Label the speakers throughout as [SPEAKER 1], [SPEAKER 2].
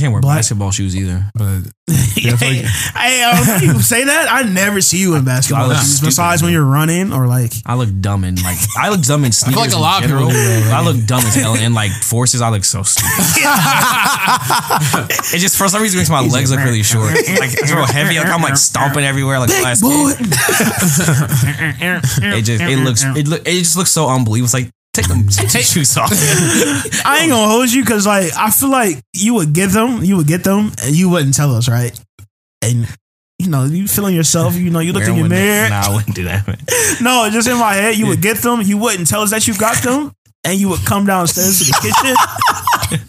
[SPEAKER 1] can't wear
[SPEAKER 2] Black-
[SPEAKER 1] basketball shoes either.
[SPEAKER 3] But
[SPEAKER 2] hey, hey, uh, you say that? I never see you in basketball shoes
[SPEAKER 1] stupid,
[SPEAKER 2] besides when you're running or like.
[SPEAKER 1] I look dumb in like I look dumb in sneakers.
[SPEAKER 3] like a lot of people
[SPEAKER 1] general.
[SPEAKER 3] do, though.
[SPEAKER 1] I look dumb as hell in like forces. I look so stupid. it just for some reason makes my legs look really short. Like it's real heavy. Like I'm like stomping everywhere like a last
[SPEAKER 2] boy.
[SPEAKER 1] It just it looks it look it just looks so unbelievable. It's like take them take your shoes off.
[SPEAKER 2] I ain't gonna hold you because like I feel like you would get them, you would get them, and you wouldn't tell us, right? And you know, you feeling yourself, you know, you look in your mirror.
[SPEAKER 1] Nah, I wouldn't do that. Man.
[SPEAKER 2] No, just in my head, you would get them, you wouldn't tell us that you got them, and you would come downstairs to the kitchen.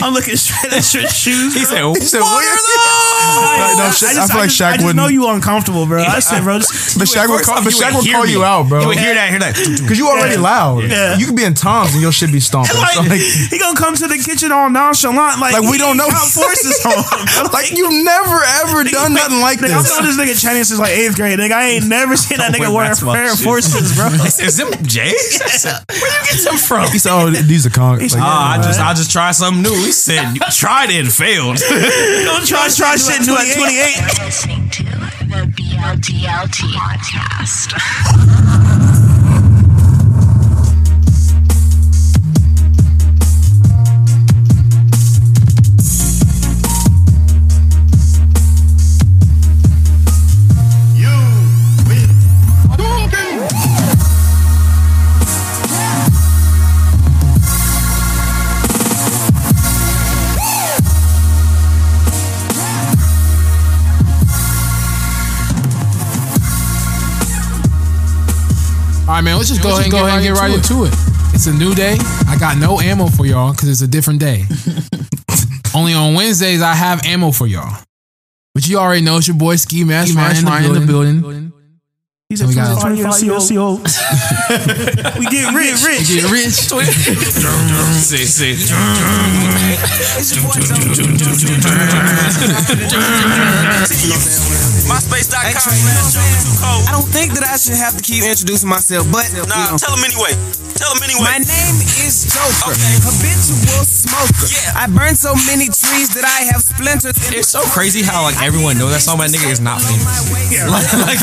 [SPEAKER 2] I'm looking straight at your shoes.
[SPEAKER 1] He said,
[SPEAKER 4] He said,
[SPEAKER 1] "What
[SPEAKER 4] "What?"
[SPEAKER 1] are those?"
[SPEAKER 4] No,
[SPEAKER 2] I,
[SPEAKER 4] Sha- I
[SPEAKER 2] just,
[SPEAKER 4] feel like
[SPEAKER 2] just,
[SPEAKER 4] Shaq
[SPEAKER 2] I just
[SPEAKER 4] wouldn't-
[SPEAKER 2] know you uncomfortable, bro. I said, bro, just,
[SPEAKER 4] But Shaq would
[SPEAKER 1] First
[SPEAKER 4] call,
[SPEAKER 1] off,
[SPEAKER 4] but
[SPEAKER 1] you
[SPEAKER 4] Shaq
[SPEAKER 1] would
[SPEAKER 4] would
[SPEAKER 1] hear
[SPEAKER 4] call
[SPEAKER 1] me.
[SPEAKER 4] you out, bro.
[SPEAKER 1] You would hear that, hear that.
[SPEAKER 4] Because you already loud.
[SPEAKER 2] Yeah.
[SPEAKER 4] You could be in Tom's and your shit be stomping.
[SPEAKER 2] like,
[SPEAKER 4] So, like,
[SPEAKER 2] he gonna come to the kitchen all nonchalant, like,
[SPEAKER 4] Like, we don't know.
[SPEAKER 2] got forces on him.
[SPEAKER 4] like you've never ever done nothing like
[SPEAKER 2] Nigga, I've
[SPEAKER 4] this.
[SPEAKER 2] known this nigga Chinese since like eighth grade. Nigga, I ain't never seen that nigga
[SPEAKER 1] wear
[SPEAKER 2] wear a pair of forces, bro.
[SPEAKER 1] Is them J's? Where you get them from?
[SPEAKER 4] He said, "Oh, these are con." Like,
[SPEAKER 1] Ah, I just I just tried something new. He said you tried it and failed.
[SPEAKER 2] Don't try try shit new at 28.
[SPEAKER 5] You're listening to the BLTLT podcast.
[SPEAKER 3] right, man. Let's just go ahead and go ahead and get right into it. It's a new day. I got no ammo for y'all because it's a different day. Only on Wednesdays I have ammo for y'all. But you already know it's your boy Ski Mask Ryan in the
[SPEAKER 2] Ryan in the
[SPEAKER 3] building.
[SPEAKER 2] He's
[SPEAKER 3] So we got-
[SPEAKER 2] 25 years old. We get rich, rich.
[SPEAKER 3] Get rich.
[SPEAKER 1] See, see.
[SPEAKER 6] I don't think that I should have to keep introducing myself, but you know.
[SPEAKER 7] tell them anyway. Tell them anyway.
[SPEAKER 6] My name is Joker,
[SPEAKER 7] Okay.
[SPEAKER 6] habitual smoker.
[SPEAKER 7] Yeah.
[SPEAKER 6] I burn so many trees that I have splinters. In
[SPEAKER 1] It's so crazy how like everyone knows that song, but that nigga is not famous. Like, like,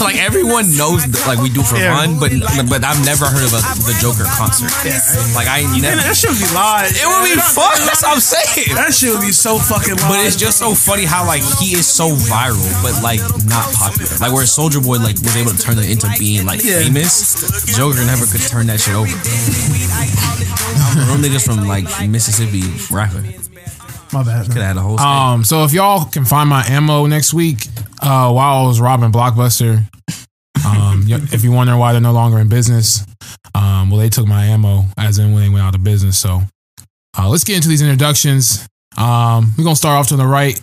[SPEAKER 1] like everyone knows that, like we do for
[SPEAKER 2] Yeah.
[SPEAKER 1] fun, but but I've never heard of a, the Joker concert. Like I
[SPEAKER 2] Man,
[SPEAKER 1] never.
[SPEAKER 2] that shit would be live.
[SPEAKER 1] It would be fun. That's what I'm saying.
[SPEAKER 2] That shit would be so fucking live.
[SPEAKER 1] But it's just so funny how like he is so viral, but like not popular. Like where Soulja Boy like was able to turn it into being like
[SPEAKER 2] Yeah.
[SPEAKER 1] famous, Joker never could turn that shit over. Real niggas from like Mississippi rapping
[SPEAKER 2] My bad.
[SPEAKER 1] could have had a whole. state.
[SPEAKER 3] Um, so if y'all can find my ammo next week, uh, while I was robbing Blockbuster, um, if you're wondering why they're no longer in business, um, well, they took my ammo as in when they went out of business. So, uh, let's get into these introductions. Um, we're gonna start off to the right.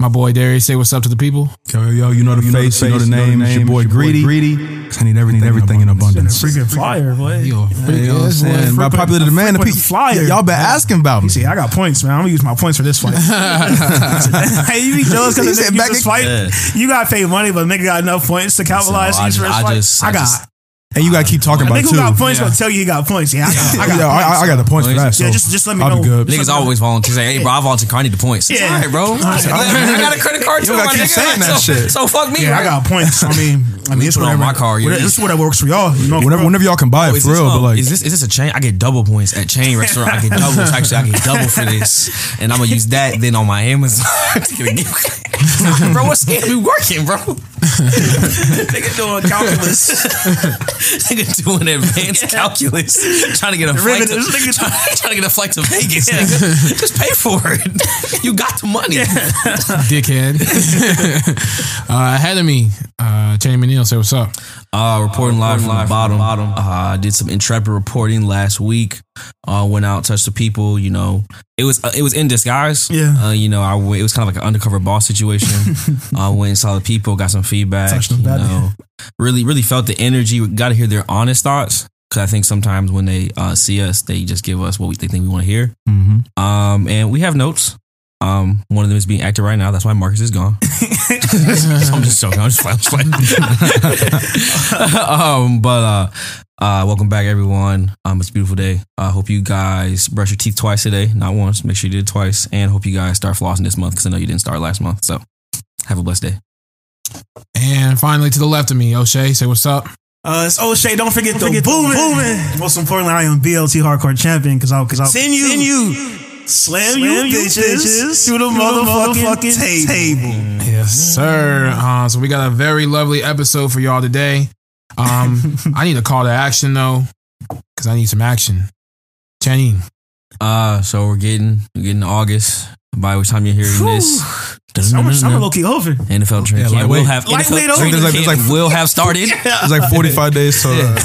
[SPEAKER 3] My boy Darius, say what's up to the people.
[SPEAKER 4] Yo, yo, you know the face, you know the name. It's your boy Greedy. Greedy. 'Cause I need everything, everything in abundance.
[SPEAKER 2] Freaking flyer, boy.
[SPEAKER 3] Yo,
[SPEAKER 4] You know what I'm saying? By popular demand, the people,
[SPEAKER 2] flyer.
[SPEAKER 4] y'all been asking about me.
[SPEAKER 2] See, I got points, man. I'm gonna use my points for this fight. hey, you be jealous
[SPEAKER 4] He
[SPEAKER 2] because
[SPEAKER 4] said
[SPEAKER 2] the
[SPEAKER 4] back
[SPEAKER 2] this fight.
[SPEAKER 1] Yeah.
[SPEAKER 2] You got paid money, but nigga got enough points to capitalize
[SPEAKER 1] So I
[SPEAKER 2] these
[SPEAKER 1] I
[SPEAKER 2] fight.
[SPEAKER 1] just-
[SPEAKER 2] I
[SPEAKER 1] I
[SPEAKER 2] got.
[SPEAKER 1] Just-
[SPEAKER 4] And you gotta keep talking
[SPEAKER 2] A
[SPEAKER 4] about
[SPEAKER 2] nigga
[SPEAKER 4] it
[SPEAKER 2] who
[SPEAKER 4] too.
[SPEAKER 2] got points gonna tell you he got points. Yeah, I got, I got
[SPEAKER 4] Yeah, I,
[SPEAKER 2] points.
[SPEAKER 4] I got the points for that. So
[SPEAKER 2] Yeah, just- just let me
[SPEAKER 4] I'll
[SPEAKER 2] know.
[SPEAKER 4] be good.
[SPEAKER 1] Niggas always volunteer. Say, hey, bro, I volunteer. I need the points.
[SPEAKER 2] Yeah.
[SPEAKER 1] All right, bro. I got a credit card
[SPEAKER 4] You
[SPEAKER 1] too.
[SPEAKER 4] don't
[SPEAKER 1] my
[SPEAKER 4] gotta keep
[SPEAKER 1] nigga.
[SPEAKER 4] saying that
[SPEAKER 1] so,
[SPEAKER 4] shit.
[SPEAKER 1] So fuck me.
[SPEAKER 2] Yeah, I
[SPEAKER 1] right?
[SPEAKER 2] got points. I mean, I mean, it's
[SPEAKER 1] put on
[SPEAKER 2] whatever.
[SPEAKER 1] my card, you-
[SPEAKER 2] Whatever- This is whatever works for y'all. You know,
[SPEAKER 4] Whenever, whenever y'all can buy it
[SPEAKER 1] is
[SPEAKER 4] for
[SPEAKER 1] this,
[SPEAKER 4] real,
[SPEAKER 1] um,
[SPEAKER 4] but like,
[SPEAKER 1] is this is this a chain? I get double points at chain restaurant. I get double. Actually, I get double for this, and I'm gonna use that then on my Amazon to get a gift. bro, what scam we working, bro? Nigga doing calculus. Nigga doing advanced calculus, trying to get a flight. To, trying, trying to get a flight to Vegas. Nigga. Just pay for it. You got the money.
[SPEAKER 3] dickhead. uh, ahead of me, uh, Channing McNeil, say what's up.
[SPEAKER 1] Uh, reporting live from the bottom. Uh, I did some intrepid reporting last week. Uh, went out, touched the people. You know, it was uh, it was in disguise.
[SPEAKER 2] Yeah.
[SPEAKER 1] Uh, you know, I went, it was kind of like an undercover boss situation. uh, went and saw the people, got some feedback.
[SPEAKER 2] Touched
[SPEAKER 1] you know, really really felt the energy. Got to hear their honest thoughts. Cause I think sometimes when they uh, see us, they just give us what we, they think we want to hear.
[SPEAKER 4] Mhm.
[SPEAKER 1] Um, and we have notes. Um, one of them is being acted right now. That's why Marcus is gone. I'm just joking. I'm just playing. I'm just playing. um, but uh, Uh, welcome back, everyone. Um, it's a beautiful day. I hope you guys brush your teeth twice today, not once. Make sure you did it twice, and hope you guys start flossing this month because I know you didn't start last month. So, have a blessed day.
[SPEAKER 3] And finally, to the left of me, O'Shea, say what's up.
[SPEAKER 2] Uh, it's O'Shea. Don't forget the booming. Most importantly, I am BLT Hardcore Champion because I'll because I'll
[SPEAKER 6] Send you.
[SPEAKER 2] send you slam, you bitches, through the motherfucking, table.
[SPEAKER 3] Yes, sir. Uh, so we got a very lovely episode for y'all today. Um, I need a call to action though, because I need some action. Channing,
[SPEAKER 1] Uh, so we're getting we're getting August. By which time you're hearing this,
[SPEAKER 2] Summer, summer low key over.
[SPEAKER 1] NFL training
[SPEAKER 4] Yeah,
[SPEAKER 1] camp will have
[SPEAKER 2] Lightweight
[SPEAKER 1] NFL training
[SPEAKER 4] like- there's
[SPEAKER 1] camp
[SPEAKER 4] like-
[SPEAKER 1] will have started.
[SPEAKER 4] It's like 45 days till uh,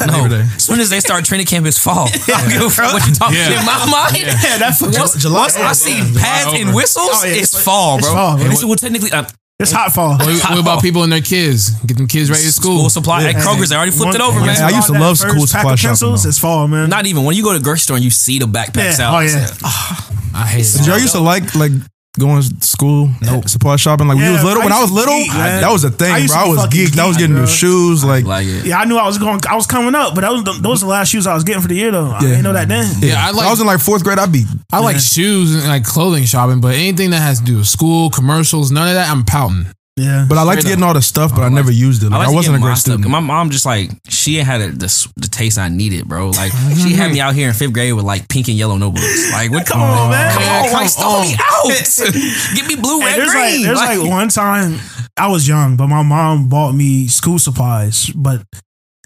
[SPEAKER 1] No,
[SPEAKER 4] Labor Day.
[SPEAKER 1] as soon as they start training camp, it's fall. I don't give a fuck what you talking
[SPEAKER 3] Yeah.
[SPEAKER 1] in my mind.
[SPEAKER 2] Yeah, that's
[SPEAKER 1] Once,
[SPEAKER 4] July-
[SPEAKER 1] once I see pads
[SPEAKER 3] over.
[SPEAKER 1] and whistles,
[SPEAKER 2] Oh, yeah,
[SPEAKER 1] it's
[SPEAKER 2] it's-
[SPEAKER 1] fall, bro.
[SPEAKER 2] it's fall, bro.
[SPEAKER 1] This- well, technically, uh,
[SPEAKER 2] It's hot fall.
[SPEAKER 3] what, what about people and their kids? Get them kids ready to
[SPEAKER 1] school
[SPEAKER 3] school.
[SPEAKER 1] supply at Kroger's. They already flipped it over,
[SPEAKER 2] Once
[SPEAKER 1] man.
[SPEAKER 4] I used to love school
[SPEAKER 2] first pack
[SPEAKER 4] supply
[SPEAKER 2] of
[SPEAKER 4] shopping,
[SPEAKER 2] pencils,
[SPEAKER 4] though.
[SPEAKER 2] It's fall, man.
[SPEAKER 1] Not even when you go to the grocery store and you see the backpacks
[SPEAKER 2] Yeah.
[SPEAKER 1] out.
[SPEAKER 2] Oh,
[SPEAKER 1] it's
[SPEAKER 2] yeah.
[SPEAKER 1] like,
[SPEAKER 3] I hate
[SPEAKER 4] Did
[SPEAKER 3] it.
[SPEAKER 4] y'all used to like like going to school supply shopping like when you
[SPEAKER 2] Yeah,
[SPEAKER 4] was little?
[SPEAKER 2] I
[SPEAKER 4] When I was little,
[SPEAKER 2] geek, man.
[SPEAKER 4] that was a thing,
[SPEAKER 2] used
[SPEAKER 4] bro. I was
[SPEAKER 2] fucking
[SPEAKER 4] geeked. I was
[SPEAKER 2] geek,
[SPEAKER 4] getting new shoes, like
[SPEAKER 1] like it.
[SPEAKER 2] Yeah, I knew I was going. I was coming up, but that was the, those were the last shoes I was getting for the year, though. I didn't know that then.
[SPEAKER 3] Yeah, I like
[SPEAKER 4] I was in like fourth grade. I'd be
[SPEAKER 3] I like shoes and like clothing shopping, but anything that has to do with school, commercials, none of that, I'm pouting.
[SPEAKER 2] Yeah,
[SPEAKER 4] But I liked
[SPEAKER 1] Straight
[SPEAKER 4] getting all the stuff, but I never used it. Like, I,
[SPEAKER 1] like to
[SPEAKER 4] wasn't a
[SPEAKER 1] get my
[SPEAKER 4] great
[SPEAKER 1] stuff.
[SPEAKER 4] student.
[SPEAKER 1] My mom just like she had it, the, the taste I needed, bro. Like she had me out here in fifth grade with like pink and yellow notebooks. Like, what? Come
[SPEAKER 2] on, man.
[SPEAKER 1] Come
[SPEAKER 2] Yeah,
[SPEAKER 1] on,
[SPEAKER 2] come
[SPEAKER 1] like, start me out. Get me blue,
[SPEAKER 2] Hey,
[SPEAKER 1] red,
[SPEAKER 2] there's
[SPEAKER 1] green.
[SPEAKER 2] like there's like, one time I was young, but my mom bought me school supplies. But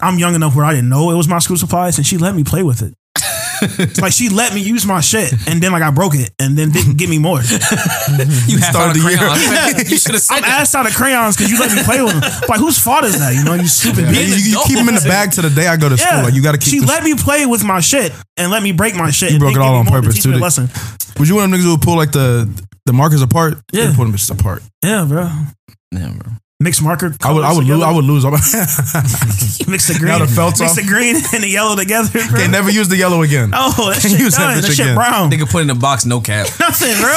[SPEAKER 2] I'm young enough where I didn't know it was my school supplies, and she let me play with it. Like she let me use my shit, and then like I broke it, and then didn't give me more.
[SPEAKER 1] you have
[SPEAKER 4] started
[SPEAKER 1] started
[SPEAKER 4] the year.
[SPEAKER 1] crayons. you should have
[SPEAKER 2] I'm
[SPEAKER 1] that.
[SPEAKER 2] asked out of crayons because you let me play with them. Like whose fault is that? You know, you stupid
[SPEAKER 4] Yeah,
[SPEAKER 2] bitch.
[SPEAKER 4] you, you keep them in the bag to the day I go to school. Like you got to keep.
[SPEAKER 2] She
[SPEAKER 4] them-
[SPEAKER 2] let me play with my shit and let me break my shit. and
[SPEAKER 4] broke
[SPEAKER 2] then
[SPEAKER 4] it
[SPEAKER 2] give
[SPEAKER 4] all
[SPEAKER 2] me
[SPEAKER 4] on
[SPEAKER 2] more to
[SPEAKER 4] purpose,
[SPEAKER 2] teach me
[SPEAKER 4] too,
[SPEAKER 2] a lesson.
[SPEAKER 4] Was you want of them niggas to pull like the the markers apart?
[SPEAKER 2] Yeah.
[SPEAKER 4] They put them just apart.
[SPEAKER 2] Yeah, bro.
[SPEAKER 1] Yeah, bro.
[SPEAKER 2] Mix marker.
[SPEAKER 4] I would I would lose I would lose. all
[SPEAKER 2] mix the green.
[SPEAKER 4] Now the felt's
[SPEAKER 2] mix
[SPEAKER 4] off.
[SPEAKER 2] the green and the yellow together. Bro.
[SPEAKER 4] Can't never use the yellow again.
[SPEAKER 2] Oh, that
[SPEAKER 4] Can't
[SPEAKER 2] shit
[SPEAKER 4] use that
[SPEAKER 2] done. That,
[SPEAKER 4] bitch
[SPEAKER 2] shit
[SPEAKER 4] again.
[SPEAKER 2] brown.
[SPEAKER 1] Nigga put in the box, no cap.
[SPEAKER 2] Nothing, bro.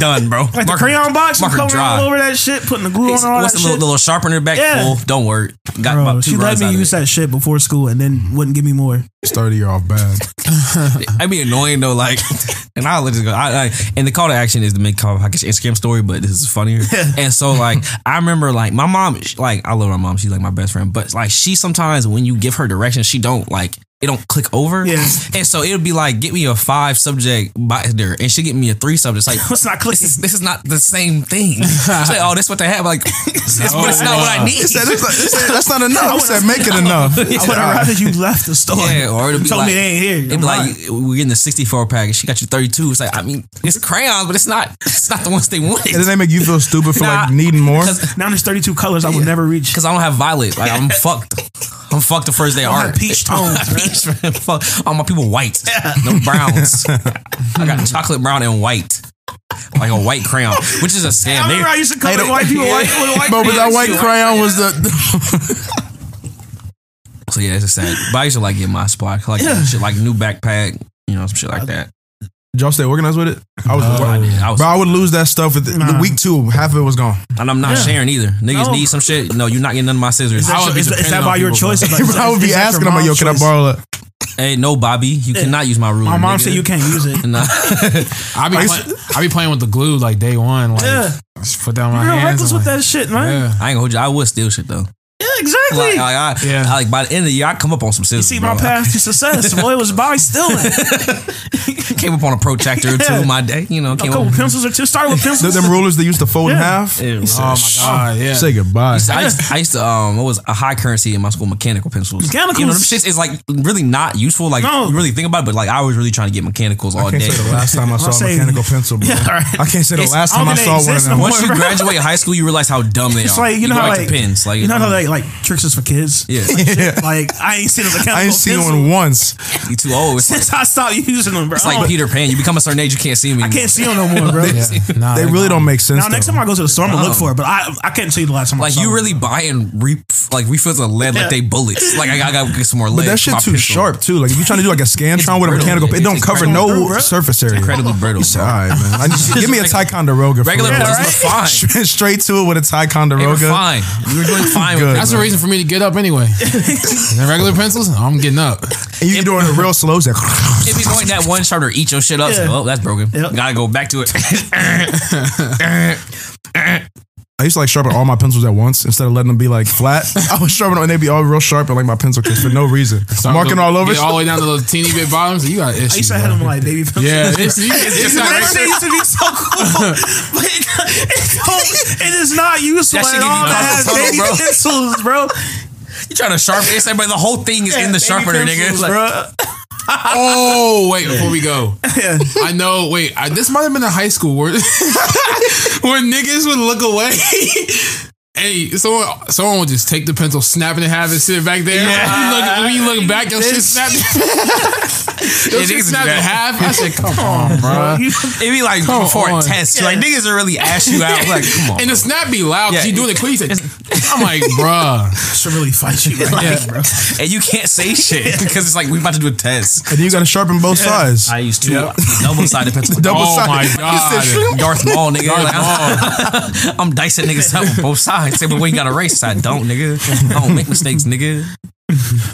[SPEAKER 1] Done, bro.
[SPEAKER 2] Like the crayon box, you
[SPEAKER 1] marker dry.
[SPEAKER 2] all over that shit, putting the glue
[SPEAKER 1] What's
[SPEAKER 2] on all that
[SPEAKER 1] the
[SPEAKER 2] shit.
[SPEAKER 1] little, the little sharpener back
[SPEAKER 2] Yeah.
[SPEAKER 1] full? Don't worry. Got
[SPEAKER 2] Bro,
[SPEAKER 1] about two
[SPEAKER 2] she let me use
[SPEAKER 1] it.
[SPEAKER 2] that shit before school and then wouldn't give me more.
[SPEAKER 4] Started the year off bad.
[SPEAKER 1] I'd be annoying though, like, and I'll let this go. I, I, and the call to action is to make call package Instagram story, but this is funnier. and so, like, I remember, like, my mom, she- like, I love my mom. She's like my best friend, but like, she sometimes when you give her directions, she don't like. It don't click over,
[SPEAKER 2] Yeah.
[SPEAKER 1] and so it'll be like, get me a five subject binder, and she get me a three subject. It's like,
[SPEAKER 2] It's not
[SPEAKER 1] this is this is not the same thing. Like, oh, this what they have. Like, it's, it's- but it's not what I need.
[SPEAKER 4] Said, "That's said, that's not enough. He said, make it enough.
[SPEAKER 2] I would have rather you left the store.
[SPEAKER 1] Yeah, or it'll be
[SPEAKER 2] told
[SPEAKER 1] like,
[SPEAKER 2] me they ain't here.
[SPEAKER 1] It'd
[SPEAKER 2] I'm
[SPEAKER 1] be like we're getting the 64 pack and she got you 32. It's like I mean it's crayons, but it's not it's not the ones they wanted.
[SPEAKER 4] And does that make you feel stupid for
[SPEAKER 1] Nah.
[SPEAKER 4] like needing more?
[SPEAKER 2] now there's 32 colors I would never reach.
[SPEAKER 1] Because I don't have violet. Like I'm fucked. I'm fucked the first day of art.
[SPEAKER 2] peach tones.
[SPEAKER 1] All my people white. No browns. I got chocolate brown and white. Like a white crayon, which is a
[SPEAKER 2] I
[SPEAKER 1] scam.
[SPEAKER 2] remember I used to color
[SPEAKER 4] Hey, the-
[SPEAKER 2] white people white with white
[SPEAKER 4] But with that white crayon was the.
[SPEAKER 1] so yeah, it's a sad. But I used to like get my spot, like shit, like new backpack, you know, some shit like that.
[SPEAKER 4] Did y'all stay organized with it? I was.
[SPEAKER 1] I, did. I was,
[SPEAKER 4] Bro, I would lose that stuff with the, the
[SPEAKER 2] Nah.
[SPEAKER 4] week two. Half of it was gone.
[SPEAKER 1] and I'm not
[SPEAKER 2] Yeah.
[SPEAKER 1] sharing either. Niggas
[SPEAKER 2] No.
[SPEAKER 1] need some shit. No, you're not getting none of my scissors.
[SPEAKER 2] Is that,
[SPEAKER 3] I would be
[SPEAKER 2] is, is
[SPEAKER 3] dependent
[SPEAKER 2] that
[SPEAKER 3] on
[SPEAKER 2] by your
[SPEAKER 3] people,
[SPEAKER 2] choice?
[SPEAKER 3] bro.
[SPEAKER 2] Is that-
[SPEAKER 4] I would
[SPEAKER 2] is
[SPEAKER 4] be
[SPEAKER 2] that your
[SPEAKER 4] asking him, like, yo,
[SPEAKER 2] mom's
[SPEAKER 4] can I
[SPEAKER 2] choice?
[SPEAKER 4] borrow that?
[SPEAKER 1] Hey, no, Bobby, you cannot use my ruler.
[SPEAKER 2] My mom
[SPEAKER 1] nigga.
[SPEAKER 2] said you can't use it.
[SPEAKER 1] Nah.
[SPEAKER 3] I be
[SPEAKER 4] I
[SPEAKER 3] play, I be playing with the glue like day one. Like
[SPEAKER 2] Yeah.
[SPEAKER 3] just put down my
[SPEAKER 2] You're real
[SPEAKER 3] hands.
[SPEAKER 2] reckless
[SPEAKER 3] and,
[SPEAKER 2] with
[SPEAKER 3] like,
[SPEAKER 2] that shit, man.
[SPEAKER 3] Yeah.
[SPEAKER 1] I ain't gonna hold you. I would steal shit though.
[SPEAKER 2] Yeah, exactly.
[SPEAKER 1] Like, like, I,
[SPEAKER 3] Yeah.
[SPEAKER 1] I- like by the end of the year, I come up on some
[SPEAKER 2] you see
[SPEAKER 1] bro.
[SPEAKER 2] my path to success. Boy, it was by stealing.
[SPEAKER 1] came up on a protractor or two
[SPEAKER 2] Yeah.
[SPEAKER 1] my day. You know,
[SPEAKER 2] A
[SPEAKER 1] came
[SPEAKER 2] couple
[SPEAKER 1] up.
[SPEAKER 2] pencils or two. Started with
[SPEAKER 4] Th-
[SPEAKER 2] pencils.
[SPEAKER 4] them rulers they used to fold in
[SPEAKER 2] Yeah.
[SPEAKER 4] half.
[SPEAKER 1] Yeah,
[SPEAKER 3] Oh my god, yeah.
[SPEAKER 4] Say goodbye.
[SPEAKER 1] I used, I used to um what was a high currency in my school mechanical pencils.
[SPEAKER 2] Mechanicals.
[SPEAKER 1] You know them shits is like really not useful. Like
[SPEAKER 2] No.
[SPEAKER 1] you really think about it, but like I was really trying to get mechanicals all
[SPEAKER 4] I can't
[SPEAKER 1] day.
[SPEAKER 4] say the last time I saw a mechanical pencil, bro.
[SPEAKER 2] Yeah, right.
[SPEAKER 4] I can't say the
[SPEAKER 1] It's-
[SPEAKER 4] last time I saw one of them.
[SPEAKER 1] Once you graduate high school, you realize how dumb they
[SPEAKER 2] It's
[SPEAKER 1] are.
[SPEAKER 2] like you know
[SPEAKER 1] go
[SPEAKER 2] how
[SPEAKER 1] back
[SPEAKER 2] like
[SPEAKER 1] pins. Like
[SPEAKER 2] you know how they like tricks is for kids.
[SPEAKER 1] yeah,
[SPEAKER 2] Like I ain't seen a mechanical
[SPEAKER 4] I ain't seen
[SPEAKER 2] pencil
[SPEAKER 4] one once.
[SPEAKER 1] you too old. It's like,
[SPEAKER 2] since I stopped using them, bro.
[SPEAKER 1] it's like Peter Pan. You become a certain age, you can't see me.
[SPEAKER 2] I can't see them no more, bro.
[SPEAKER 3] Yeah. Nah,
[SPEAKER 4] They really don't make sense.
[SPEAKER 2] Now next
[SPEAKER 4] though.
[SPEAKER 2] time I go to the store, I'm gonna look for it. But I I can't tell you the last time. I
[SPEAKER 1] Like
[SPEAKER 2] saw
[SPEAKER 1] you
[SPEAKER 2] them.
[SPEAKER 1] really buying re- like refills of lead like they bullets. Like I, I gotta get some more lead.
[SPEAKER 4] But that
[SPEAKER 1] for
[SPEAKER 4] shit
[SPEAKER 1] my
[SPEAKER 4] too
[SPEAKER 1] pistol.
[SPEAKER 4] sharp too. Like if you're trying to do like a scantron with a
[SPEAKER 1] brittle.
[SPEAKER 4] mechanical, it don't cover no
[SPEAKER 2] incredibly brittle.
[SPEAKER 4] surface area.
[SPEAKER 1] Incredibly brittle.
[SPEAKER 4] You all right, man. I just, give me a Ticonderoga. for
[SPEAKER 1] Regular
[SPEAKER 4] real.
[SPEAKER 1] bullets look fine.
[SPEAKER 4] Straight to it with a
[SPEAKER 1] They were
[SPEAKER 4] Ticonderoga.
[SPEAKER 1] fine. We were doing fine.
[SPEAKER 4] Good.
[SPEAKER 1] with
[SPEAKER 3] That's the
[SPEAKER 1] people.
[SPEAKER 3] reason for for me to get up anyway. the regular pencils, I'm getting up.
[SPEAKER 4] And you doing it real slow. It's like,
[SPEAKER 1] If you going that one sharpener, eat your shit up.
[SPEAKER 2] Yeah.
[SPEAKER 1] So, oh, that's broken.
[SPEAKER 2] Yep.
[SPEAKER 1] Gotta go back to it.
[SPEAKER 4] I used to like sharpen all my pencils at once instead of letting them be like flat. I was sharpening them and they'd be all real sharp and like my pencil case for no reason. Marking all over.
[SPEAKER 3] Get all the way down to those teeny bit bottoms. You got issues.
[SPEAKER 2] I used to have them like baby pencils.
[SPEAKER 3] Yeah, it's, you, it's,
[SPEAKER 2] It's
[SPEAKER 3] not right there.
[SPEAKER 2] used to be so cool, but it, it's, it is not useful
[SPEAKER 1] That
[SPEAKER 2] at
[SPEAKER 1] give
[SPEAKER 2] all
[SPEAKER 1] you
[SPEAKER 2] to have
[SPEAKER 1] carpal tunnel,
[SPEAKER 2] baby
[SPEAKER 1] bro.
[SPEAKER 2] pencils, bro.
[SPEAKER 1] you trying to sharpen it, but the whole thing is in the
[SPEAKER 2] Baby
[SPEAKER 1] sharpener, nigga.
[SPEAKER 2] pencils,
[SPEAKER 1] Like,
[SPEAKER 2] bro.
[SPEAKER 3] Oh wait, before we go. I know. Wait, I, this might have been a high school where where niggas would look away. Hey, someone someone would just take the pencil, snap it in half, and sit it back there. You look, when you look back, your shit
[SPEAKER 2] This-
[SPEAKER 3] snapped. your
[SPEAKER 1] Yeah,
[SPEAKER 3] shit
[SPEAKER 1] niggas
[SPEAKER 3] snapped in half. I said, "Come on, bro."
[SPEAKER 1] It be like
[SPEAKER 3] Come
[SPEAKER 1] before
[SPEAKER 3] on.
[SPEAKER 1] a test. Like niggas are really ask you out. Like, come on.
[SPEAKER 3] And the snap be loud because
[SPEAKER 1] Yeah.
[SPEAKER 3] you doing it quick. Said, I'm like, bruh.
[SPEAKER 2] should really fight you. Like,
[SPEAKER 3] Yeah.
[SPEAKER 2] bro.
[SPEAKER 1] and you can't say shit because it's like we about to do a test.
[SPEAKER 4] And you got to sharpen both sides.
[SPEAKER 1] I used two double sided pencils.
[SPEAKER 4] Double
[SPEAKER 3] Oh
[SPEAKER 4] sided.
[SPEAKER 3] my God.
[SPEAKER 1] Darth Maul, nigga.
[SPEAKER 3] Darth
[SPEAKER 1] Like, I'm, I'm dicing niggas up with both sides. I say, but when you got a race, I don't, nigga. I don't make mistakes, nigga.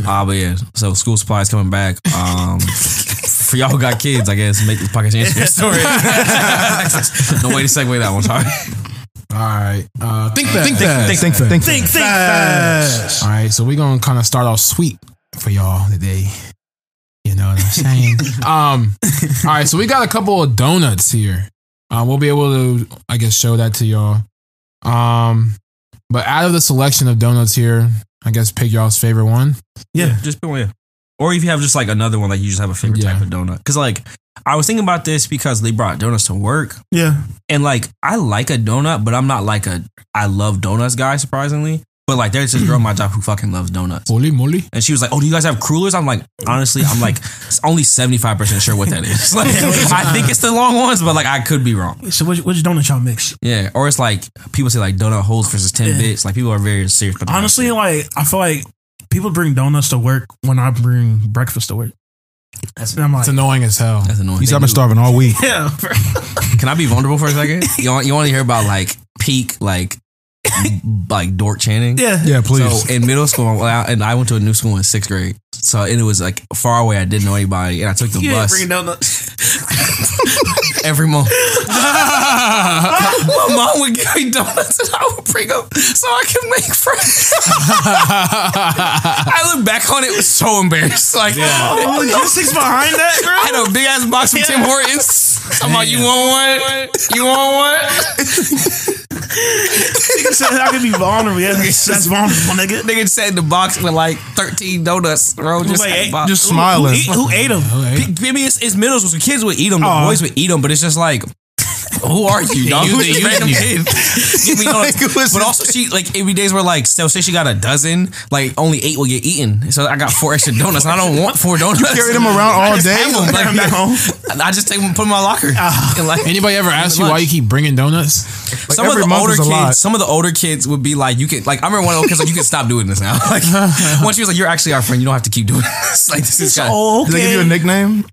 [SPEAKER 1] Ah, but yeah. So school supplies coming back. Um, for y'all who got kids, I guess make this podcast answer your story. no way to segue that one. Sorry.
[SPEAKER 3] All right. Uh, think that. Think that.
[SPEAKER 4] Think, think, think,
[SPEAKER 2] Think, think fast.
[SPEAKER 3] All right. So we're going to kind of start off sweet for y'all today. You know what I'm saying? um, all right. So we got a couple of donuts here. Uh, we'll be able to, I guess, show that to y'all. Um, but out of the selection of donuts here, I guess pick y'all's favorite one.
[SPEAKER 2] Yeah.
[SPEAKER 1] just pick one. Yeah. Or if you have just like another one, like you just have a favorite
[SPEAKER 3] Yeah.
[SPEAKER 1] type of donut. Because like I was thinking about this because they brought donuts to work,
[SPEAKER 2] Yeah.
[SPEAKER 1] and like I like a donut, but I'm not like a I love donuts guy. Surprisingly, but like there's this girl at my job who fucking loves donuts.
[SPEAKER 3] Holy moly.
[SPEAKER 1] And she was like, "Oh, do you guys have crullers?" I'm like, honestly, I'm like only seventy five percent sure what that is. Like, I think it's the long ones, but like I could be wrong.
[SPEAKER 2] So which, which donut y'all mix?
[SPEAKER 1] Yeah, or it's like people say like donut holes versus ten
[SPEAKER 2] Yeah.
[SPEAKER 1] bits. Like people are very serious. About that
[SPEAKER 2] Honestly,
[SPEAKER 1] shit.
[SPEAKER 2] like I feel like people bring donuts to work when I bring breakfast to work. and I'm like,
[SPEAKER 3] It's annoying as hell.
[SPEAKER 1] that's annoying.
[SPEAKER 4] He's
[SPEAKER 1] They
[SPEAKER 4] I've been starving all week.
[SPEAKER 2] yeah, bro.
[SPEAKER 1] Can I be vulnerable for a second? You want you want to hear about like peak like like Dort Channing?
[SPEAKER 2] yeah,
[SPEAKER 4] Yeah, please.
[SPEAKER 1] So in middle school, and I went to a new school in sixth grade. So and it was like far away. I didn't know anybody, and I took the
[SPEAKER 2] You
[SPEAKER 1] bus
[SPEAKER 2] bring donuts.
[SPEAKER 1] every month. My mom would give me donuts, and I would bring them so I could make friends. I look back on it, was so embarrassed. Like,
[SPEAKER 2] Oh, oh logistics behind that, bro.
[SPEAKER 1] I had a big ass box from Tim Hortons. I'm like, you want one? You want one?
[SPEAKER 2] Nigga said I could be vulnerable. Yeah, that's, that's vulnerable, nigga.
[SPEAKER 1] Nigga sat in the box with like 13 donuts, bro. Just,
[SPEAKER 2] Wait,
[SPEAKER 1] at the
[SPEAKER 2] hey,
[SPEAKER 1] box.
[SPEAKER 4] Just smiling.
[SPEAKER 2] Who, who, ate them?
[SPEAKER 1] Maybe it's, it's middle school. So kids would eat them. The
[SPEAKER 2] Aw.
[SPEAKER 1] boys would eat them, but it's just like, who are you, dog?
[SPEAKER 3] You-
[SPEAKER 1] Who's
[SPEAKER 3] they
[SPEAKER 1] this random
[SPEAKER 3] using
[SPEAKER 1] kid? Give me donuts.
[SPEAKER 4] Like, what's
[SPEAKER 1] but also, she like every days were like, so say she got a dozen, like only eight will get eaten. So I got four extra donuts, and I don't want four donuts.
[SPEAKER 4] You carry them around all
[SPEAKER 1] just
[SPEAKER 4] day.
[SPEAKER 1] have them,
[SPEAKER 2] Bring 'em back home.
[SPEAKER 1] I just take them, put them in my locker. Ah. And like,
[SPEAKER 3] Anybody ever ask you why you keep bringing donuts?
[SPEAKER 1] some of the
[SPEAKER 4] month
[SPEAKER 1] older
[SPEAKER 4] is a
[SPEAKER 1] kids,
[SPEAKER 4] lot.
[SPEAKER 1] some of the older kids would be like, you can like. I remember one of the kids like, you can stop doing this now. Like, once she was like, you're actually our friend. You don't have to keep doing this. Like, this is kind
[SPEAKER 2] Oh,
[SPEAKER 4] Did they give you a nickname?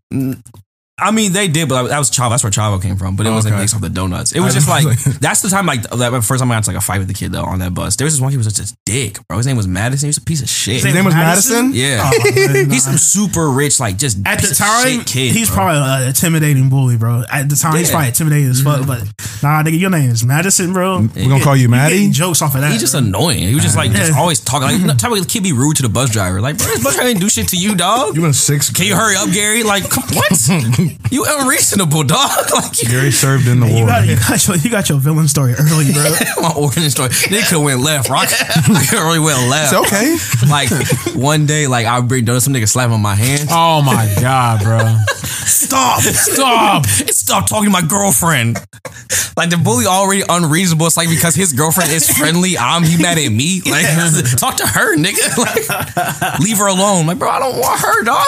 [SPEAKER 1] I mean, they did, but that was Chavo. That's where Chavo came from. But it oh, wasn't
[SPEAKER 4] Okay.
[SPEAKER 1] based off the donuts. It was just like that's the time, like that first time I got to like a fight with the kid though on that bus. There was this one kid who was just a dick, bro. His name was Madison. He was a piece of shit.
[SPEAKER 4] His name was Madison?
[SPEAKER 1] yeah,
[SPEAKER 2] Oh, man,
[SPEAKER 1] he's some super rich, like just
[SPEAKER 2] At the
[SPEAKER 1] piece of
[SPEAKER 2] time,
[SPEAKER 1] shit kid.
[SPEAKER 2] he's
[SPEAKER 1] bro.
[SPEAKER 2] probably an intimidating bully, bro. At the time, he's probably intimidating as fuck. But nah, nigga, your name is Madison, bro.
[SPEAKER 4] We're gonna call you Maddie.
[SPEAKER 2] Jokes off of that.
[SPEAKER 1] He's just
[SPEAKER 2] bro.
[SPEAKER 1] annoying. He was just like just always talking. Like you know, type of kid be rude to the bus driver. Like, bro, this bus driver didn't do shit to you, dog.
[SPEAKER 4] You in six?
[SPEAKER 1] Can you hurry up, Gary? Like, what? You unreasonable, dog. Like, you,
[SPEAKER 4] Gary served in the
[SPEAKER 2] You
[SPEAKER 4] war.
[SPEAKER 2] got, you, got your, you got your villain story early, bro.
[SPEAKER 1] my origin story. They could have went left. Rock. I could really went left.
[SPEAKER 4] It's okay.
[SPEAKER 1] Like one day, like I bring donuts, some nigga slap on my hand.
[SPEAKER 3] Oh my god, bro!
[SPEAKER 1] Stop! Stop! Stop talking to my girlfriend. Like the bully already unreasonable. It's like because his girlfriend is friendly, I'm he mad at me. Like talk to her, nigga. Like leave her alone. Like bro, I don't want her, dog.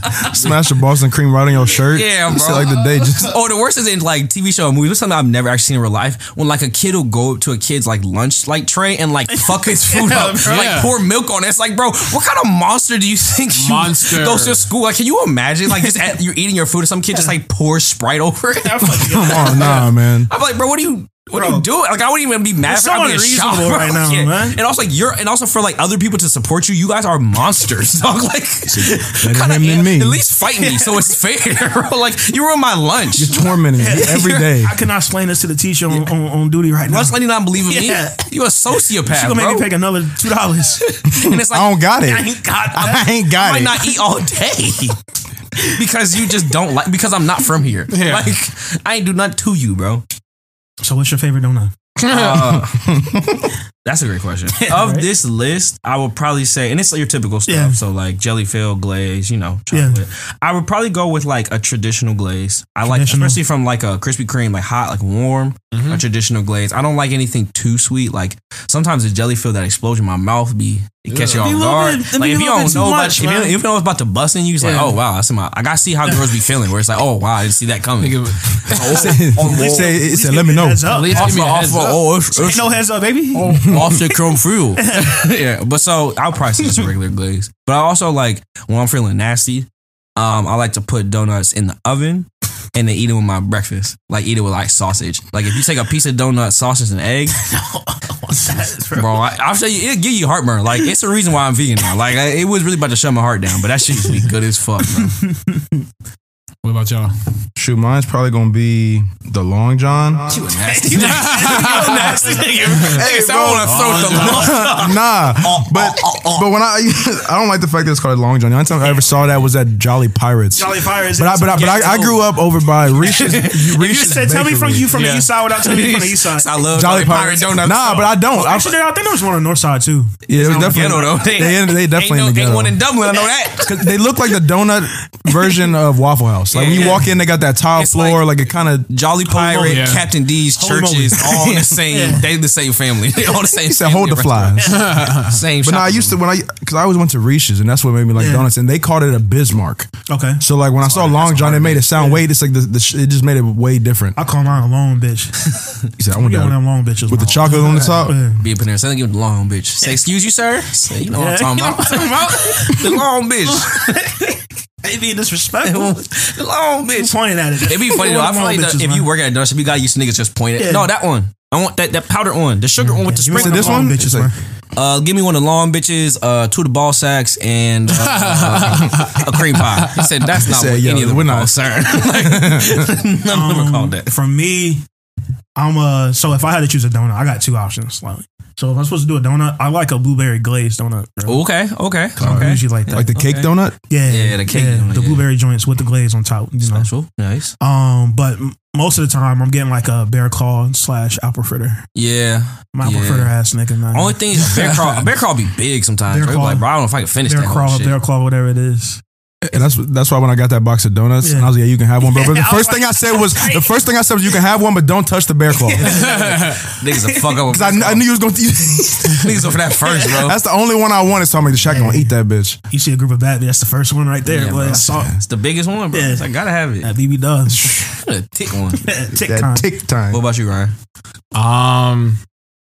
[SPEAKER 4] Smash the Boston cream right on your shirt.
[SPEAKER 1] Yeah, bro.
[SPEAKER 4] said, like the day just.
[SPEAKER 1] Oh, the worst is in like TV show and movies. This is something I've never actually seen in real life. When like a kid will go up to a kid's like lunch like tray and like fuck his food up,
[SPEAKER 3] bro.
[SPEAKER 1] like
[SPEAKER 3] Yeah.
[SPEAKER 1] pour milk on it. It's like, bro, what kind of monster do you think you
[SPEAKER 3] Monster.
[SPEAKER 1] goes to school? Like, can you imagine like just at, you're eating your food and some kid just like pours Sprite over it?
[SPEAKER 4] Come on, nah, man.
[SPEAKER 1] I'm like, bro, what are you? What are you doing? Like I wouldn't even be mad
[SPEAKER 2] It's
[SPEAKER 1] for
[SPEAKER 2] so
[SPEAKER 1] I'm being shocked
[SPEAKER 2] unreasonable right now, man.
[SPEAKER 1] And also like you're and also for like other people to support you, you guys are monsters. Dog. Like
[SPEAKER 4] Better him than me.
[SPEAKER 1] At least fight me so it's fair. bro. Like you ruined my lunch.
[SPEAKER 4] You're tormenting me every day.
[SPEAKER 2] I cannot explain this to the teacher on, on, on duty right now.
[SPEAKER 1] Much lady not believe in
[SPEAKER 2] Yeah.
[SPEAKER 1] me. You a sociopath,
[SPEAKER 2] She gonna make
[SPEAKER 1] bro.
[SPEAKER 2] me pay another two dollars.
[SPEAKER 1] and it's like
[SPEAKER 4] I don't got it.
[SPEAKER 1] I ain't got.
[SPEAKER 4] I ain't got
[SPEAKER 1] I might
[SPEAKER 4] it.
[SPEAKER 1] not eat all day because you just don't like because I'm not from here.
[SPEAKER 3] Yeah.
[SPEAKER 1] Like I ain't do nothing to you, bro.
[SPEAKER 2] So what's your favorite donut?
[SPEAKER 1] Uh, that's a great question. of
[SPEAKER 2] right?
[SPEAKER 1] this list, I would probably say, and it's your typical stuff.
[SPEAKER 2] Yeah.
[SPEAKER 1] So like jelly filled glaze, you know,
[SPEAKER 2] Yeah.
[SPEAKER 1] chocolate. I would probably go with like a traditional glaze. I like, especially from like a Krispy Kreme, like hot, like warm, mm-hmm. a traditional glaze. I don't like anything too sweet. Like sometimes the jelly filled that explosion in my mouth be it catch you
[SPEAKER 2] Be
[SPEAKER 1] off guard.
[SPEAKER 2] bit-
[SPEAKER 1] like if you don't
[SPEAKER 2] too
[SPEAKER 1] know about,
[SPEAKER 2] much,
[SPEAKER 1] if you,
[SPEAKER 2] man.
[SPEAKER 1] if you know it's about to bust in you, it's like, oh wow, that's my. I gotta see how girls be feeling. Where it's like, oh wow, I didn't see that coming.
[SPEAKER 3] Nigga,
[SPEAKER 4] It say, it say, let me know.
[SPEAKER 2] Heads up.
[SPEAKER 3] At least
[SPEAKER 1] Off
[SPEAKER 3] give me
[SPEAKER 1] the-
[SPEAKER 3] a
[SPEAKER 1] off
[SPEAKER 3] heads
[SPEAKER 1] the-
[SPEAKER 3] up.
[SPEAKER 1] oh, it's-
[SPEAKER 2] Ain't no heads up, baby. Oh.
[SPEAKER 1] Off the chrome fuel. yeah, but so I'll probably say just a regular glaze. But I also like when I'm feeling nasty, um, I like to put donuts in the oven and then eat it with my breakfast. Like eat it with like sausage. Like if you take a piece of donut, sausage, and egg, bro, I, I'll show you. It'll give you heartburn. Like it's the reason why I'm vegan now. Like I, it was really about to shut my heart down, but that shit used to be good as fuck, bro.
[SPEAKER 3] What about y'all?
[SPEAKER 4] Shoot, mine's probably gonna be the Long John.
[SPEAKER 1] You a nasty, nasty nigga. Hey,
[SPEAKER 4] bro,
[SPEAKER 1] I want to throw the
[SPEAKER 4] nah, uh, uh, uh, but but when I I don't like the fact that it's called Long John. The only time I ever saw that was at Jolly Pirates.
[SPEAKER 2] Jolly Pirates.
[SPEAKER 4] But I but I, but I, I grew up over by Reese's.
[SPEAKER 2] You
[SPEAKER 4] Reese's
[SPEAKER 2] just said, tell me from you from
[SPEAKER 3] Yeah.
[SPEAKER 2] the east side without telling me from the east side.
[SPEAKER 1] I love
[SPEAKER 4] Jolly
[SPEAKER 1] Pirate
[SPEAKER 4] Pirates.
[SPEAKER 1] donuts.
[SPEAKER 4] Nah, but I don't. I,
[SPEAKER 2] Actually, I think there was one on the north side too.
[SPEAKER 4] yeah, it was
[SPEAKER 1] It's
[SPEAKER 4] definitely.
[SPEAKER 1] ghetto, though.
[SPEAKER 4] They, they definitely
[SPEAKER 1] ain't, no,
[SPEAKER 4] in the
[SPEAKER 1] ain't one in Dublin. I know that.
[SPEAKER 4] 'Cause they look like the donut version of Waffle House. Like when you
[SPEAKER 1] Yeah.
[SPEAKER 4] walk in, they got that tile
[SPEAKER 1] It's
[SPEAKER 4] floor, like, it kind of.
[SPEAKER 1] Jolly Pirate,
[SPEAKER 3] Yeah.
[SPEAKER 1] Captain D's,
[SPEAKER 2] Holy
[SPEAKER 1] churches,
[SPEAKER 2] moly.
[SPEAKER 1] all the same. They the same family. They all the same.
[SPEAKER 4] He said, "Hold the
[SPEAKER 1] family
[SPEAKER 4] flies."
[SPEAKER 1] Same.
[SPEAKER 4] But no, I used to when I because I always went to Reese's and that's what made me like
[SPEAKER 2] Yeah.
[SPEAKER 4] donuts, and they called it a Bismarck.
[SPEAKER 2] Okay.
[SPEAKER 4] So like when I saw Long John, it made it sound way. It's like the, the sh- it just made it way different.
[SPEAKER 2] I call mine a long bitch.
[SPEAKER 4] He said, "I want
[SPEAKER 2] Get one of
[SPEAKER 4] that
[SPEAKER 2] long bitches.
[SPEAKER 4] with the chocolate on the top."
[SPEAKER 2] Yeah.
[SPEAKER 1] Be up in there, saying, "Give me the long bitch." Say, "Excuse you, sir." Say, "You know what I'm talking about? the long bitch,
[SPEAKER 2] They be disrespectful.
[SPEAKER 1] the long bitch."
[SPEAKER 2] pointing at it.
[SPEAKER 1] It'd be funny though. I feel like the, if you work at a donut shop, you got used to niggas just pointing.
[SPEAKER 2] Yeah.
[SPEAKER 1] No, that one. I want that that powdered one, the sugar one with the
[SPEAKER 2] You
[SPEAKER 1] sprinkle.
[SPEAKER 4] this one?
[SPEAKER 2] bitches,
[SPEAKER 4] like-
[SPEAKER 1] Uh, give me one of the long bitches, uh, two of the ball sacks, and uh, a cream pie. He said that's not
[SPEAKER 4] said,
[SPEAKER 1] what
[SPEAKER 4] yo,
[SPEAKER 1] any of them
[SPEAKER 4] we're
[SPEAKER 1] are
[SPEAKER 4] not-
[SPEAKER 1] called, sir. like, none of them are called that.
[SPEAKER 2] For me, I'm uh so if I had to choose a donut, I got two options. Like, so if I'm supposed to do a donut, I like a blueberry glazed donut. bro.
[SPEAKER 1] Okay, okay,
[SPEAKER 2] I usually like that.
[SPEAKER 4] Like the cake
[SPEAKER 1] Okay.
[SPEAKER 4] donut.
[SPEAKER 2] yeah,
[SPEAKER 1] Yeah, the cake donut,
[SPEAKER 2] the
[SPEAKER 1] yeah.
[SPEAKER 2] blueberry joints with the glaze on top. You know.
[SPEAKER 1] Special, nice.
[SPEAKER 2] Um, but most of the time, I'm getting like a bear claw slash apple fritter.
[SPEAKER 1] Yeah.
[SPEAKER 2] My apple
[SPEAKER 1] Yeah.
[SPEAKER 2] fritter ass nigga, man.
[SPEAKER 1] Only thing is, bear claw. a bear crawl be big sometimes.
[SPEAKER 2] Bear
[SPEAKER 1] Bro.
[SPEAKER 2] Claw.
[SPEAKER 1] Like, bro, I don't know if I can finish
[SPEAKER 2] bear
[SPEAKER 1] that
[SPEAKER 2] claw,
[SPEAKER 1] whole shit.
[SPEAKER 2] bear claw, whatever it is.
[SPEAKER 4] And that's that's why when I got that box of donuts,
[SPEAKER 2] Yeah.
[SPEAKER 4] and I was like, "Yeah, you can have one, bro." But the first thing I said was, the first thing I said was, "You can have one, but don't touch the bear claw."
[SPEAKER 1] Niggas a fuck up.
[SPEAKER 4] Because I,
[SPEAKER 1] bear
[SPEAKER 4] I knew you was going to.
[SPEAKER 1] Niggas go for that first, bro.
[SPEAKER 4] That's the only one I wanted. So I'm like, the shack gonna eat that bitch.
[SPEAKER 2] You see a group of bad, that's the first one right there.
[SPEAKER 1] Yeah, bro.
[SPEAKER 2] I saw
[SPEAKER 1] It's the biggest one, bro.
[SPEAKER 2] Yeah.
[SPEAKER 1] It's like, gotta have it.
[SPEAKER 2] that BB does.
[SPEAKER 1] A tick one.
[SPEAKER 2] Tick
[SPEAKER 4] That
[SPEAKER 2] time.
[SPEAKER 4] tick time.
[SPEAKER 1] What about you, Ryan?
[SPEAKER 3] Um,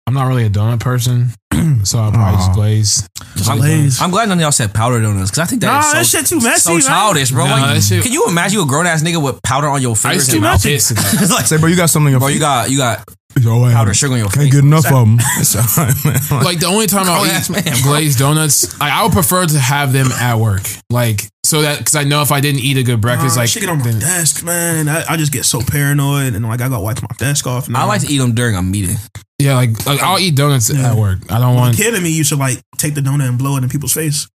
[SPEAKER 3] I'm not really a donut person, so I'll probably just
[SPEAKER 4] Aw.
[SPEAKER 3] glaze.
[SPEAKER 1] I'm,
[SPEAKER 2] Glaze.
[SPEAKER 1] I'm glad none of y'all said powder donuts because I think that
[SPEAKER 2] Nah,
[SPEAKER 1] is so,
[SPEAKER 2] that shit too messy,
[SPEAKER 1] so
[SPEAKER 2] man.
[SPEAKER 1] childish, bro.
[SPEAKER 3] Nah,
[SPEAKER 1] like,
[SPEAKER 3] that shit-
[SPEAKER 1] can you imagine you a grown ass nigga with powder on your
[SPEAKER 3] I
[SPEAKER 1] fingers?
[SPEAKER 3] used to
[SPEAKER 1] and
[SPEAKER 3] get
[SPEAKER 1] mouth?
[SPEAKER 3] pissed at that.
[SPEAKER 1] It's like,
[SPEAKER 4] Say, bro, you got something in your
[SPEAKER 1] bro, you got you got
[SPEAKER 4] Oh, I
[SPEAKER 1] powder sugar on your
[SPEAKER 4] Can't
[SPEAKER 1] face.
[SPEAKER 4] get enough of them. It's all right, man.
[SPEAKER 3] Like the only time I'll
[SPEAKER 1] Grown-ass
[SPEAKER 3] eat
[SPEAKER 1] man,
[SPEAKER 3] glazed donuts, like I would prefer to have them at work, like so that because I know if I didn't eat a good breakfast,
[SPEAKER 2] Nah,
[SPEAKER 3] like
[SPEAKER 2] shit get on my
[SPEAKER 3] then-
[SPEAKER 2] desk, man. I, I just get so paranoid and like I got to wipe my desk off. And
[SPEAKER 1] I like to eat them during a meeting.
[SPEAKER 3] yeah, like like I'll eat donuts
[SPEAKER 2] Yeah.
[SPEAKER 3] at work. I don't
[SPEAKER 2] When
[SPEAKER 3] want
[SPEAKER 2] a kid in me You should like take the donut and blow it in people's face.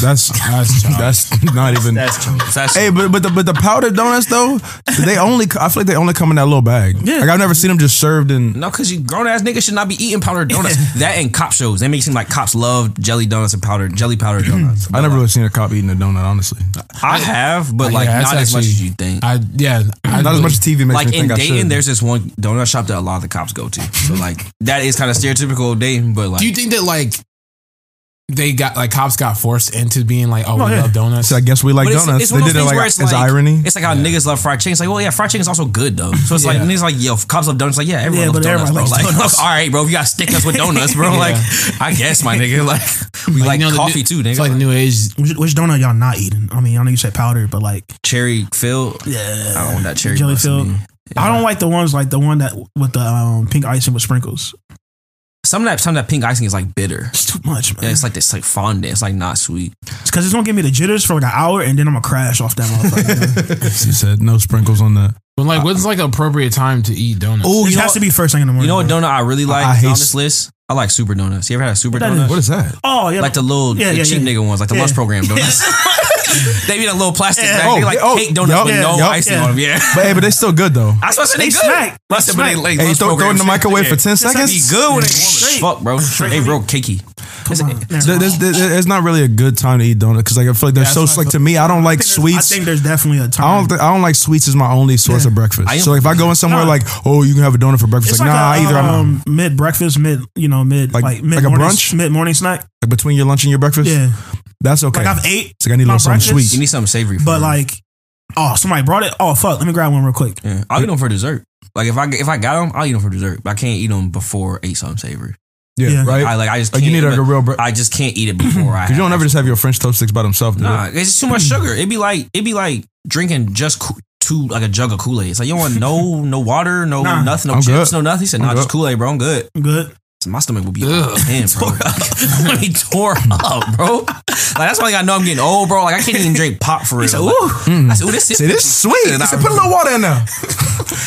[SPEAKER 4] That's
[SPEAKER 3] That's
[SPEAKER 4] that's not even.
[SPEAKER 1] That's
[SPEAKER 4] Hey, but but the but the powdered donuts though, they only I feel like they only come in that little bag.
[SPEAKER 2] Yeah.
[SPEAKER 4] Like I've never seen them just served in.
[SPEAKER 1] No, because you grown ass niggas should not be eating powdered donuts. that and cop shows. They make it seem like cops love jelly donuts and powdered jelly powdered donuts.
[SPEAKER 4] I never really seen a cop eating a donut. Honestly,
[SPEAKER 1] I have, but
[SPEAKER 3] Yeah,
[SPEAKER 1] like
[SPEAKER 3] that's
[SPEAKER 1] not as much as you think.
[SPEAKER 3] I yeah, I
[SPEAKER 4] not as much as TV makes
[SPEAKER 1] like
[SPEAKER 4] me
[SPEAKER 1] in
[SPEAKER 4] think I
[SPEAKER 1] Dayton,
[SPEAKER 4] should.
[SPEAKER 1] there's this one donut shop that a lot of the cops go to. So like that is kind of stereotypical Dayton, but like
[SPEAKER 3] Do you think that like they got like cops got forced into being like, oh,
[SPEAKER 2] Oh,
[SPEAKER 3] we
[SPEAKER 2] yeah.
[SPEAKER 3] love donuts?
[SPEAKER 4] So I guess we like
[SPEAKER 1] But
[SPEAKER 4] donuts.
[SPEAKER 1] it's
[SPEAKER 4] they
[SPEAKER 1] one of
[SPEAKER 4] did
[SPEAKER 1] those
[SPEAKER 4] it
[SPEAKER 1] things
[SPEAKER 4] like
[SPEAKER 1] where it's like
[SPEAKER 4] irony.
[SPEAKER 1] It's like how niggas love fried chicken. It's like, well, yeah, fried chicken is also good though. So it's like niggas like, yo, cops love donuts. Like, yeah, everyone
[SPEAKER 2] Yeah,
[SPEAKER 1] loves
[SPEAKER 2] but
[SPEAKER 1] donuts, bro.
[SPEAKER 2] everybody
[SPEAKER 1] Like,
[SPEAKER 2] likes donuts.
[SPEAKER 1] all right, bro, if you got stick us with donuts, bro.
[SPEAKER 3] Yeah.
[SPEAKER 1] Like, I guess my nigga, like, we like,
[SPEAKER 3] you know, the
[SPEAKER 1] coffee
[SPEAKER 3] new-
[SPEAKER 1] too, nigga.
[SPEAKER 3] It's like the new age.
[SPEAKER 2] Which, which donut y'all not eating? I mean, I know you said powder, but like
[SPEAKER 1] cherry filled.
[SPEAKER 2] yeah,
[SPEAKER 1] I don't want that cherry
[SPEAKER 2] Jelly
[SPEAKER 1] bus
[SPEAKER 2] filled. I don't like the ones like the one that with the um, pink icing with sprinkles.
[SPEAKER 1] Some of that some of that pink icing is like bitter.
[SPEAKER 2] It's too much, man.
[SPEAKER 1] Yeah, it's like this like fondant. It's like not sweet.
[SPEAKER 2] It's because it's gonna give me the jitters for like an hour, and then I'm gonna crash off that motherfucker.
[SPEAKER 4] She said no sprinkles on that.
[SPEAKER 3] But like, uh, what's like appropriate time to eat donuts?
[SPEAKER 1] Oh,
[SPEAKER 2] it
[SPEAKER 1] you know,
[SPEAKER 2] has to be first thing in the morning.
[SPEAKER 1] you know what donut I really like
[SPEAKER 4] I
[SPEAKER 1] on
[SPEAKER 4] hate
[SPEAKER 1] this list? I like super donuts. You ever had a super
[SPEAKER 2] What
[SPEAKER 1] donut?
[SPEAKER 2] is?
[SPEAKER 4] What is that?
[SPEAKER 2] Oh yeah,
[SPEAKER 1] Like the little
[SPEAKER 2] Yeah,
[SPEAKER 1] the
[SPEAKER 2] yeah,
[SPEAKER 1] cheap
[SPEAKER 2] yeah.
[SPEAKER 1] nigga ones, like the
[SPEAKER 2] Yeah.
[SPEAKER 1] lunch program donuts. they be in a little plastic
[SPEAKER 2] Yeah.
[SPEAKER 1] bag. They
[SPEAKER 4] Oh,
[SPEAKER 1] like
[SPEAKER 4] oh,
[SPEAKER 1] cake donuts
[SPEAKER 4] yup,
[SPEAKER 1] with
[SPEAKER 2] yeah,
[SPEAKER 1] no
[SPEAKER 2] yup,
[SPEAKER 1] icing
[SPEAKER 2] yeah.
[SPEAKER 1] on them. Yeah.
[SPEAKER 4] But hey, but they still good though.
[SPEAKER 1] I supposed to say
[SPEAKER 2] They
[SPEAKER 1] they good.
[SPEAKER 2] smack.
[SPEAKER 1] I said, but they like
[SPEAKER 4] Hey,
[SPEAKER 1] lunch
[SPEAKER 4] throw, throw it in
[SPEAKER 1] programs.
[SPEAKER 4] the microwave for ten
[SPEAKER 1] They
[SPEAKER 4] seconds.
[SPEAKER 1] be good when they warm as
[SPEAKER 2] Straight.
[SPEAKER 1] fuck, bro. They real cakey.
[SPEAKER 2] Come on. Never
[SPEAKER 4] there's, there's, it's not really a good time to eat donuts because like I feel like they're
[SPEAKER 3] Yeah,
[SPEAKER 4] so
[SPEAKER 3] that's what
[SPEAKER 4] like to me. I don't like
[SPEAKER 2] I
[SPEAKER 4] sweets.
[SPEAKER 2] I think there's definitely a time.
[SPEAKER 4] I don't. Th- I don't like sweets as my only source
[SPEAKER 2] Yeah.
[SPEAKER 4] of breakfast.
[SPEAKER 1] I am-
[SPEAKER 4] so if I go in somewhere like, oh, you can have a donut for breakfast,
[SPEAKER 2] it's
[SPEAKER 4] like,
[SPEAKER 2] like,
[SPEAKER 4] nah,
[SPEAKER 2] a,
[SPEAKER 4] either I'm
[SPEAKER 2] um, mid breakfast, mid you know mid
[SPEAKER 4] Like-
[SPEAKER 2] like,
[SPEAKER 4] like a
[SPEAKER 2] morning,
[SPEAKER 4] brunch?
[SPEAKER 2] mid morning snack.
[SPEAKER 4] like between your lunch and your breakfast.
[SPEAKER 2] Yeah,
[SPEAKER 4] that's okay.
[SPEAKER 2] like I've ate,
[SPEAKER 4] it's like I need a
[SPEAKER 2] my
[SPEAKER 4] little something
[SPEAKER 2] breakfast.
[SPEAKER 4] sweet.
[SPEAKER 1] You need something savory. For
[SPEAKER 2] but
[SPEAKER 1] it.
[SPEAKER 2] like, oh somebody brought it. Oh fuck, let me grab one real quick.
[SPEAKER 1] yeah. I'll eat them for dessert. Like if I if I got them, I'll eat them for dessert. But I can't eat them before I eat something savory.
[SPEAKER 4] yeah,
[SPEAKER 2] Yeah.
[SPEAKER 4] right.
[SPEAKER 1] I like I just
[SPEAKER 4] like
[SPEAKER 1] can't.
[SPEAKER 4] you need like
[SPEAKER 1] but
[SPEAKER 4] a real. Bre-
[SPEAKER 1] I just can't eat it before I.
[SPEAKER 4] Because you don't ever just have your French toast sticks by themselves. do
[SPEAKER 1] Nah,
[SPEAKER 4] it?
[SPEAKER 1] it's just too much sugar. It'd be like it'd be like drinking just two like a jug of Kool Aid. It's like you don't want no no water, no
[SPEAKER 2] Nah.
[SPEAKER 1] nothing, no
[SPEAKER 4] I'm
[SPEAKER 1] chips,
[SPEAKER 4] good.
[SPEAKER 1] no nothing. He said,
[SPEAKER 4] I'm
[SPEAKER 1] "Nah, just. Kool Aid, bro. I'm good."
[SPEAKER 2] I'm good.
[SPEAKER 1] So my stomach will be
[SPEAKER 3] Ugh.
[SPEAKER 1] bro. I'm be tore up, bro. Like that's why I know I'm getting old, bro. Like I can't even drink pop for real.
[SPEAKER 2] said,
[SPEAKER 1] Like,
[SPEAKER 2] "Ooh." Mm.
[SPEAKER 1] I said, "Ooh, this is
[SPEAKER 4] Say this sweet. I
[SPEAKER 1] I-
[SPEAKER 4] said, put a little water in there.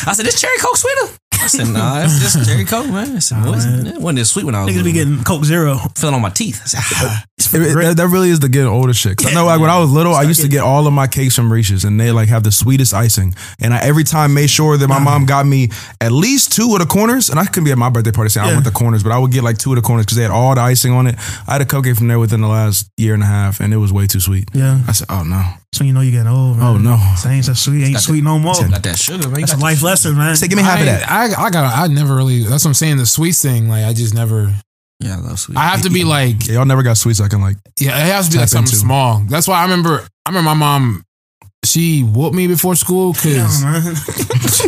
[SPEAKER 1] I said, "This cherry coke sweeter." I said, "Nah, it's just cherry coke, man." I said, "What is it? It wasn't as sweet when I was
[SPEAKER 2] Niggas be getting Coke Zero.
[SPEAKER 1] feeling on my teeth." I said, ah.
[SPEAKER 4] It- that, that really is the getting older shit. 'Cause I know like when I was little, I used to get all of my cakes from Reese's, and they like have the sweetest icing. And I every time made sure that my mom got me at least two of the corners. And I couldn't be at my birthday party saying I want the corners, but I would get like two of the corners because they had all the icing on it. I had a cupcake from there within the last year and a half, and it was way too sweet.
[SPEAKER 2] Yeah,
[SPEAKER 4] I said, oh no,
[SPEAKER 2] so you know you getting old. Man.
[SPEAKER 4] oh no.
[SPEAKER 2] So ain't so sweet. Ain't
[SPEAKER 1] Got
[SPEAKER 2] sweet no more.
[SPEAKER 1] got that sugar, man. You
[SPEAKER 2] That's a life
[SPEAKER 1] that
[SPEAKER 2] lesson, man.
[SPEAKER 4] Say, give me half of
[SPEAKER 3] I,
[SPEAKER 4] that.
[SPEAKER 3] I, I got. I never really. That's what I'm saying. The sweets thing. Like I just never.
[SPEAKER 1] Yeah, I love sweet.
[SPEAKER 3] I have to be like.
[SPEAKER 4] Yeah, y'all never got sweets I can like.
[SPEAKER 3] Yeah, it has to be like something
[SPEAKER 4] into.
[SPEAKER 3] small. That's why I remember. I remember my mom. She whooped me before school because
[SPEAKER 2] man.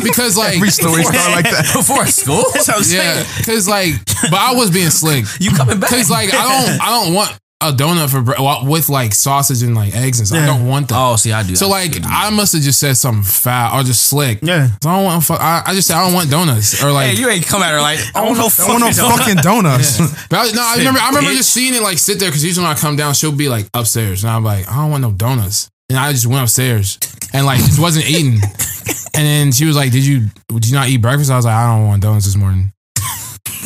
[SPEAKER 3] because like
[SPEAKER 4] Every story start like that.
[SPEAKER 1] before school.
[SPEAKER 2] That's what I'm
[SPEAKER 3] yeah because like but I was being slick
[SPEAKER 1] You coming back?
[SPEAKER 3] because like I don't I don't want a donut for bre- well, with like sausage and like eggs and stuff. I don't want that.
[SPEAKER 1] Oh, see, I do.
[SPEAKER 3] so
[SPEAKER 1] that
[SPEAKER 3] like
[SPEAKER 1] shit.
[SPEAKER 3] I must have just said something foul or just slick.
[SPEAKER 2] Yeah.
[SPEAKER 3] So I don't want. fu- I, I just said I don't want donuts or like.
[SPEAKER 1] hey, you ain't come at her like I don't know.
[SPEAKER 4] I want no fucking donuts.
[SPEAKER 3] But I, no, I remember. I remember just seeing it like sit there because usually when I come down, she'll be like upstairs, and I'm like, I don't want no donuts, and I just went upstairs and like just wasn't eating, and then she was like, Did you did you not eat breakfast? I was like, I don't want donuts this morning.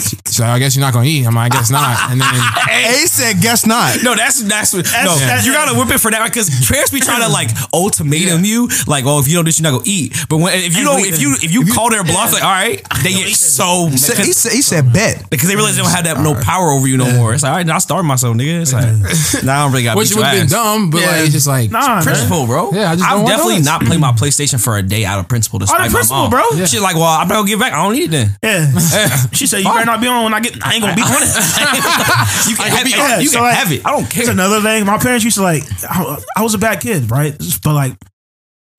[SPEAKER 3] So I guess you're not gonna eat. I'm like, I guess not. And then
[SPEAKER 4] A said, guess not.
[SPEAKER 1] No, that's that's what. no,
[SPEAKER 2] that's-
[SPEAKER 1] you gotta whip it for that because Trans be trying to like ultimatum you, like, oh, if you don't do this, you're not gonna eat. But when if you
[SPEAKER 2] And
[SPEAKER 1] don't,
[SPEAKER 2] we-
[SPEAKER 1] if you if you call their bluff, like, all right, they get so
[SPEAKER 4] He said, he said, he said bet.
[SPEAKER 1] because they realize they don't have that no power over you no more. It's like, all right, now I starve myself, nigga. It's like, now I don't really got
[SPEAKER 3] which
[SPEAKER 1] beat
[SPEAKER 3] would
[SPEAKER 1] your
[SPEAKER 3] have been dumb, but like it's just like
[SPEAKER 2] Nah, man.
[SPEAKER 1] Principle, bro.
[SPEAKER 3] Yeah, I just don't
[SPEAKER 1] I've
[SPEAKER 3] want
[SPEAKER 1] definitely
[SPEAKER 3] donuts.
[SPEAKER 1] not played my PlayStation for a day out of principle. Despite
[SPEAKER 2] Out of
[SPEAKER 1] my
[SPEAKER 2] principle,
[SPEAKER 1] mom.
[SPEAKER 2] bro.
[SPEAKER 3] Yeah.
[SPEAKER 1] She's like, well, I'm not gonna give back. I don't need it then.
[SPEAKER 2] Yeah. She said, "You better not be on when I get. I ain't gonna be on it."
[SPEAKER 1] you can
[SPEAKER 2] I
[SPEAKER 1] have
[SPEAKER 2] be-
[SPEAKER 1] it.
[SPEAKER 2] yeah,
[SPEAKER 1] you
[SPEAKER 2] so
[SPEAKER 1] can
[SPEAKER 2] like-
[SPEAKER 1] have it. I don't care.
[SPEAKER 2] It's another thing. My parents used to like. I, I was a bad kid, right? But like,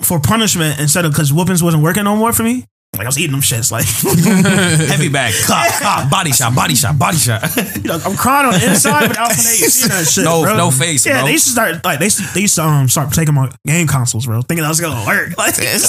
[SPEAKER 2] for punishment instead of because whoopings wasn't working no more for me. Like I was eating them shits. Like
[SPEAKER 1] Heavy bag, cop, cop, body shot, body shot, body shot.
[SPEAKER 2] you know, I'm crying on the inside, but they ain't that shit.
[SPEAKER 1] No-
[SPEAKER 2] bro.
[SPEAKER 1] no face,
[SPEAKER 2] Yeah,
[SPEAKER 1] bro.
[SPEAKER 2] they used to start like they used to, they used to um, start taking my game consoles, bro, thinking I was gonna work. Like, this.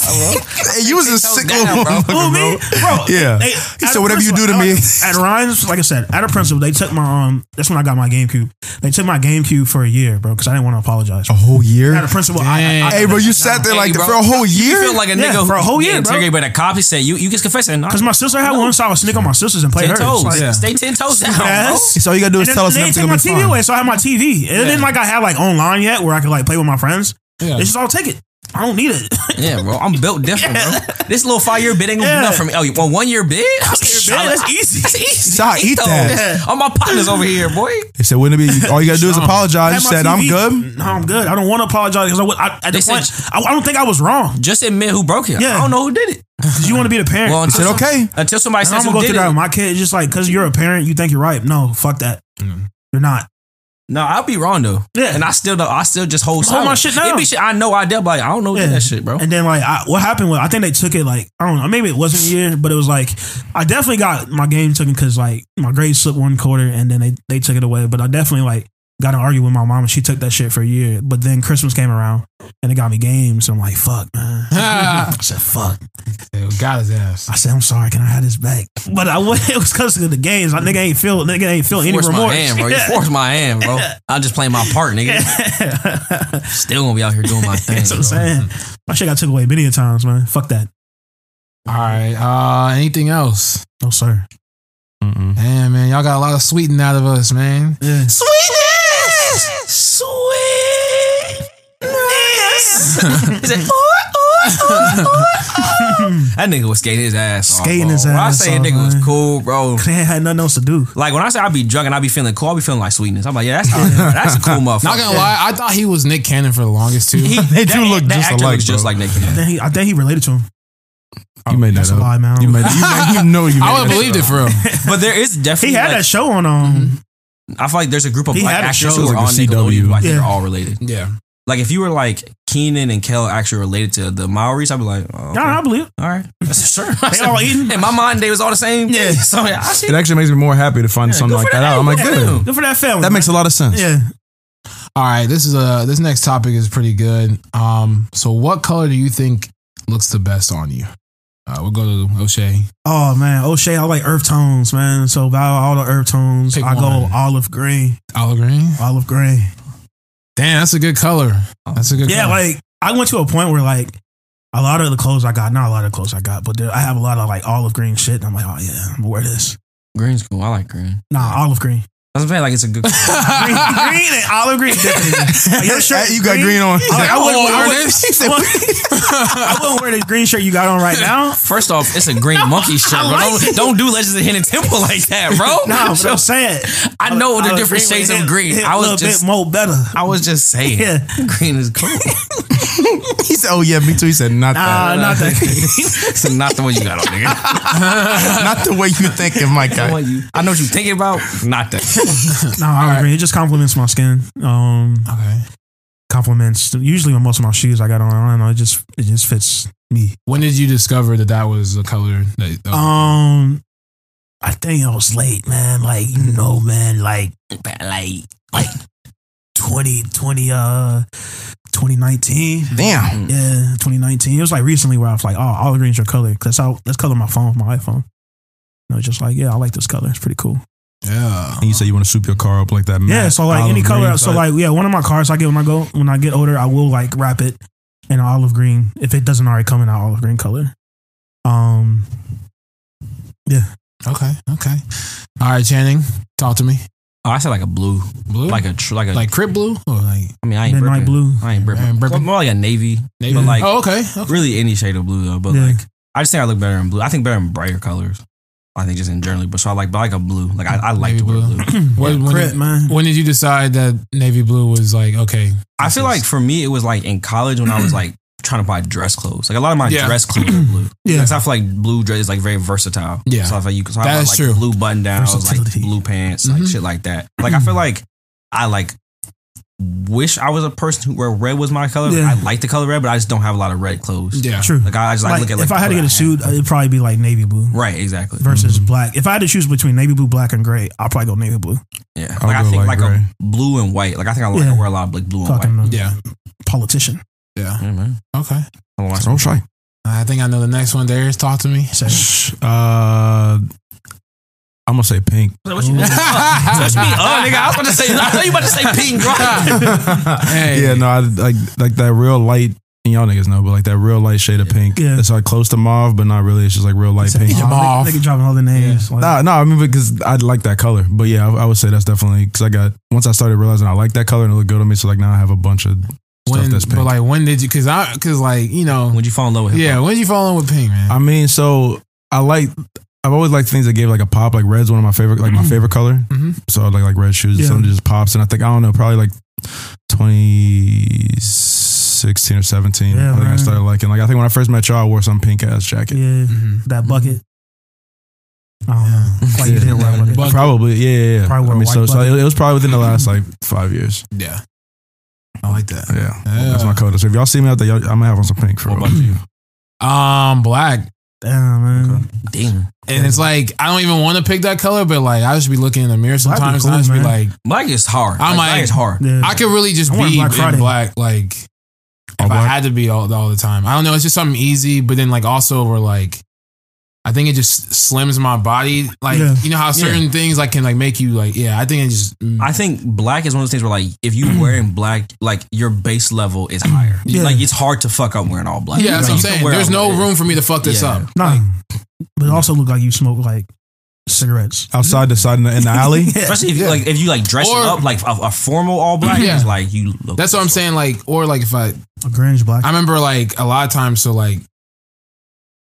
[SPEAKER 4] Hey, you was a sick
[SPEAKER 1] down, bro.
[SPEAKER 2] me, bro?
[SPEAKER 4] Yeah.
[SPEAKER 2] They,
[SPEAKER 4] He said, "Whatever you do to me."
[SPEAKER 2] At Ryan's, like I said, at a principal, they took my um. That's when I got my GameCube. They took my GameCube for a year, bro, because I didn't want to apologize.
[SPEAKER 4] A whole year?
[SPEAKER 2] At a principal, I, I. I,
[SPEAKER 4] Hey, bro, you sat there like
[SPEAKER 1] bro.
[SPEAKER 4] for a whole year?
[SPEAKER 1] You feel like a nigga
[SPEAKER 2] for a whole year, bro.
[SPEAKER 1] interrogated by the cop. He said, "You you just confessing." Nah,
[SPEAKER 2] Because my sister had one, so I would sneak on my sisters and play
[SPEAKER 1] ten
[SPEAKER 2] hers.
[SPEAKER 1] toes.
[SPEAKER 2] Like,
[SPEAKER 3] Yeah.
[SPEAKER 1] Stay ten toes down, bro.
[SPEAKER 4] so all you gotta do is
[SPEAKER 2] then,
[SPEAKER 4] tell us
[SPEAKER 2] they
[SPEAKER 4] and
[SPEAKER 2] take my TV
[SPEAKER 4] fine.
[SPEAKER 2] away, so I had my TV. It didn't like I had like online yet where I could like play with my friends.
[SPEAKER 3] Yeah.
[SPEAKER 2] They just all take it. I don't need it.
[SPEAKER 1] Yeah, bro. I'm built different, bro. This little five year bid ain't gonna
[SPEAKER 2] Yeah.
[SPEAKER 1] do nothing for me. Oh, you want one year bid?
[SPEAKER 2] bid? That's easy.
[SPEAKER 1] That's easy.
[SPEAKER 4] So I eat
[SPEAKER 1] those.
[SPEAKER 4] that.
[SPEAKER 1] All my partners over here, boy.
[SPEAKER 4] He said, wouldn't it be, all you gotta do is apologize.
[SPEAKER 2] had
[SPEAKER 4] You
[SPEAKER 2] my
[SPEAKER 4] said, I'm good.
[SPEAKER 2] No, I'm good. I don't want to apologize because I, would- I, at
[SPEAKER 1] They
[SPEAKER 2] the
[SPEAKER 1] said-
[SPEAKER 2] point, I, I don't think I was wrong.
[SPEAKER 1] Just admit who broke it.
[SPEAKER 2] Yeah.
[SPEAKER 1] I don't know who did it.
[SPEAKER 2] Because you want to be the parent.
[SPEAKER 1] Well,
[SPEAKER 4] said,
[SPEAKER 1] until some-
[SPEAKER 4] okay.
[SPEAKER 1] Until somebody
[SPEAKER 2] And
[SPEAKER 1] says
[SPEAKER 2] I'm gonna go
[SPEAKER 1] did
[SPEAKER 2] through that with my kid. It's just like because you're a parent, you think you're right. No, fuck that. Mm-hmm. You're not.
[SPEAKER 1] No, I'll be wrong though.
[SPEAKER 2] Yeah.
[SPEAKER 1] and I still don't. I still just hold,
[SPEAKER 2] Hold my shit down.
[SPEAKER 1] It be shit I know I did, but like, I don't know
[SPEAKER 2] Yeah.
[SPEAKER 1] that shit, bro.
[SPEAKER 2] And then like I, what happened was I think they took it like I don't know maybe it wasn't a year but it was like I definitely got my game taken because like my grades slipped one quarter and then they they took it away but I definitely like got an argument with my mom and she took that shit for a year. But then Christmas came around and it got me games. And I'm like, fuck, man. I said, fuck.
[SPEAKER 3] got his ass.
[SPEAKER 2] I said, I'm sorry, can I have this back? But I went, it was because of the games. Like, nigga ain't feel, nigga ain't feel any remorse.
[SPEAKER 1] my hand, bro. You
[SPEAKER 2] Yeah.
[SPEAKER 1] force my hand, bro. I'm just playing my part, nigga. Still gonna be out here doing my thing.
[SPEAKER 2] That's what I'm saying. My shit got took away many a times, man. Fuck that.
[SPEAKER 3] All right. Uh, anything else?
[SPEAKER 2] No, sir.
[SPEAKER 4] Mm-mm.
[SPEAKER 3] Damn, man, y'all got a lot of sweeting out of us, man.
[SPEAKER 2] Yeah.
[SPEAKER 1] Sweetness, sweetness. He said, "Ooh, ooh, ooh, ooh." that nigga was skating his ass off.
[SPEAKER 2] Skating
[SPEAKER 1] bro.
[SPEAKER 2] his
[SPEAKER 1] When I
[SPEAKER 2] ass
[SPEAKER 1] say a
[SPEAKER 2] off,
[SPEAKER 1] nigga was cool, bro.
[SPEAKER 2] They ain't had nothing else to do.
[SPEAKER 1] Like when I say I'd be drunk and I'd be feeling cool, I'd be feeling like sweetness. I'm like, yeah, that's that's a cool motherfucker.
[SPEAKER 3] Not gonna lie, I thought he was Nick Cannon for the longest too.
[SPEAKER 1] He,
[SPEAKER 4] They do look
[SPEAKER 1] that
[SPEAKER 4] just
[SPEAKER 1] actor
[SPEAKER 4] alike,
[SPEAKER 1] looks just
[SPEAKER 4] bro.
[SPEAKER 1] like Nick
[SPEAKER 2] I
[SPEAKER 1] Cannon.
[SPEAKER 2] think he, I think he related to him.
[SPEAKER 4] You made that
[SPEAKER 2] That's a
[SPEAKER 4] up.
[SPEAKER 2] lie, man.
[SPEAKER 4] You made. You, made, you know you. Made
[SPEAKER 3] I would have
[SPEAKER 4] that
[SPEAKER 3] believed it
[SPEAKER 4] shit
[SPEAKER 3] for him.
[SPEAKER 1] But there is definitely
[SPEAKER 2] He had
[SPEAKER 1] like,
[SPEAKER 2] that show on um
[SPEAKER 1] I feel like there's a group of
[SPEAKER 2] He
[SPEAKER 1] black
[SPEAKER 2] had a
[SPEAKER 1] actors
[SPEAKER 2] show
[SPEAKER 1] who are
[SPEAKER 4] like
[SPEAKER 1] on
[SPEAKER 4] the
[SPEAKER 1] Nickelodeon
[SPEAKER 4] CW.
[SPEAKER 1] who I think
[SPEAKER 2] Yeah.
[SPEAKER 1] are all related.
[SPEAKER 3] Yeah.
[SPEAKER 1] Like if you were like Kenan and Kel actually related to the Maoris, I'd be like, oh, okay.
[SPEAKER 2] Nah, I believe
[SPEAKER 1] all right, sure.
[SPEAKER 2] They all eating.
[SPEAKER 1] In my mind, they was all the same.
[SPEAKER 2] Yeah.
[SPEAKER 1] So yeah, I see.
[SPEAKER 4] It actually makes me more happy to find something like
[SPEAKER 1] for
[SPEAKER 4] that out. I'm like,
[SPEAKER 1] Good for
[SPEAKER 4] good.
[SPEAKER 2] Good for that family.
[SPEAKER 4] That makes a lot of sense.
[SPEAKER 2] Yeah.
[SPEAKER 3] All right, this is a this next topic is pretty good. Um, so what color do you think looks the best on you? Uh, we'll go to O'Shea.
[SPEAKER 2] Oh man, O'Shea, I like earth tones, man. So about all the earth tones,
[SPEAKER 3] Pick
[SPEAKER 2] I go olive green.
[SPEAKER 3] Olive green.
[SPEAKER 2] Olive green.
[SPEAKER 3] Damn, that's a good color. That's a good.
[SPEAKER 2] Yeah,
[SPEAKER 3] color.
[SPEAKER 2] like I went to a point where like a lot of the clothes I got, not a lot of clothes I got, but there, I have a lot of like olive green shit. And I'm like, oh yeah, I'm gonna wear this.
[SPEAKER 1] Green's cool. I like green.
[SPEAKER 2] Nah, olive green.
[SPEAKER 1] That's what I'm saying. Like it's a good.
[SPEAKER 2] green, green and olive green. different. Like, your shirt
[SPEAKER 4] you got green on.
[SPEAKER 2] I, like, I wouldn't, I,
[SPEAKER 3] wear
[SPEAKER 2] wouldn't. I, wouldn't, I wouldn't wear the green shirt you got on right now.
[SPEAKER 1] First off, it's a green monkey shirt,
[SPEAKER 2] I
[SPEAKER 1] bro. Don't, don't do Legends of Hidden Temple like that, bro.
[SPEAKER 2] Nah, but I'm saying,
[SPEAKER 1] I know the
[SPEAKER 2] olive
[SPEAKER 1] different shades of green.
[SPEAKER 2] hit
[SPEAKER 1] I
[SPEAKER 2] a
[SPEAKER 1] was
[SPEAKER 2] little
[SPEAKER 1] just,
[SPEAKER 2] bit more better.
[SPEAKER 1] I was just saying,
[SPEAKER 2] Yeah.
[SPEAKER 1] green is cool.
[SPEAKER 4] He said, "Oh yeah, me too." He said, "Not
[SPEAKER 2] Nah,
[SPEAKER 4] that.
[SPEAKER 2] not that.
[SPEAKER 1] it's not the one you got on, nigga.
[SPEAKER 4] not the way you thinking, my
[SPEAKER 1] The
[SPEAKER 4] guy."
[SPEAKER 1] one you- I know what you're thinking about. Not that.
[SPEAKER 2] No, olive green. It just complements my skin. Um,
[SPEAKER 3] okay.
[SPEAKER 2] compliments. Usually, with most of my shoes I got on, I don't know. It just it just fits me.
[SPEAKER 3] When did you discover that that was a color? That, that-
[SPEAKER 2] Um, I think I was late, man. Like you know, man. Like like like 20, 20, uh, 2019.
[SPEAKER 4] Damn.
[SPEAKER 2] Yeah, 2019. It was like recently where I was like, oh, olive green's your color. Cause how that's color my phone, my iPhone. And I was just like, yeah, I like this color. It's pretty cool.
[SPEAKER 3] Yeah.
[SPEAKER 4] And you say you want to soup your car up like that.
[SPEAKER 2] yeah,
[SPEAKER 4] matte
[SPEAKER 2] so like any color.
[SPEAKER 4] green
[SPEAKER 2] So
[SPEAKER 4] type.
[SPEAKER 2] like, yeah, one of my cars I get when I go when I get older, I will like wrap it in olive green if it doesn't already come in an olive green color. Um, Yeah.
[SPEAKER 3] Okay. Okay. All right, Channing, talk to me.
[SPEAKER 1] Oh, I said like a blue,
[SPEAKER 3] Blue,
[SPEAKER 1] like a tr- like a.
[SPEAKER 3] like Crip blue or like
[SPEAKER 1] I mean, I ain't
[SPEAKER 2] midnight
[SPEAKER 1] bripping.
[SPEAKER 2] blue.
[SPEAKER 1] I ain't
[SPEAKER 3] Man,
[SPEAKER 1] bripping.
[SPEAKER 3] bripping.
[SPEAKER 1] More like a navy,
[SPEAKER 3] navy.
[SPEAKER 1] but like
[SPEAKER 3] oh, okay. okay.
[SPEAKER 1] really any shade of blue though. But
[SPEAKER 2] Yeah.
[SPEAKER 1] like, I just think I look better in blue. I think better in brighter colors. I think just in generally, but so I like, but I like a blue. Like I, I like
[SPEAKER 3] Navy
[SPEAKER 1] to wear
[SPEAKER 3] blue.
[SPEAKER 1] blue.
[SPEAKER 3] When, when,
[SPEAKER 2] Crip,
[SPEAKER 3] did,
[SPEAKER 2] man.
[SPEAKER 3] when did you decide that navy blue was like okay?
[SPEAKER 1] I feel
[SPEAKER 3] is-
[SPEAKER 1] like for me, it was like in college when I was like trying to buy dress clothes. Like a lot of my
[SPEAKER 3] Yeah.
[SPEAKER 1] dress clothes are blue.
[SPEAKER 2] Yeah.
[SPEAKER 1] Because I feel like blue dress is like very versatile.
[SPEAKER 3] Yeah.
[SPEAKER 1] So I feel like you so I
[SPEAKER 3] That
[SPEAKER 1] like
[SPEAKER 3] true.
[SPEAKER 1] blue button downs, like blue pants, like
[SPEAKER 3] Mhm.
[SPEAKER 1] shit like that. Like I feel like I like wish I was a person who where red was my color.
[SPEAKER 2] Yeah.
[SPEAKER 1] I like the color red, but I just don't have a lot of red clothes.
[SPEAKER 3] yeah.
[SPEAKER 2] True.
[SPEAKER 1] Like I just like,
[SPEAKER 2] Like,
[SPEAKER 1] look at like
[SPEAKER 2] if I had to get a
[SPEAKER 1] color
[SPEAKER 2] suit, it'd probably be like navy blue.
[SPEAKER 1] Right, exactly.
[SPEAKER 2] versus black. If I had to choose between navy blue, black, and gray, I'll probably go navy blue.
[SPEAKER 1] Yeah.
[SPEAKER 4] I'll
[SPEAKER 1] Like I think like
[SPEAKER 4] gray.
[SPEAKER 1] a blue and white. Like I think I like
[SPEAKER 2] Yeah.
[SPEAKER 1] I wear a lot of like blue and white.
[SPEAKER 3] Yeah.
[SPEAKER 2] politician.
[SPEAKER 3] Yeah.
[SPEAKER 1] Yeah, man.
[SPEAKER 3] Okay.
[SPEAKER 1] I want
[SPEAKER 4] Don't shy.
[SPEAKER 3] I think I know the next one. Darius, talk to me.
[SPEAKER 2] So,
[SPEAKER 4] Uh, I'm gonna say pink.
[SPEAKER 1] What you mean? Touch me up, nigga. I was about to say. I know you about to say pink, bro.
[SPEAKER 3] Hey.
[SPEAKER 4] Yeah, no, I like like that real light. And y'all niggas know, but like that real light shade of pink.
[SPEAKER 2] Yeah.
[SPEAKER 4] It's like close to mauve, but not really. It's just like real light pink.
[SPEAKER 3] Come off.
[SPEAKER 2] Nigga dropping all the names. Like,
[SPEAKER 4] Nah, no, I mean because I like that color, but yeah, I, I would say that's definitely because I got once I started realizing I like that color and it looked good on me. So like now I have a bunch of stuff
[SPEAKER 3] When,
[SPEAKER 4] that's pink.
[SPEAKER 3] but like, when did you? Because I, because like, you know,
[SPEAKER 1] When you fall in love with hip
[SPEAKER 3] yeah, when did you fall in love with pink, man?
[SPEAKER 4] I mean, so I like. I've always liked things that gave like a pop. Like red's one of my favorite, like my favorite color.
[SPEAKER 3] Mhm.
[SPEAKER 4] So I like like red shoes.
[SPEAKER 2] Yeah.
[SPEAKER 4] Something just pops, and I think I don't know, probably like 2016 or 17.
[SPEAKER 2] Yeah,
[SPEAKER 4] I think I started liking. Like I think when I first met y'all, I wore some pink ass jacket.
[SPEAKER 2] yeah,
[SPEAKER 3] Mhm.
[SPEAKER 2] that bucket. I don't know. Like you
[SPEAKER 4] Yeah.
[SPEAKER 2] did wear a bucket.
[SPEAKER 3] Bucket.
[SPEAKER 4] Probably, yeah, yeah. yeah.
[SPEAKER 2] Probably
[SPEAKER 4] I mean, so, so
[SPEAKER 2] bucket.
[SPEAKER 4] it, it was probably within the last like five years.
[SPEAKER 3] Yeah, I like that.
[SPEAKER 4] Yeah,
[SPEAKER 3] Yeah.
[SPEAKER 4] that's my color. So if y'all see me out there, y'all, I'm gonna have on some pink for
[SPEAKER 1] What
[SPEAKER 4] real.
[SPEAKER 1] about you?
[SPEAKER 3] Um, black.
[SPEAKER 2] Damn, man.
[SPEAKER 1] Damn.
[SPEAKER 3] And it's like I don't even want to pick that color, but like I just be looking in the mirror sometimes
[SPEAKER 2] cool,
[SPEAKER 3] and I just be like,
[SPEAKER 1] Black is hard.
[SPEAKER 3] I'm
[SPEAKER 1] black
[SPEAKER 3] like-
[SPEAKER 1] is hard.
[SPEAKER 2] Yeah.
[SPEAKER 3] I could really just
[SPEAKER 2] I
[SPEAKER 3] be
[SPEAKER 2] Black
[SPEAKER 3] in black, like
[SPEAKER 4] All
[SPEAKER 3] if I had to be all, all the time. I don't know. It's just something easy, but then like also we're like, I think it just slims my body. Like
[SPEAKER 2] Yeah.
[SPEAKER 3] you know how certain things like can like make you like yeah. I think it just mm,
[SPEAKER 1] I think black is one of those things where like if you wearing black, like your base level is higher.
[SPEAKER 2] Yeah.
[SPEAKER 1] Like it's hard to fuck up wearing all black.
[SPEAKER 3] yeah. That's
[SPEAKER 1] Like,
[SPEAKER 3] what I'm saying. There's no
[SPEAKER 1] black.
[SPEAKER 3] room for me to fuck this
[SPEAKER 1] Yeah.
[SPEAKER 3] up.
[SPEAKER 2] Nah, but it also look like you smoke like cigarettes.
[SPEAKER 4] Outside the side in the, in the alley.
[SPEAKER 1] Especially if you like if you like dress
[SPEAKER 3] Or-
[SPEAKER 1] it up like a, a formal all black,
[SPEAKER 3] Yeah.
[SPEAKER 1] it's like you look.
[SPEAKER 3] That's what I'm saying. Like or like if I
[SPEAKER 2] A Grange black.
[SPEAKER 3] I remember like a lot of times. So like,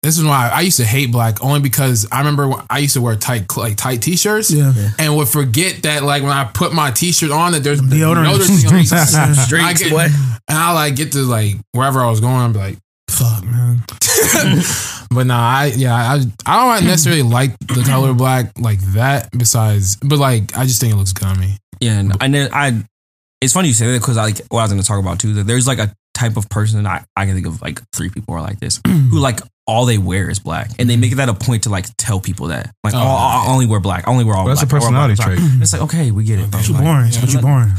[SPEAKER 3] this is why I used to hate black only because I remember I used to wear tight like tight t-shirts.
[SPEAKER 2] yeah.
[SPEAKER 3] And would forget that like when I put my t-shirt on that there's
[SPEAKER 2] Deodorant.
[SPEAKER 3] deodorant
[SPEAKER 1] Streets,
[SPEAKER 3] I get,
[SPEAKER 1] boy.
[SPEAKER 3] and I like get to like wherever I was going, I'd be like,
[SPEAKER 2] Fuck, man.
[SPEAKER 3] but nah, I yeah, I I don't necessarily like the color black like that. Besides, but like I just think it looks good on me.
[SPEAKER 1] Yeah, and, and then I. It's funny you say that because I like what I was going to talk about too. That there's like a type of person I I can think of like three people are like this who like all they wear is black, and they make that a point to like tell people that like
[SPEAKER 3] Oh,
[SPEAKER 1] oh, I I only wear black, I only wear all black.
[SPEAKER 4] That's a
[SPEAKER 1] black. I wear
[SPEAKER 4] personality
[SPEAKER 1] black.
[SPEAKER 4] trait.
[SPEAKER 1] It's like okay, we get it.
[SPEAKER 2] But you
[SPEAKER 1] Like,
[SPEAKER 2] boring.
[SPEAKER 3] yeah.
[SPEAKER 2] But you boring.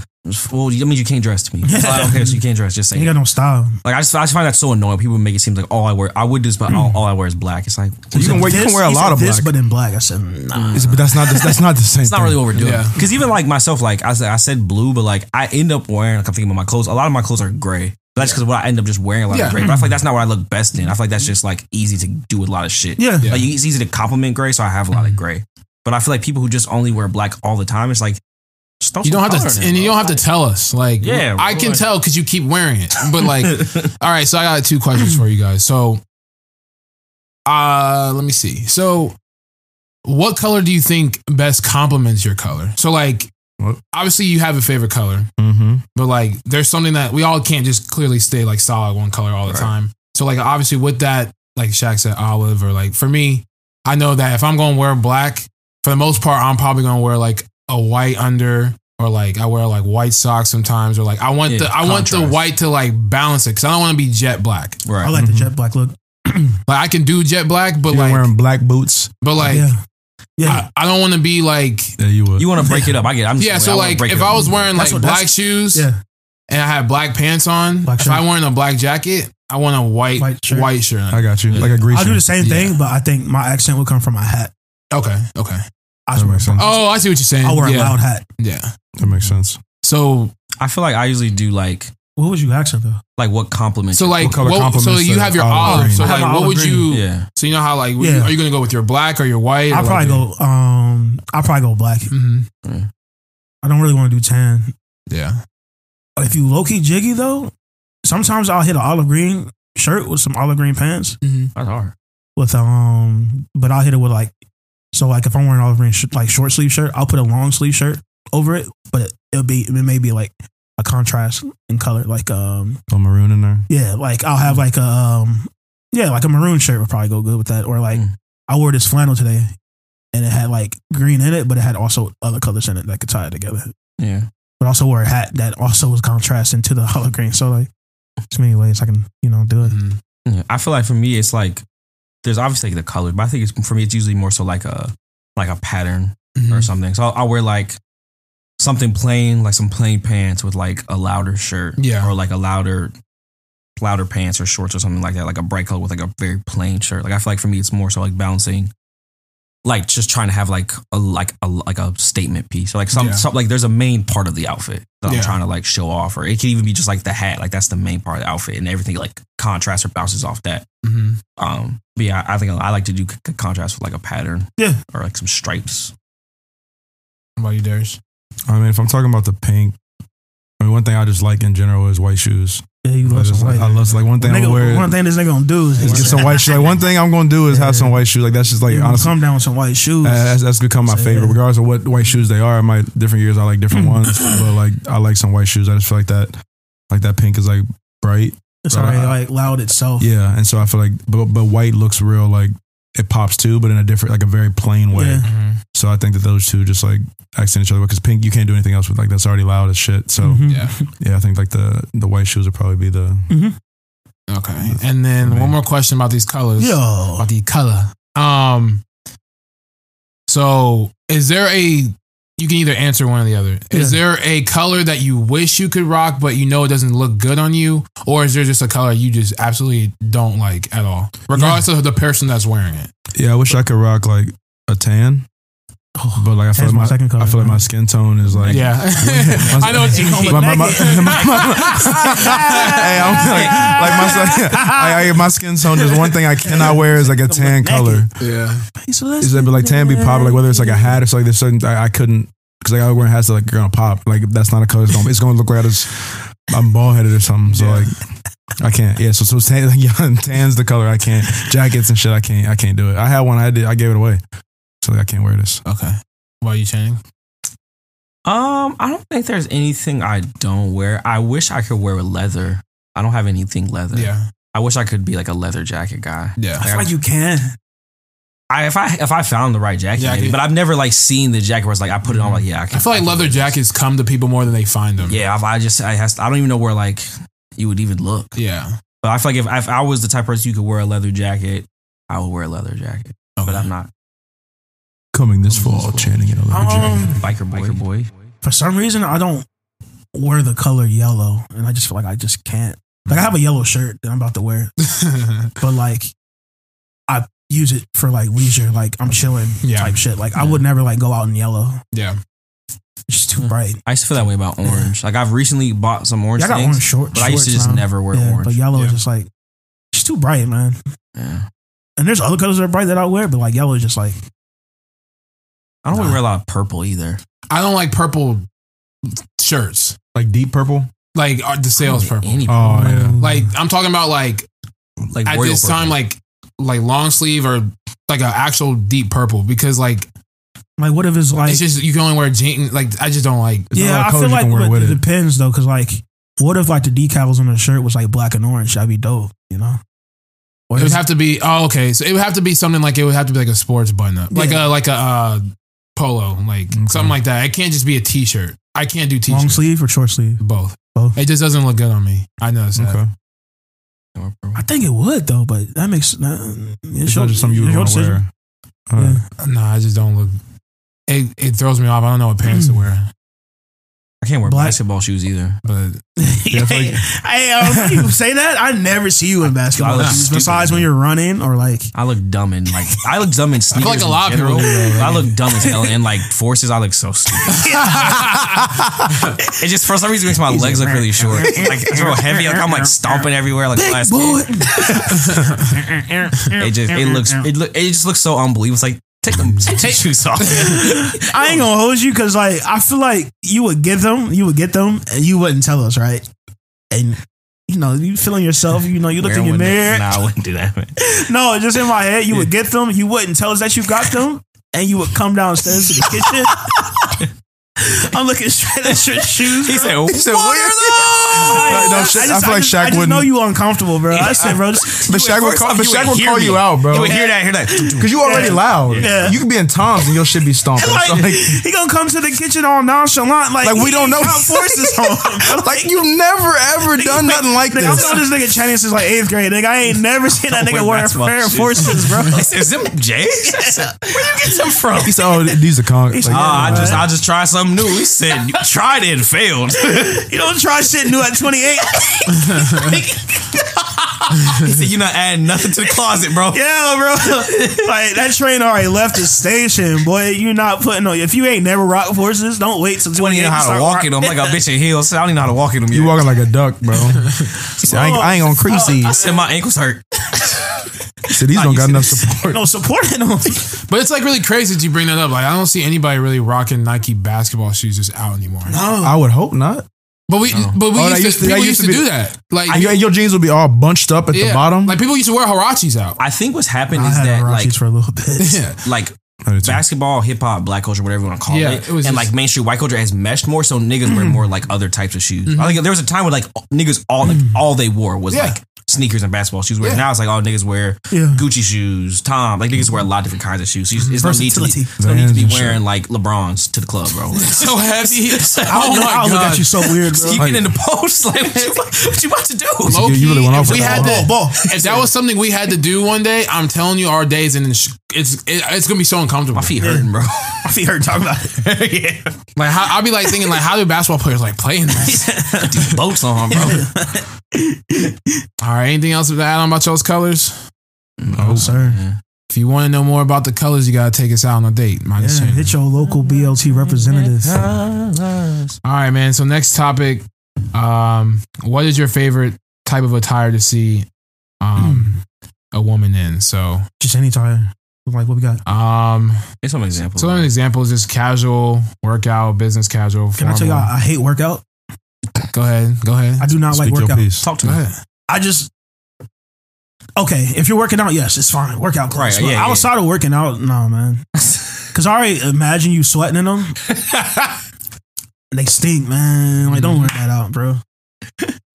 [SPEAKER 1] Well, that means you can't dress to me. It's like, okay, so you can't dress. Just say
[SPEAKER 2] You got no style.
[SPEAKER 1] Like I just, I just find that so annoying. People make it seem like all I wear, I would just, but all, all I wear is black. It's like
[SPEAKER 4] You can wear, you can wear a lot of
[SPEAKER 2] this,
[SPEAKER 4] black.
[SPEAKER 2] but in black. I said, nah.
[SPEAKER 4] It's- but that's not that's not the same.
[SPEAKER 1] it's not
[SPEAKER 4] thing.
[SPEAKER 1] really what we're doing.
[SPEAKER 3] Yeah.
[SPEAKER 1] Because even like myself, like I said, I said blue, but like I end up wearing. Like I'm thinking about my clothes. A lot of my clothes are gray. But that's because what I end up just wearing a lot
[SPEAKER 3] Yeah.
[SPEAKER 1] of gray. But I feel like that's not what I look best in. I feel like that's just like easy to do with a lot of shit.
[SPEAKER 2] Yeah.
[SPEAKER 3] Yeah.
[SPEAKER 1] Like it's easy to compliment gray, so I have a lot of gray. But I feel like people who just only wear black all the time, it's like just throw
[SPEAKER 3] You don't have to,
[SPEAKER 1] in it,
[SPEAKER 3] and you don't have to tell us. Like,
[SPEAKER 1] Yeah,
[SPEAKER 3] I can
[SPEAKER 1] boy.
[SPEAKER 3] tell because you keep wearing it. But like, all right. So I got two questions for you guys. So, uh, let me see. So, what color do you think best complements your color? So, like,
[SPEAKER 4] What?
[SPEAKER 3] Obviously you have a favorite color,
[SPEAKER 4] Mm-hmm.
[SPEAKER 3] but like, there's something that we all can't just clearly stay like solid one color all the
[SPEAKER 1] Right.
[SPEAKER 3] time. So, like, obviously with that, like Shaq said, olive or like for me, I know that if I'm going to wear black, for the most part, I'm probably going to wear like a white under or like I wear like white socks sometimes or like I want
[SPEAKER 1] Yeah,
[SPEAKER 3] the I want the white to like balance it because I don't want to be jet black.
[SPEAKER 1] right.
[SPEAKER 2] I like the jet black look.
[SPEAKER 3] Like I can do jet black, but
[SPEAKER 4] You're
[SPEAKER 3] like
[SPEAKER 4] wearing black boots.
[SPEAKER 3] but like
[SPEAKER 2] yeah. Yeah.
[SPEAKER 3] I, I don't want to be like
[SPEAKER 4] Yeah, you would.
[SPEAKER 1] you want to break it up? I get. It. I'm just
[SPEAKER 3] yeah.
[SPEAKER 1] saying,
[SPEAKER 3] So like if I was wearing like
[SPEAKER 2] what-
[SPEAKER 3] black shoes
[SPEAKER 2] yeah.
[SPEAKER 3] and I had black pants on,
[SPEAKER 2] Black
[SPEAKER 3] if
[SPEAKER 2] shirt.
[SPEAKER 3] I wearing a black jacket, I want a white white
[SPEAKER 2] White
[SPEAKER 3] shirt.
[SPEAKER 2] shirt.
[SPEAKER 4] I got you. Like a greaser.
[SPEAKER 2] I'll do the same
[SPEAKER 3] Yeah.
[SPEAKER 2] thing, but I think my accent would come from my hat.
[SPEAKER 3] Okay, okay.
[SPEAKER 2] I
[SPEAKER 4] That
[SPEAKER 2] swear.
[SPEAKER 4] makes sense.
[SPEAKER 3] Oh, I see what you're saying.
[SPEAKER 2] I wear a loud hat.
[SPEAKER 3] Yeah.
[SPEAKER 4] That makes sense.
[SPEAKER 3] So
[SPEAKER 1] I feel like I usually do like
[SPEAKER 2] What was you accent though?
[SPEAKER 1] like what compliments.
[SPEAKER 3] so like
[SPEAKER 4] What color
[SPEAKER 3] what- so you have your
[SPEAKER 4] olive
[SPEAKER 3] olive.
[SPEAKER 4] green?
[SPEAKER 3] So like
[SPEAKER 2] my
[SPEAKER 3] what would
[SPEAKER 2] green.
[SPEAKER 3] you?
[SPEAKER 1] yeah.
[SPEAKER 3] So you know how like
[SPEAKER 2] Yeah.
[SPEAKER 3] are you gonna go with your black or your white?
[SPEAKER 2] I'll probably go. Um, I'll probably go black.
[SPEAKER 3] hmm
[SPEAKER 2] I don't really want to do tan.
[SPEAKER 3] Yeah.
[SPEAKER 2] But if you low key jiggy though, sometimes I'll hit an olive green shirt with some olive green pants
[SPEAKER 3] hmm
[SPEAKER 1] That's hard.
[SPEAKER 2] with um, but I'll hit it with like, so like if I'm wearing olive green sh- like short sleeve shirt, I'll put a long sleeve shirt over it, but it, it'll be it may be like a contrast in color, like um,
[SPEAKER 4] A maroon in there.
[SPEAKER 2] yeah, like I'll have like a um, yeah, like a maroon shirt would probably go good with that, or like
[SPEAKER 1] Mm.
[SPEAKER 2] I wore this flannel today, and it had like green in it, but it had also other colors in it that could tie it together.
[SPEAKER 1] Yeah.
[SPEAKER 2] But also wore a hat that also was contrasting to the olive green. So like, there's many ways I can you know do it.
[SPEAKER 3] Mhm.
[SPEAKER 1] Yeah, I feel like for me, it's like there's obviously like the color, but I think it's for me, it's usually more so like a like a pattern
[SPEAKER 3] Mhm.
[SPEAKER 1] or something. So I'll, I'll wear like something plain, like some plain pants with like a louder shirt,
[SPEAKER 3] Yeah.
[SPEAKER 1] or like a louder louder pants or shorts or something like that, like a bright color with like a very plain shirt. Like I feel like for me, it's more so like balancing. Like just trying to have like a like a like a statement piece, so like some,
[SPEAKER 3] Yeah.
[SPEAKER 1] some like there's a main part of the outfit that I'm trying to like show off, or it could even be just like the hat, like that's the main part of the outfit, and everything like contrasts or bounces off that.
[SPEAKER 3] Mhm.
[SPEAKER 1] Um, but yeah, I think I like to do c- contrast with like a pattern,
[SPEAKER 2] Yeah.
[SPEAKER 1] or like some stripes.
[SPEAKER 3] What about you, Darius?
[SPEAKER 4] I mean, if I'm talking about the pink, I mean, one thing I just like in general is white shoes.
[SPEAKER 2] Yeah, you
[SPEAKER 4] I
[SPEAKER 2] love
[SPEAKER 4] just
[SPEAKER 2] some white.
[SPEAKER 4] I love like one thing
[SPEAKER 2] Nigga,
[SPEAKER 4] wear.
[SPEAKER 2] one thing this nigga gonna do is
[SPEAKER 4] is get some white shoes. Like one thing I'm gonna do is have some white shoes. Like that's just like
[SPEAKER 2] gonna
[SPEAKER 4] honestly,
[SPEAKER 2] come down with some white shoes.
[SPEAKER 4] that's, that's become my
[SPEAKER 2] So,
[SPEAKER 4] favorite.
[SPEAKER 2] yeah.
[SPEAKER 4] Regardless of what white shoes they are, I might different years I like different mm. ones, but like I like some white shoes. I just feel like that, like that pink is like bright.
[SPEAKER 2] it's already like loud itself.
[SPEAKER 4] Yeah, and so I feel like, but but white looks real like it pops too, but in a different, like a very plain way.
[SPEAKER 2] Yeah.
[SPEAKER 4] So I think that those two just like accent each other because pink you can't do anything else with like that's already loud as shit. So
[SPEAKER 2] Mhm.
[SPEAKER 3] Yeah.
[SPEAKER 4] yeah, I think like the the white shoes would probably be the
[SPEAKER 2] Mhm.
[SPEAKER 3] Okay. And then one more question about these colors.
[SPEAKER 2] Yo.
[SPEAKER 3] About the color. Um so is there a you can either answer one or the other. Is there a color that you wish you could rock but you know it doesn't look good on you? Or is there just a color you just absolutely don't like at all? Regardless of the person that's wearing it.
[SPEAKER 4] Yeah, I wish I could rock like a tan, but like I feel
[SPEAKER 2] Tan's
[SPEAKER 4] like
[SPEAKER 2] my
[SPEAKER 4] my,
[SPEAKER 2] second color,
[SPEAKER 4] I feel like my skin tone is like
[SPEAKER 3] Yeah. I know what you mean.
[SPEAKER 4] My, my, my, hey, I'm like, like my, I, I, my skin tone. There's one thing I cannot wear is like a tan color.
[SPEAKER 3] Yeah.
[SPEAKER 4] Is that but like tan be popping? Like whether it's like a hat or something. There's certain I, I couldn't because like I wearing hats that like gonna pop. Like that's not a color. It's gonna, it's gonna look like I just I'm bald headed or something. So like I can't. Yeah. So so tan, yeah, tan's the color I can't. Jackets and shit I can't. I can't do it. I had one. I did. I gave it away. So I can't wear this.
[SPEAKER 3] Okay. Why are you Channing?
[SPEAKER 1] Um, I don't think there's anything I don't wear. I wish I could wear leather. I don't have anything leather.
[SPEAKER 3] Yeah.
[SPEAKER 1] I wish I could be like a leather jacket guy.
[SPEAKER 3] Yeah.
[SPEAKER 1] Like,
[SPEAKER 2] I feel like you can.
[SPEAKER 1] I if I if I found the right jacket,
[SPEAKER 3] Jacket.
[SPEAKER 1] maybe, but I've never like seen the jacket where it's like I put it on like yeah I, can,
[SPEAKER 3] I feel like
[SPEAKER 1] can
[SPEAKER 3] leather jackets come to people more than they find them.
[SPEAKER 1] Yeah, I, I just I has I don't even know where like you would even look.
[SPEAKER 3] Yeah.
[SPEAKER 1] But I feel like if, if I was the type of person you could wear a leather jacket, I would wear a leather jacket. But I'm not
[SPEAKER 4] Coming this fall, Channing in a leather
[SPEAKER 2] Um,
[SPEAKER 1] biker boy. Biker boy.
[SPEAKER 2] for some reason, I don't wear the color yellow, and I just feel like I just can't. Like I have a yellow shirt that I'm about to wear, but like I use it for like leisure, like I'm chilling
[SPEAKER 3] Yeah.
[SPEAKER 2] type shit. Like I would never like go out in yellow.
[SPEAKER 3] yeah.
[SPEAKER 2] It's just too bright.
[SPEAKER 1] I used to feel that way about orange. Like I've recently bought some orange
[SPEAKER 2] Yeah, I got
[SPEAKER 1] things,
[SPEAKER 2] orange short,
[SPEAKER 1] but I used to just
[SPEAKER 2] now.
[SPEAKER 1] never wear
[SPEAKER 2] Yeah,
[SPEAKER 1] orange.
[SPEAKER 2] But yellow
[SPEAKER 3] Yeah.
[SPEAKER 2] is just like it's too bright, man.
[SPEAKER 1] yeah.
[SPEAKER 2] And there's other colors that are bright that I wear, but like yellow is just like
[SPEAKER 1] I don't really wear a lot of purple either.
[SPEAKER 3] I don't like purple shirts.
[SPEAKER 4] Like deep purple.
[SPEAKER 3] Like uh, the sales purple.
[SPEAKER 1] Any
[SPEAKER 4] Oh yeah.
[SPEAKER 3] Like I'm talking about like
[SPEAKER 1] like
[SPEAKER 3] at
[SPEAKER 1] royal
[SPEAKER 3] this
[SPEAKER 1] purple.
[SPEAKER 3] time like like long sleeve or like an actual deep purple because like
[SPEAKER 2] like what if it's like
[SPEAKER 3] it's just you can only wear jeans. Like I just don't like.
[SPEAKER 4] There's a lot
[SPEAKER 2] yeah,
[SPEAKER 4] of
[SPEAKER 2] I
[SPEAKER 4] colors
[SPEAKER 2] feel
[SPEAKER 4] you
[SPEAKER 2] like
[SPEAKER 4] can wear
[SPEAKER 2] but
[SPEAKER 4] with
[SPEAKER 2] it
[SPEAKER 4] it.
[SPEAKER 2] depends though, because like what if like the decals on the shirt was like black and orange? That'd be dope, you know. Or
[SPEAKER 3] It would have to be oh okay, so it would have to be something like it would have to be like a sports button up, like
[SPEAKER 2] Yeah.
[SPEAKER 3] a like a uh, polo, like
[SPEAKER 4] Okay.
[SPEAKER 3] something like that. It can't just be a t-shirt. I can't do t-shirts.
[SPEAKER 2] Long sleeve or short sleeve.
[SPEAKER 3] Both.
[SPEAKER 2] Both.
[SPEAKER 3] It just doesn't look good on me. I that.
[SPEAKER 4] Okay.
[SPEAKER 2] I think it would though, but that makes uh,
[SPEAKER 4] It's not just something you would want to wear. Alright.
[SPEAKER 2] Yeah.
[SPEAKER 3] No, I just don't look. It it throws me off. I don't know what pants to wear,
[SPEAKER 1] I can't wear
[SPEAKER 2] Black-
[SPEAKER 1] basketball shoes either.
[SPEAKER 3] but
[SPEAKER 4] Yeah, I feel like-
[SPEAKER 2] hey, uh, you say that, I never see you in basketball shoes.
[SPEAKER 1] stupid.
[SPEAKER 2] Besides when you're running or like,
[SPEAKER 1] I look dumb in like I look dumb in sneakers.
[SPEAKER 3] like a lot of people
[SPEAKER 1] general. I look dumb as hell in like forces. I look so stupid. it just for some reason makes my legs look really short. Like it's real heavy. Like I'm like stomping everywhere like a last
[SPEAKER 2] boy.
[SPEAKER 1] It just it looks it look it just looks so unbelievable. It's like take them take your shoes off.
[SPEAKER 2] I ain't gonna hold you because like I feel like you would get them, you would get them, and you wouldn't tell us, right? And you know, you feeling yourself, you know, you look in your mirror.
[SPEAKER 1] Nah, I wouldn't do that. Man.
[SPEAKER 2] No, just in my head, you would get them, you wouldn't tell us that you got them, and you would come downstairs to the kitchen. I'm looking straight at your shoes.
[SPEAKER 1] He said,
[SPEAKER 4] He said, "What are those?" No, Shaq- I feel like Shaq
[SPEAKER 2] I just
[SPEAKER 4] wouldn't-
[SPEAKER 2] know you uncomfortable, bro. I said, bro, just,
[SPEAKER 4] But Shaq would call, but Shaq would call you out, bro.
[SPEAKER 1] You would hear that, hear that.
[SPEAKER 4] Because you already
[SPEAKER 2] Yeah.
[SPEAKER 4] loud.
[SPEAKER 2] Yeah.
[SPEAKER 4] You could be in Tom's and your shit be stomping.
[SPEAKER 2] like,
[SPEAKER 4] So, like,
[SPEAKER 2] he gonna come to the kitchen all nonchalant, like,
[SPEAKER 4] Like, we
[SPEAKER 2] he
[SPEAKER 4] don't know.
[SPEAKER 2] got forces on him.
[SPEAKER 4] like you've never ever done nothing like
[SPEAKER 2] Nigga, I've known this nigga Chinese since like eighth grade. Nigga, I ain't never seen that nigga
[SPEAKER 1] Wear
[SPEAKER 2] wearing
[SPEAKER 1] basketball
[SPEAKER 2] Air
[SPEAKER 1] shoes.
[SPEAKER 2] Forces, bro.
[SPEAKER 1] He Is them J's? Where you get them from?
[SPEAKER 4] He said, "Oh, these are con." Like,
[SPEAKER 1] Ah, I just I just tried something new. He said you tried it and failed.
[SPEAKER 2] You don't try shit new at 28.
[SPEAKER 1] he said you're not adding nothing to the closet, bro.
[SPEAKER 2] Yeah, bro. like that train already left the station, boy. You're not putting on. If you ain't never rock forces, don't wait till
[SPEAKER 1] I don't
[SPEAKER 2] 28
[SPEAKER 1] even know how
[SPEAKER 2] start
[SPEAKER 1] to walk
[SPEAKER 2] rock-
[SPEAKER 1] in them. Like a bitch in heels. I don't even know how to walk in them.
[SPEAKER 4] you
[SPEAKER 1] yet.
[SPEAKER 4] walking like a duck, bro. He said, I, ain't, I ain't gonna oh, crease
[SPEAKER 1] I
[SPEAKER 4] these.
[SPEAKER 1] said my ankles hurt.
[SPEAKER 4] He said, these don't got enough support.
[SPEAKER 2] No support in them.
[SPEAKER 3] but it's like really crazy that you bring that up. Like I don't see anybody really rocking Nike basketball shoes just out anymore.
[SPEAKER 4] No, I would hope not.
[SPEAKER 3] But we but we
[SPEAKER 4] Oh,
[SPEAKER 3] used, to,
[SPEAKER 4] used to-
[SPEAKER 3] people used
[SPEAKER 4] used
[SPEAKER 3] to,
[SPEAKER 4] to be-
[SPEAKER 3] do that. Like
[SPEAKER 4] And your, your jeans would be all bunched up at the bottom.
[SPEAKER 3] Like people used to wear Huaraches out.
[SPEAKER 1] I think what's happened
[SPEAKER 2] I
[SPEAKER 1] is
[SPEAKER 2] had
[SPEAKER 1] that
[SPEAKER 2] Huaraches
[SPEAKER 1] like
[SPEAKER 2] for a little bit.
[SPEAKER 3] Yeah.
[SPEAKER 1] like
[SPEAKER 4] I did too.
[SPEAKER 1] basketball, hip hop, black culture, whatever you want to call
[SPEAKER 3] Yeah,
[SPEAKER 1] it,
[SPEAKER 3] it was
[SPEAKER 1] and
[SPEAKER 3] just-
[SPEAKER 1] like mainstream white culture has meshed more, so niggas wear mm-hmm. more like other types of shoes. I mm-hmm. think there was a time where like niggas all like mm-hmm. all they wore was
[SPEAKER 3] Yeah.
[SPEAKER 1] like sneakers and basketball shoes. Where now it's like all niggas wear
[SPEAKER 2] Yeah.
[SPEAKER 1] Gucci shoes, Tom. Like niggas wear a lot of different kinds of shoes. So you- it's no need to be,
[SPEAKER 2] Versatility.
[SPEAKER 1] it's no need to be
[SPEAKER 4] Vans and
[SPEAKER 1] wearing like LeBrons to the club, bro. Like,
[SPEAKER 3] so heavy.
[SPEAKER 2] I'll,
[SPEAKER 3] oh my
[SPEAKER 2] I'll
[SPEAKER 3] god!
[SPEAKER 2] look at you so weird, bro.
[SPEAKER 1] you get in the post, like what you, what you about to do?
[SPEAKER 3] Low
[SPEAKER 4] You- you really
[SPEAKER 3] key,
[SPEAKER 4] went
[SPEAKER 3] if
[SPEAKER 4] off
[SPEAKER 3] we
[SPEAKER 4] with
[SPEAKER 3] had
[SPEAKER 4] that
[SPEAKER 3] to,
[SPEAKER 2] ball.
[SPEAKER 3] if that was something we had to do one day, I'm telling you, our days and it's it's it's gonna be so uncomfortable.
[SPEAKER 1] My feet hurting, bro.
[SPEAKER 2] My feet hurt talking about it. yeah.
[SPEAKER 3] Like how, I'll be like thinking like, how do basketball players like playing this?
[SPEAKER 1] These boats on, bro.
[SPEAKER 3] All right, anything else to add on about those colors?
[SPEAKER 2] Oh, sir.
[SPEAKER 3] If you want to know more about the colors, you gotta take us out on a date. Minus
[SPEAKER 2] Yeah, hit your local BLT representative.
[SPEAKER 3] All right, man. So next topic, um, what is your favorite type of attire to see um, a woman in? So,
[SPEAKER 2] Just any tire. Like what we got.
[SPEAKER 3] um,
[SPEAKER 1] Here's some examples.
[SPEAKER 3] so an example is just casual workout, business casual.
[SPEAKER 2] Can I tell you,
[SPEAKER 3] formal.
[SPEAKER 2] I, I hate workout.
[SPEAKER 3] Go ahead. Go ahead.
[SPEAKER 2] I do not like
[SPEAKER 4] Speak your
[SPEAKER 2] workout.
[SPEAKER 4] piece.
[SPEAKER 1] Talk to
[SPEAKER 3] Go
[SPEAKER 1] me.
[SPEAKER 3] ahead.
[SPEAKER 2] I just okay. If you're working out, yes, it's fine. Workout clothes.
[SPEAKER 1] Right,
[SPEAKER 2] But
[SPEAKER 1] yeah, yeah.
[SPEAKER 2] outside of working out, no, man. Because I already imagine you sweating in them. they stink, man. Like, don't mm-hmm. wear that out, bro.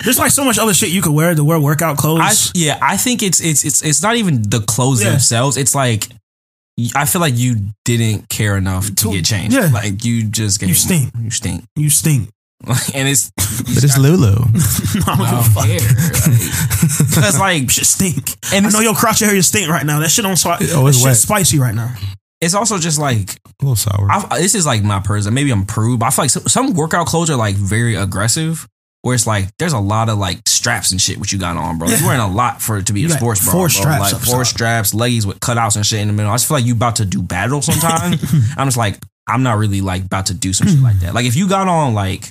[SPEAKER 2] There's like so much other shit you could wear to wear workout clothes.
[SPEAKER 1] I, yeah, I think it's it's it's it's not even the clothes
[SPEAKER 2] Yeah.
[SPEAKER 1] themselves. It's like I feel like you didn't care enough to
[SPEAKER 2] To-
[SPEAKER 1] get changed.
[SPEAKER 2] yeah.
[SPEAKER 1] Like you just get
[SPEAKER 2] You stink.
[SPEAKER 1] You stink.
[SPEAKER 2] you stink.
[SPEAKER 1] And it's
[SPEAKER 4] But it's Lulu.
[SPEAKER 2] I don't give a fuck.
[SPEAKER 1] because like
[SPEAKER 2] Shit stink.
[SPEAKER 1] And
[SPEAKER 2] I know your crotch area stink right now. That shit on swi-
[SPEAKER 4] Oh, it's
[SPEAKER 2] shit
[SPEAKER 4] wet.
[SPEAKER 2] spicy right now.
[SPEAKER 1] it's also just like
[SPEAKER 4] A little sour.
[SPEAKER 1] I, this is like my person. Maybe I'm prude, but I feel like some, some workout clothes are like very aggressive. Where it's like there's a lot of like straps and shit what you got on, bro. You're wearing a lot for it to be
[SPEAKER 2] You
[SPEAKER 1] a
[SPEAKER 2] got
[SPEAKER 1] sports bra,
[SPEAKER 2] four
[SPEAKER 1] bro.
[SPEAKER 2] straps
[SPEAKER 1] like four
[SPEAKER 2] top.
[SPEAKER 1] straps, leggies with cutouts and shit in the middle. I just feel like you about to do battle sometime. I'm just like I'm not really like about to do some shit like that. Like if you got on like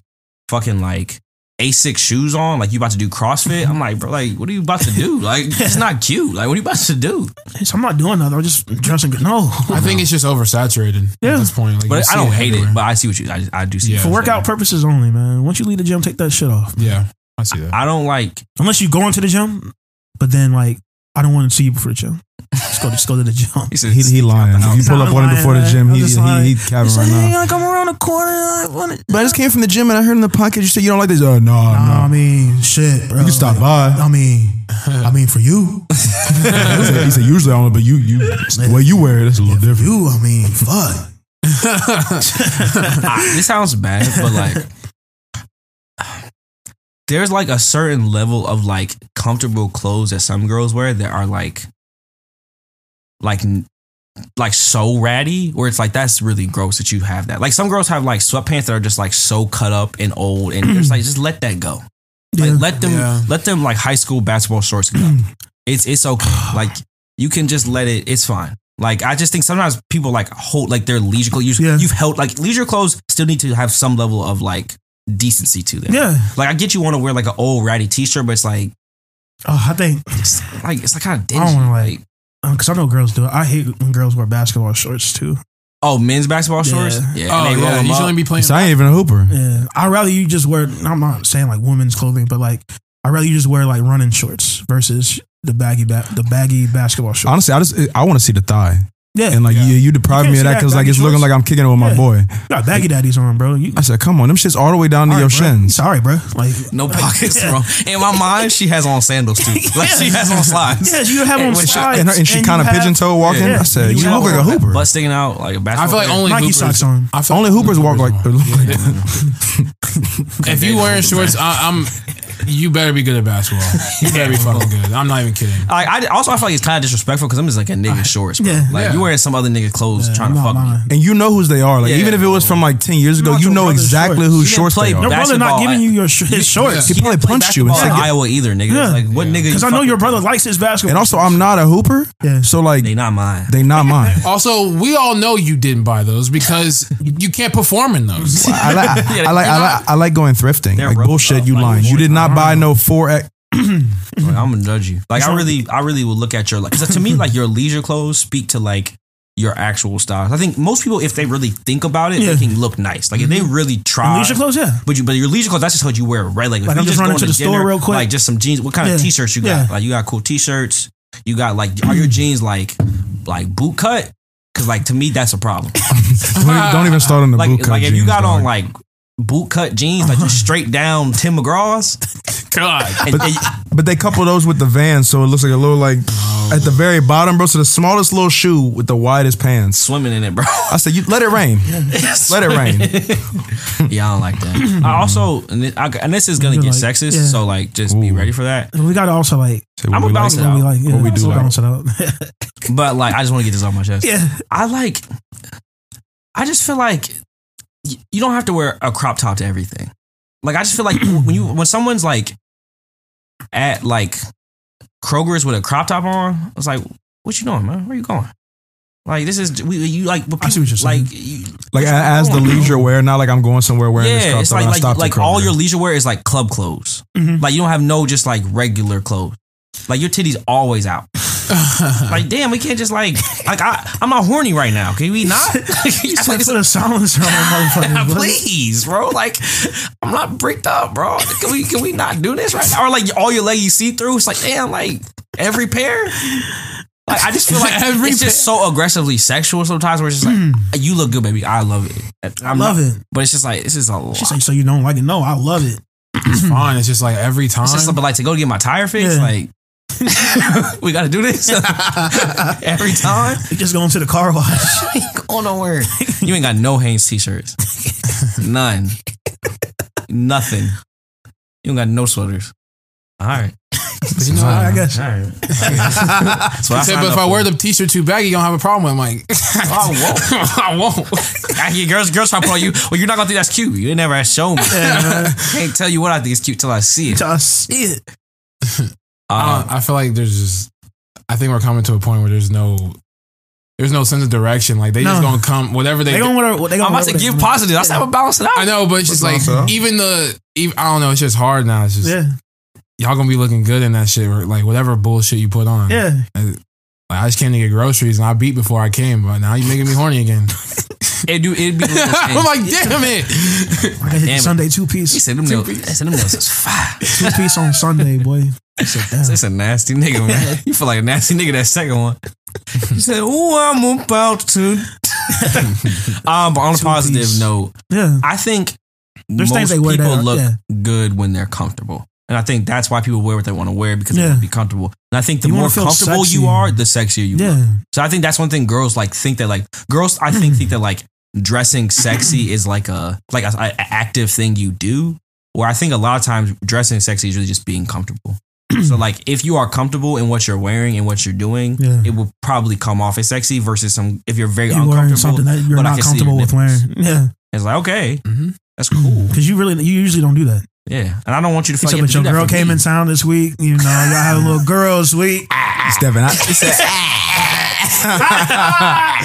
[SPEAKER 1] fucking like ASICS shoes on, like you about to do CrossFit, I'm like, bro, like what are you about to do? Like it's not cute. Like what are you about to do?
[SPEAKER 2] Bitch, I'm not doing nothing. I'm just dressing good. No.
[SPEAKER 3] I think it's just oversaturated
[SPEAKER 2] Yeah.
[SPEAKER 3] at this point. Like, you
[SPEAKER 1] But I don't hate
[SPEAKER 3] everywhere.
[SPEAKER 1] it. But I see what you. I, I do see.
[SPEAKER 3] Yeah.
[SPEAKER 1] what
[SPEAKER 2] For
[SPEAKER 1] you're
[SPEAKER 2] workout
[SPEAKER 1] saying.
[SPEAKER 2] purposes only, man. Once you leave the gym, take that shit off.
[SPEAKER 3] Yeah, I see that.
[SPEAKER 1] I don't like
[SPEAKER 2] Unless you go into the gym, but then like I don't want to see you before the gym. Just go, just go to the gym.
[SPEAKER 1] He said
[SPEAKER 4] He, he lying. If you pull up on him
[SPEAKER 2] lying,
[SPEAKER 4] before the gym,
[SPEAKER 2] I'm
[SPEAKER 4] he, he,
[SPEAKER 2] lying.
[SPEAKER 4] he capping
[SPEAKER 2] You say,
[SPEAKER 4] right
[SPEAKER 2] hey,
[SPEAKER 4] now.
[SPEAKER 2] I come around the corner. I want it.
[SPEAKER 4] But I just came from the gym and I heard in the podcast you said you don't like this. Oh, no,
[SPEAKER 2] Nah, I mean, shit, bro.
[SPEAKER 4] You can stop by.
[SPEAKER 2] I mean, I mean, for you,
[SPEAKER 4] he, said, he said usually I don't, but you, you, the way you wear it, it's a little different.
[SPEAKER 2] you. I mean, fuck.
[SPEAKER 1] This sounds bad, but like there's like a certain level of like comfortable clothes that some girls wear that are like like like so ratty where it's like that's really gross that you have that. Like some girls have like sweatpants that are just like so cut up and old and it's like just let that go. Like
[SPEAKER 2] Yeah.
[SPEAKER 1] let them
[SPEAKER 3] Yeah.
[SPEAKER 1] let them like high school basketball shorts go. it's it's okay. Like you can just let it. It's fine. Like I just think sometimes people like hold like their leisure clothes. You,
[SPEAKER 2] Yeah.
[SPEAKER 1] You've held like leisure clothes still need to have some level of like decency to them.
[SPEAKER 2] Yeah.
[SPEAKER 1] Like I get you want to wear like an old ratty t-shirt, but it's like
[SPEAKER 2] Oh, I think
[SPEAKER 1] it's like it's like kind of
[SPEAKER 2] I
[SPEAKER 1] dingy.
[SPEAKER 2] don't
[SPEAKER 1] like,
[SPEAKER 2] like uh, because I know girls do it. I hate when girls wear basketball shorts too.
[SPEAKER 1] oh, men's basketball shorts.
[SPEAKER 2] Yeah.
[SPEAKER 1] Yeah,
[SPEAKER 3] oh
[SPEAKER 1] and they oh, roll
[SPEAKER 3] yeah, you shouldn't be playing.
[SPEAKER 4] So I ain't even a hooper.
[SPEAKER 2] Yeah, I'd rather you just wear. I'm not saying like women's clothing, but like I'd rather you just wear like running shorts versus the baggy ba- the baggy basketball shorts.
[SPEAKER 4] Honestly, I just I want to see the thigh.
[SPEAKER 2] Yeah,
[SPEAKER 4] And like
[SPEAKER 3] Yeah.
[SPEAKER 4] you, you deprive me of that because like it's
[SPEAKER 2] baggy
[SPEAKER 4] looking like I'm kicking it with my boy.
[SPEAKER 2] you got baggy daddies on, bro. You,
[SPEAKER 4] I said, come on, them shit's all the way down to your
[SPEAKER 2] bro.
[SPEAKER 4] shins.
[SPEAKER 2] Sorry, bro. Like
[SPEAKER 1] no pockets,
[SPEAKER 2] Yeah.
[SPEAKER 1] bro. In my mind, she has on sandals too. Like she has on slides.
[SPEAKER 2] Yes, you have
[SPEAKER 1] And
[SPEAKER 2] on
[SPEAKER 1] when she-
[SPEAKER 2] slides,
[SPEAKER 4] And, her, and she kind of pigeon toe walking.
[SPEAKER 2] Yeah.
[SPEAKER 4] I said,
[SPEAKER 2] You
[SPEAKER 4] you look like a hooper.
[SPEAKER 1] Butt sticking out like a basketball.
[SPEAKER 3] I feel like only
[SPEAKER 2] Nike
[SPEAKER 3] hoopers,
[SPEAKER 2] socks on.
[SPEAKER 3] I feel
[SPEAKER 4] Only hoopers walk like.
[SPEAKER 3] If you wearing shorts, I'm. You better be good at basketball. You better be fucking good. I'm not even kidding.
[SPEAKER 1] Like, I also I feel like it's kind of disrespectful because I'm just like a nigga shorts, bro.
[SPEAKER 2] Yeah.
[SPEAKER 1] like
[SPEAKER 3] Yeah.
[SPEAKER 1] you wearing some other nigga clothes trying to fuck
[SPEAKER 2] not
[SPEAKER 1] me.
[SPEAKER 4] and you know whose they are. Like
[SPEAKER 1] Yeah.
[SPEAKER 4] even if it was from like ten years ago,
[SPEAKER 2] Not
[SPEAKER 4] you
[SPEAKER 2] your
[SPEAKER 4] know
[SPEAKER 2] brother's
[SPEAKER 4] exactly
[SPEAKER 2] shorts.
[SPEAKER 4] whose
[SPEAKER 1] You
[SPEAKER 4] shorts
[SPEAKER 1] didn't
[SPEAKER 4] they
[SPEAKER 1] play
[SPEAKER 2] Your
[SPEAKER 4] are.
[SPEAKER 2] brother not giving
[SPEAKER 1] I-
[SPEAKER 2] you your sh- his shorts.
[SPEAKER 4] He probably punched you and
[SPEAKER 1] basketball
[SPEAKER 4] said,
[SPEAKER 1] in Iowa either, nigga.
[SPEAKER 2] Yeah.
[SPEAKER 1] Like what nigga?
[SPEAKER 2] Because I know your brother likes his basketball.
[SPEAKER 4] and also I'm not a hooper,
[SPEAKER 2] Yeah.
[SPEAKER 4] so like
[SPEAKER 1] They not mine.
[SPEAKER 4] they not mine.
[SPEAKER 3] Also, we all know you didn't buy those because you can't perform in those.
[SPEAKER 4] I like, I, I like, I like, I like going thrifting. Like
[SPEAKER 1] rough
[SPEAKER 4] bullshit,
[SPEAKER 1] up,
[SPEAKER 4] you
[SPEAKER 1] like,
[SPEAKER 4] lying. You did not buy no four X.
[SPEAKER 1] Like, I'm gonna judge you. Like I really, I really will look at your like because to me, like your leisure clothes speak to like your actual styles. I think most people, if they really think about it,
[SPEAKER 2] Yeah.
[SPEAKER 1] they can look nice. Like if they mm-hmm. really try.
[SPEAKER 2] Leisure clothes, yeah.
[SPEAKER 1] But you, but your leisure clothes, that's just what you wear, right? Like, if
[SPEAKER 2] Like,
[SPEAKER 1] you
[SPEAKER 2] I'm just running to
[SPEAKER 1] to
[SPEAKER 2] the store real quick.
[SPEAKER 1] Like just some jeans. What kind of
[SPEAKER 2] Yeah.
[SPEAKER 1] t-shirts you got?
[SPEAKER 2] Yeah.
[SPEAKER 1] Like you got cool t-shirts. You got like are your jeans like like boot cut? Because like to me that's a problem.
[SPEAKER 4] Don't even start on the
[SPEAKER 1] Like
[SPEAKER 4] boot cut
[SPEAKER 1] like if you
[SPEAKER 4] jeans,
[SPEAKER 1] got on like boot cut jeans, like just straight down Tim McGraw's.
[SPEAKER 3] God.
[SPEAKER 1] And, and-
[SPEAKER 4] But they couple those with the Vans, so it looks like a little like at the very bottom, bro. So the smallest little shoe with the widest pants.
[SPEAKER 1] swimming in it, bro.
[SPEAKER 4] I said, you let it rain. Let it rain.
[SPEAKER 1] Yeah, I don't like that. I also, and this, I, and this is gonna get
[SPEAKER 2] like,
[SPEAKER 1] sexist,
[SPEAKER 2] yeah.
[SPEAKER 1] so like, just be ready for that.
[SPEAKER 2] We gotta also like
[SPEAKER 4] Say what
[SPEAKER 1] I'ma
[SPEAKER 4] we like.
[SPEAKER 1] bounce it
[SPEAKER 2] what we
[SPEAKER 1] out.
[SPEAKER 2] like. Yeah,
[SPEAKER 4] What we do like.
[SPEAKER 2] balance it out.
[SPEAKER 1] But like, I just want to get this off my chest.
[SPEAKER 2] yeah.
[SPEAKER 1] I like. I just feel like y- you don't have to wear a crop top to everything. Like, I just feel like when you when someone's like at like Kroger's with a crop top on, it's like, what you doing, man? Where you going? Like, this is we you like. But
[SPEAKER 2] I see what you're saying.
[SPEAKER 1] Like, you,
[SPEAKER 4] Like as the leisure wear, not like I'm going somewhere wearing this
[SPEAKER 1] yeah,
[SPEAKER 4] crop
[SPEAKER 1] it's
[SPEAKER 4] top
[SPEAKER 1] like like, like all your leisure wear is like club clothes.
[SPEAKER 2] Mhm.
[SPEAKER 1] Like you don't have no just like regular clothes. Like your titties always out. like damn, we can't just like like I I'm not horny right now. Can we not?
[SPEAKER 2] You
[SPEAKER 1] Like, this-
[SPEAKER 2] put a silencer on motherfuckers. bro.
[SPEAKER 1] Please, bro. Like I'm not bricked up, bro. Can we can we not do this right now? Or like all your legs you see through. It's like damn, like every pair. Like I just feel like
[SPEAKER 3] Every
[SPEAKER 1] it's just so aggressively sexual sometimes. Where it's just like mm. you look good, baby. I love it.
[SPEAKER 2] I love it.
[SPEAKER 1] But it's just like this is a lot.
[SPEAKER 2] She's like, so you don't like it? No, I love it.
[SPEAKER 3] It's fine. It's just like every time.
[SPEAKER 1] It's just something like to go get my tire fixed.
[SPEAKER 2] Yeah.
[SPEAKER 1] Like we got to do this every time.
[SPEAKER 2] You just going to the car wash.
[SPEAKER 1] Going nowhere. You ain't got no Hanes t-shirts. None. Nothing. You ain't got no sweaters. All right.
[SPEAKER 3] But you know,
[SPEAKER 2] I guess.
[SPEAKER 1] All right. That's what I
[SPEAKER 3] I said, but if I wear the t-shirt too baggy, you don't have a problem. I'm like,
[SPEAKER 1] I won't.
[SPEAKER 3] I won't.
[SPEAKER 1] I hear girls, girls try to put on you. Well, you're not gonna think that's cute. You never have shown me. Can't tell you what I think is cute till I see it.
[SPEAKER 2] Just see it.
[SPEAKER 3] I,
[SPEAKER 1] Um,
[SPEAKER 3] I feel like there's just. I think we're coming to a point where there's no. There's no sense of direction. Like they just gonna come whatever they.
[SPEAKER 2] They gonna whatever. They gonna
[SPEAKER 1] I'm about to give
[SPEAKER 2] they-
[SPEAKER 1] positive. I said I'm balance it out.
[SPEAKER 3] I know, but it's just like
[SPEAKER 4] balance out.
[SPEAKER 3] even the. Even, I don't know. It's just hard now. It's just
[SPEAKER 2] Yeah,
[SPEAKER 3] y'all gonna be looking good in that shit. Or like whatever bullshit you put on.
[SPEAKER 2] yeah.
[SPEAKER 3] Like, I just came to get groceries and I beat before I came, but now you're making me horny again.
[SPEAKER 1] It do. It'd be. a little
[SPEAKER 3] I'm like, damn it.
[SPEAKER 2] I can hit
[SPEAKER 1] Damn it.
[SPEAKER 2] Sunday two
[SPEAKER 1] He
[SPEAKER 2] piece.
[SPEAKER 1] said them nails. I said them nails is fire.
[SPEAKER 2] Two piece on Sunday, boy. I said, damn.
[SPEAKER 1] That's a nasty nigga, man. You feel like a nasty nigga that second one. He said, "Oh, I'm about to." um, but on a positive
[SPEAKER 2] piece.
[SPEAKER 1] note,
[SPEAKER 2] Yeah.
[SPEAKER 1] I think
[SPEAKER 2] There's
[SPEAKER 1] most
[SPEAKER 2] things they wear
[SPEAKER 1] people
[SPEAKER 2] that
[SPEAKER 1] look
[SPEAKER 2] yeah.
[SPEAKER 1] good when they're comfortable, and I think that's why people wear what they want to wear because they
[SPEAKER 2] Yeah.
[SPEAKER 1] want to be comfortable. And I think the
[SPEAKER 2] You
[SPEAKER 1] more comfortable
[SPEAKER 2] sexy.
[SPEAKER 1] you are, the sexier you look.
[SPEAKER 2] Yeah.
[SPEAKER 1] So I think that's one thing girls like think that like girls I think think that like dressing sexy is like a like a, a active thing you do. Where I think a lot of times dressing sexy is really just being comfortable. so like if you are comfortable in what you're wearing and what you're doing,
[SPEAKER 2] Yeah.
[SPEAKER 1] it will probably come off as sexy versus some if you're very
[SPEAKER 2] You wearing
[SPEAKER 1] uncomfortable.
[SPEAKER 2] something that you're
[SPEAKER 1] but I
[SPEAKER 2] not
[SPEAKER 1] can see
[SPEAKER 2] comfortable with
[SPEAKER 1] nipples.
[SPEAKER 2] wearing. Yeah.
[SPEAKER 1] It's like okay,
[SPEAKER 3] Mhm.
[SPEAKER 1] that's cool.
[SPEAKER 2] Because you really, you usually don't do that.
[SPEAKER 1] Yeah, and I don't want you to feel
[SPEAKER 2] Except
[SPEAKER 1] like
[SPEAKER 2] but your
[SPEAKER 1] have to do
[SPEAKER 2] girl came
[SPEAKER 1] me.
[SPEAKER 2] in town this week. You know, y'all had a little girls week. Ah.
[SPEAKER 4] Stepping out. Ah.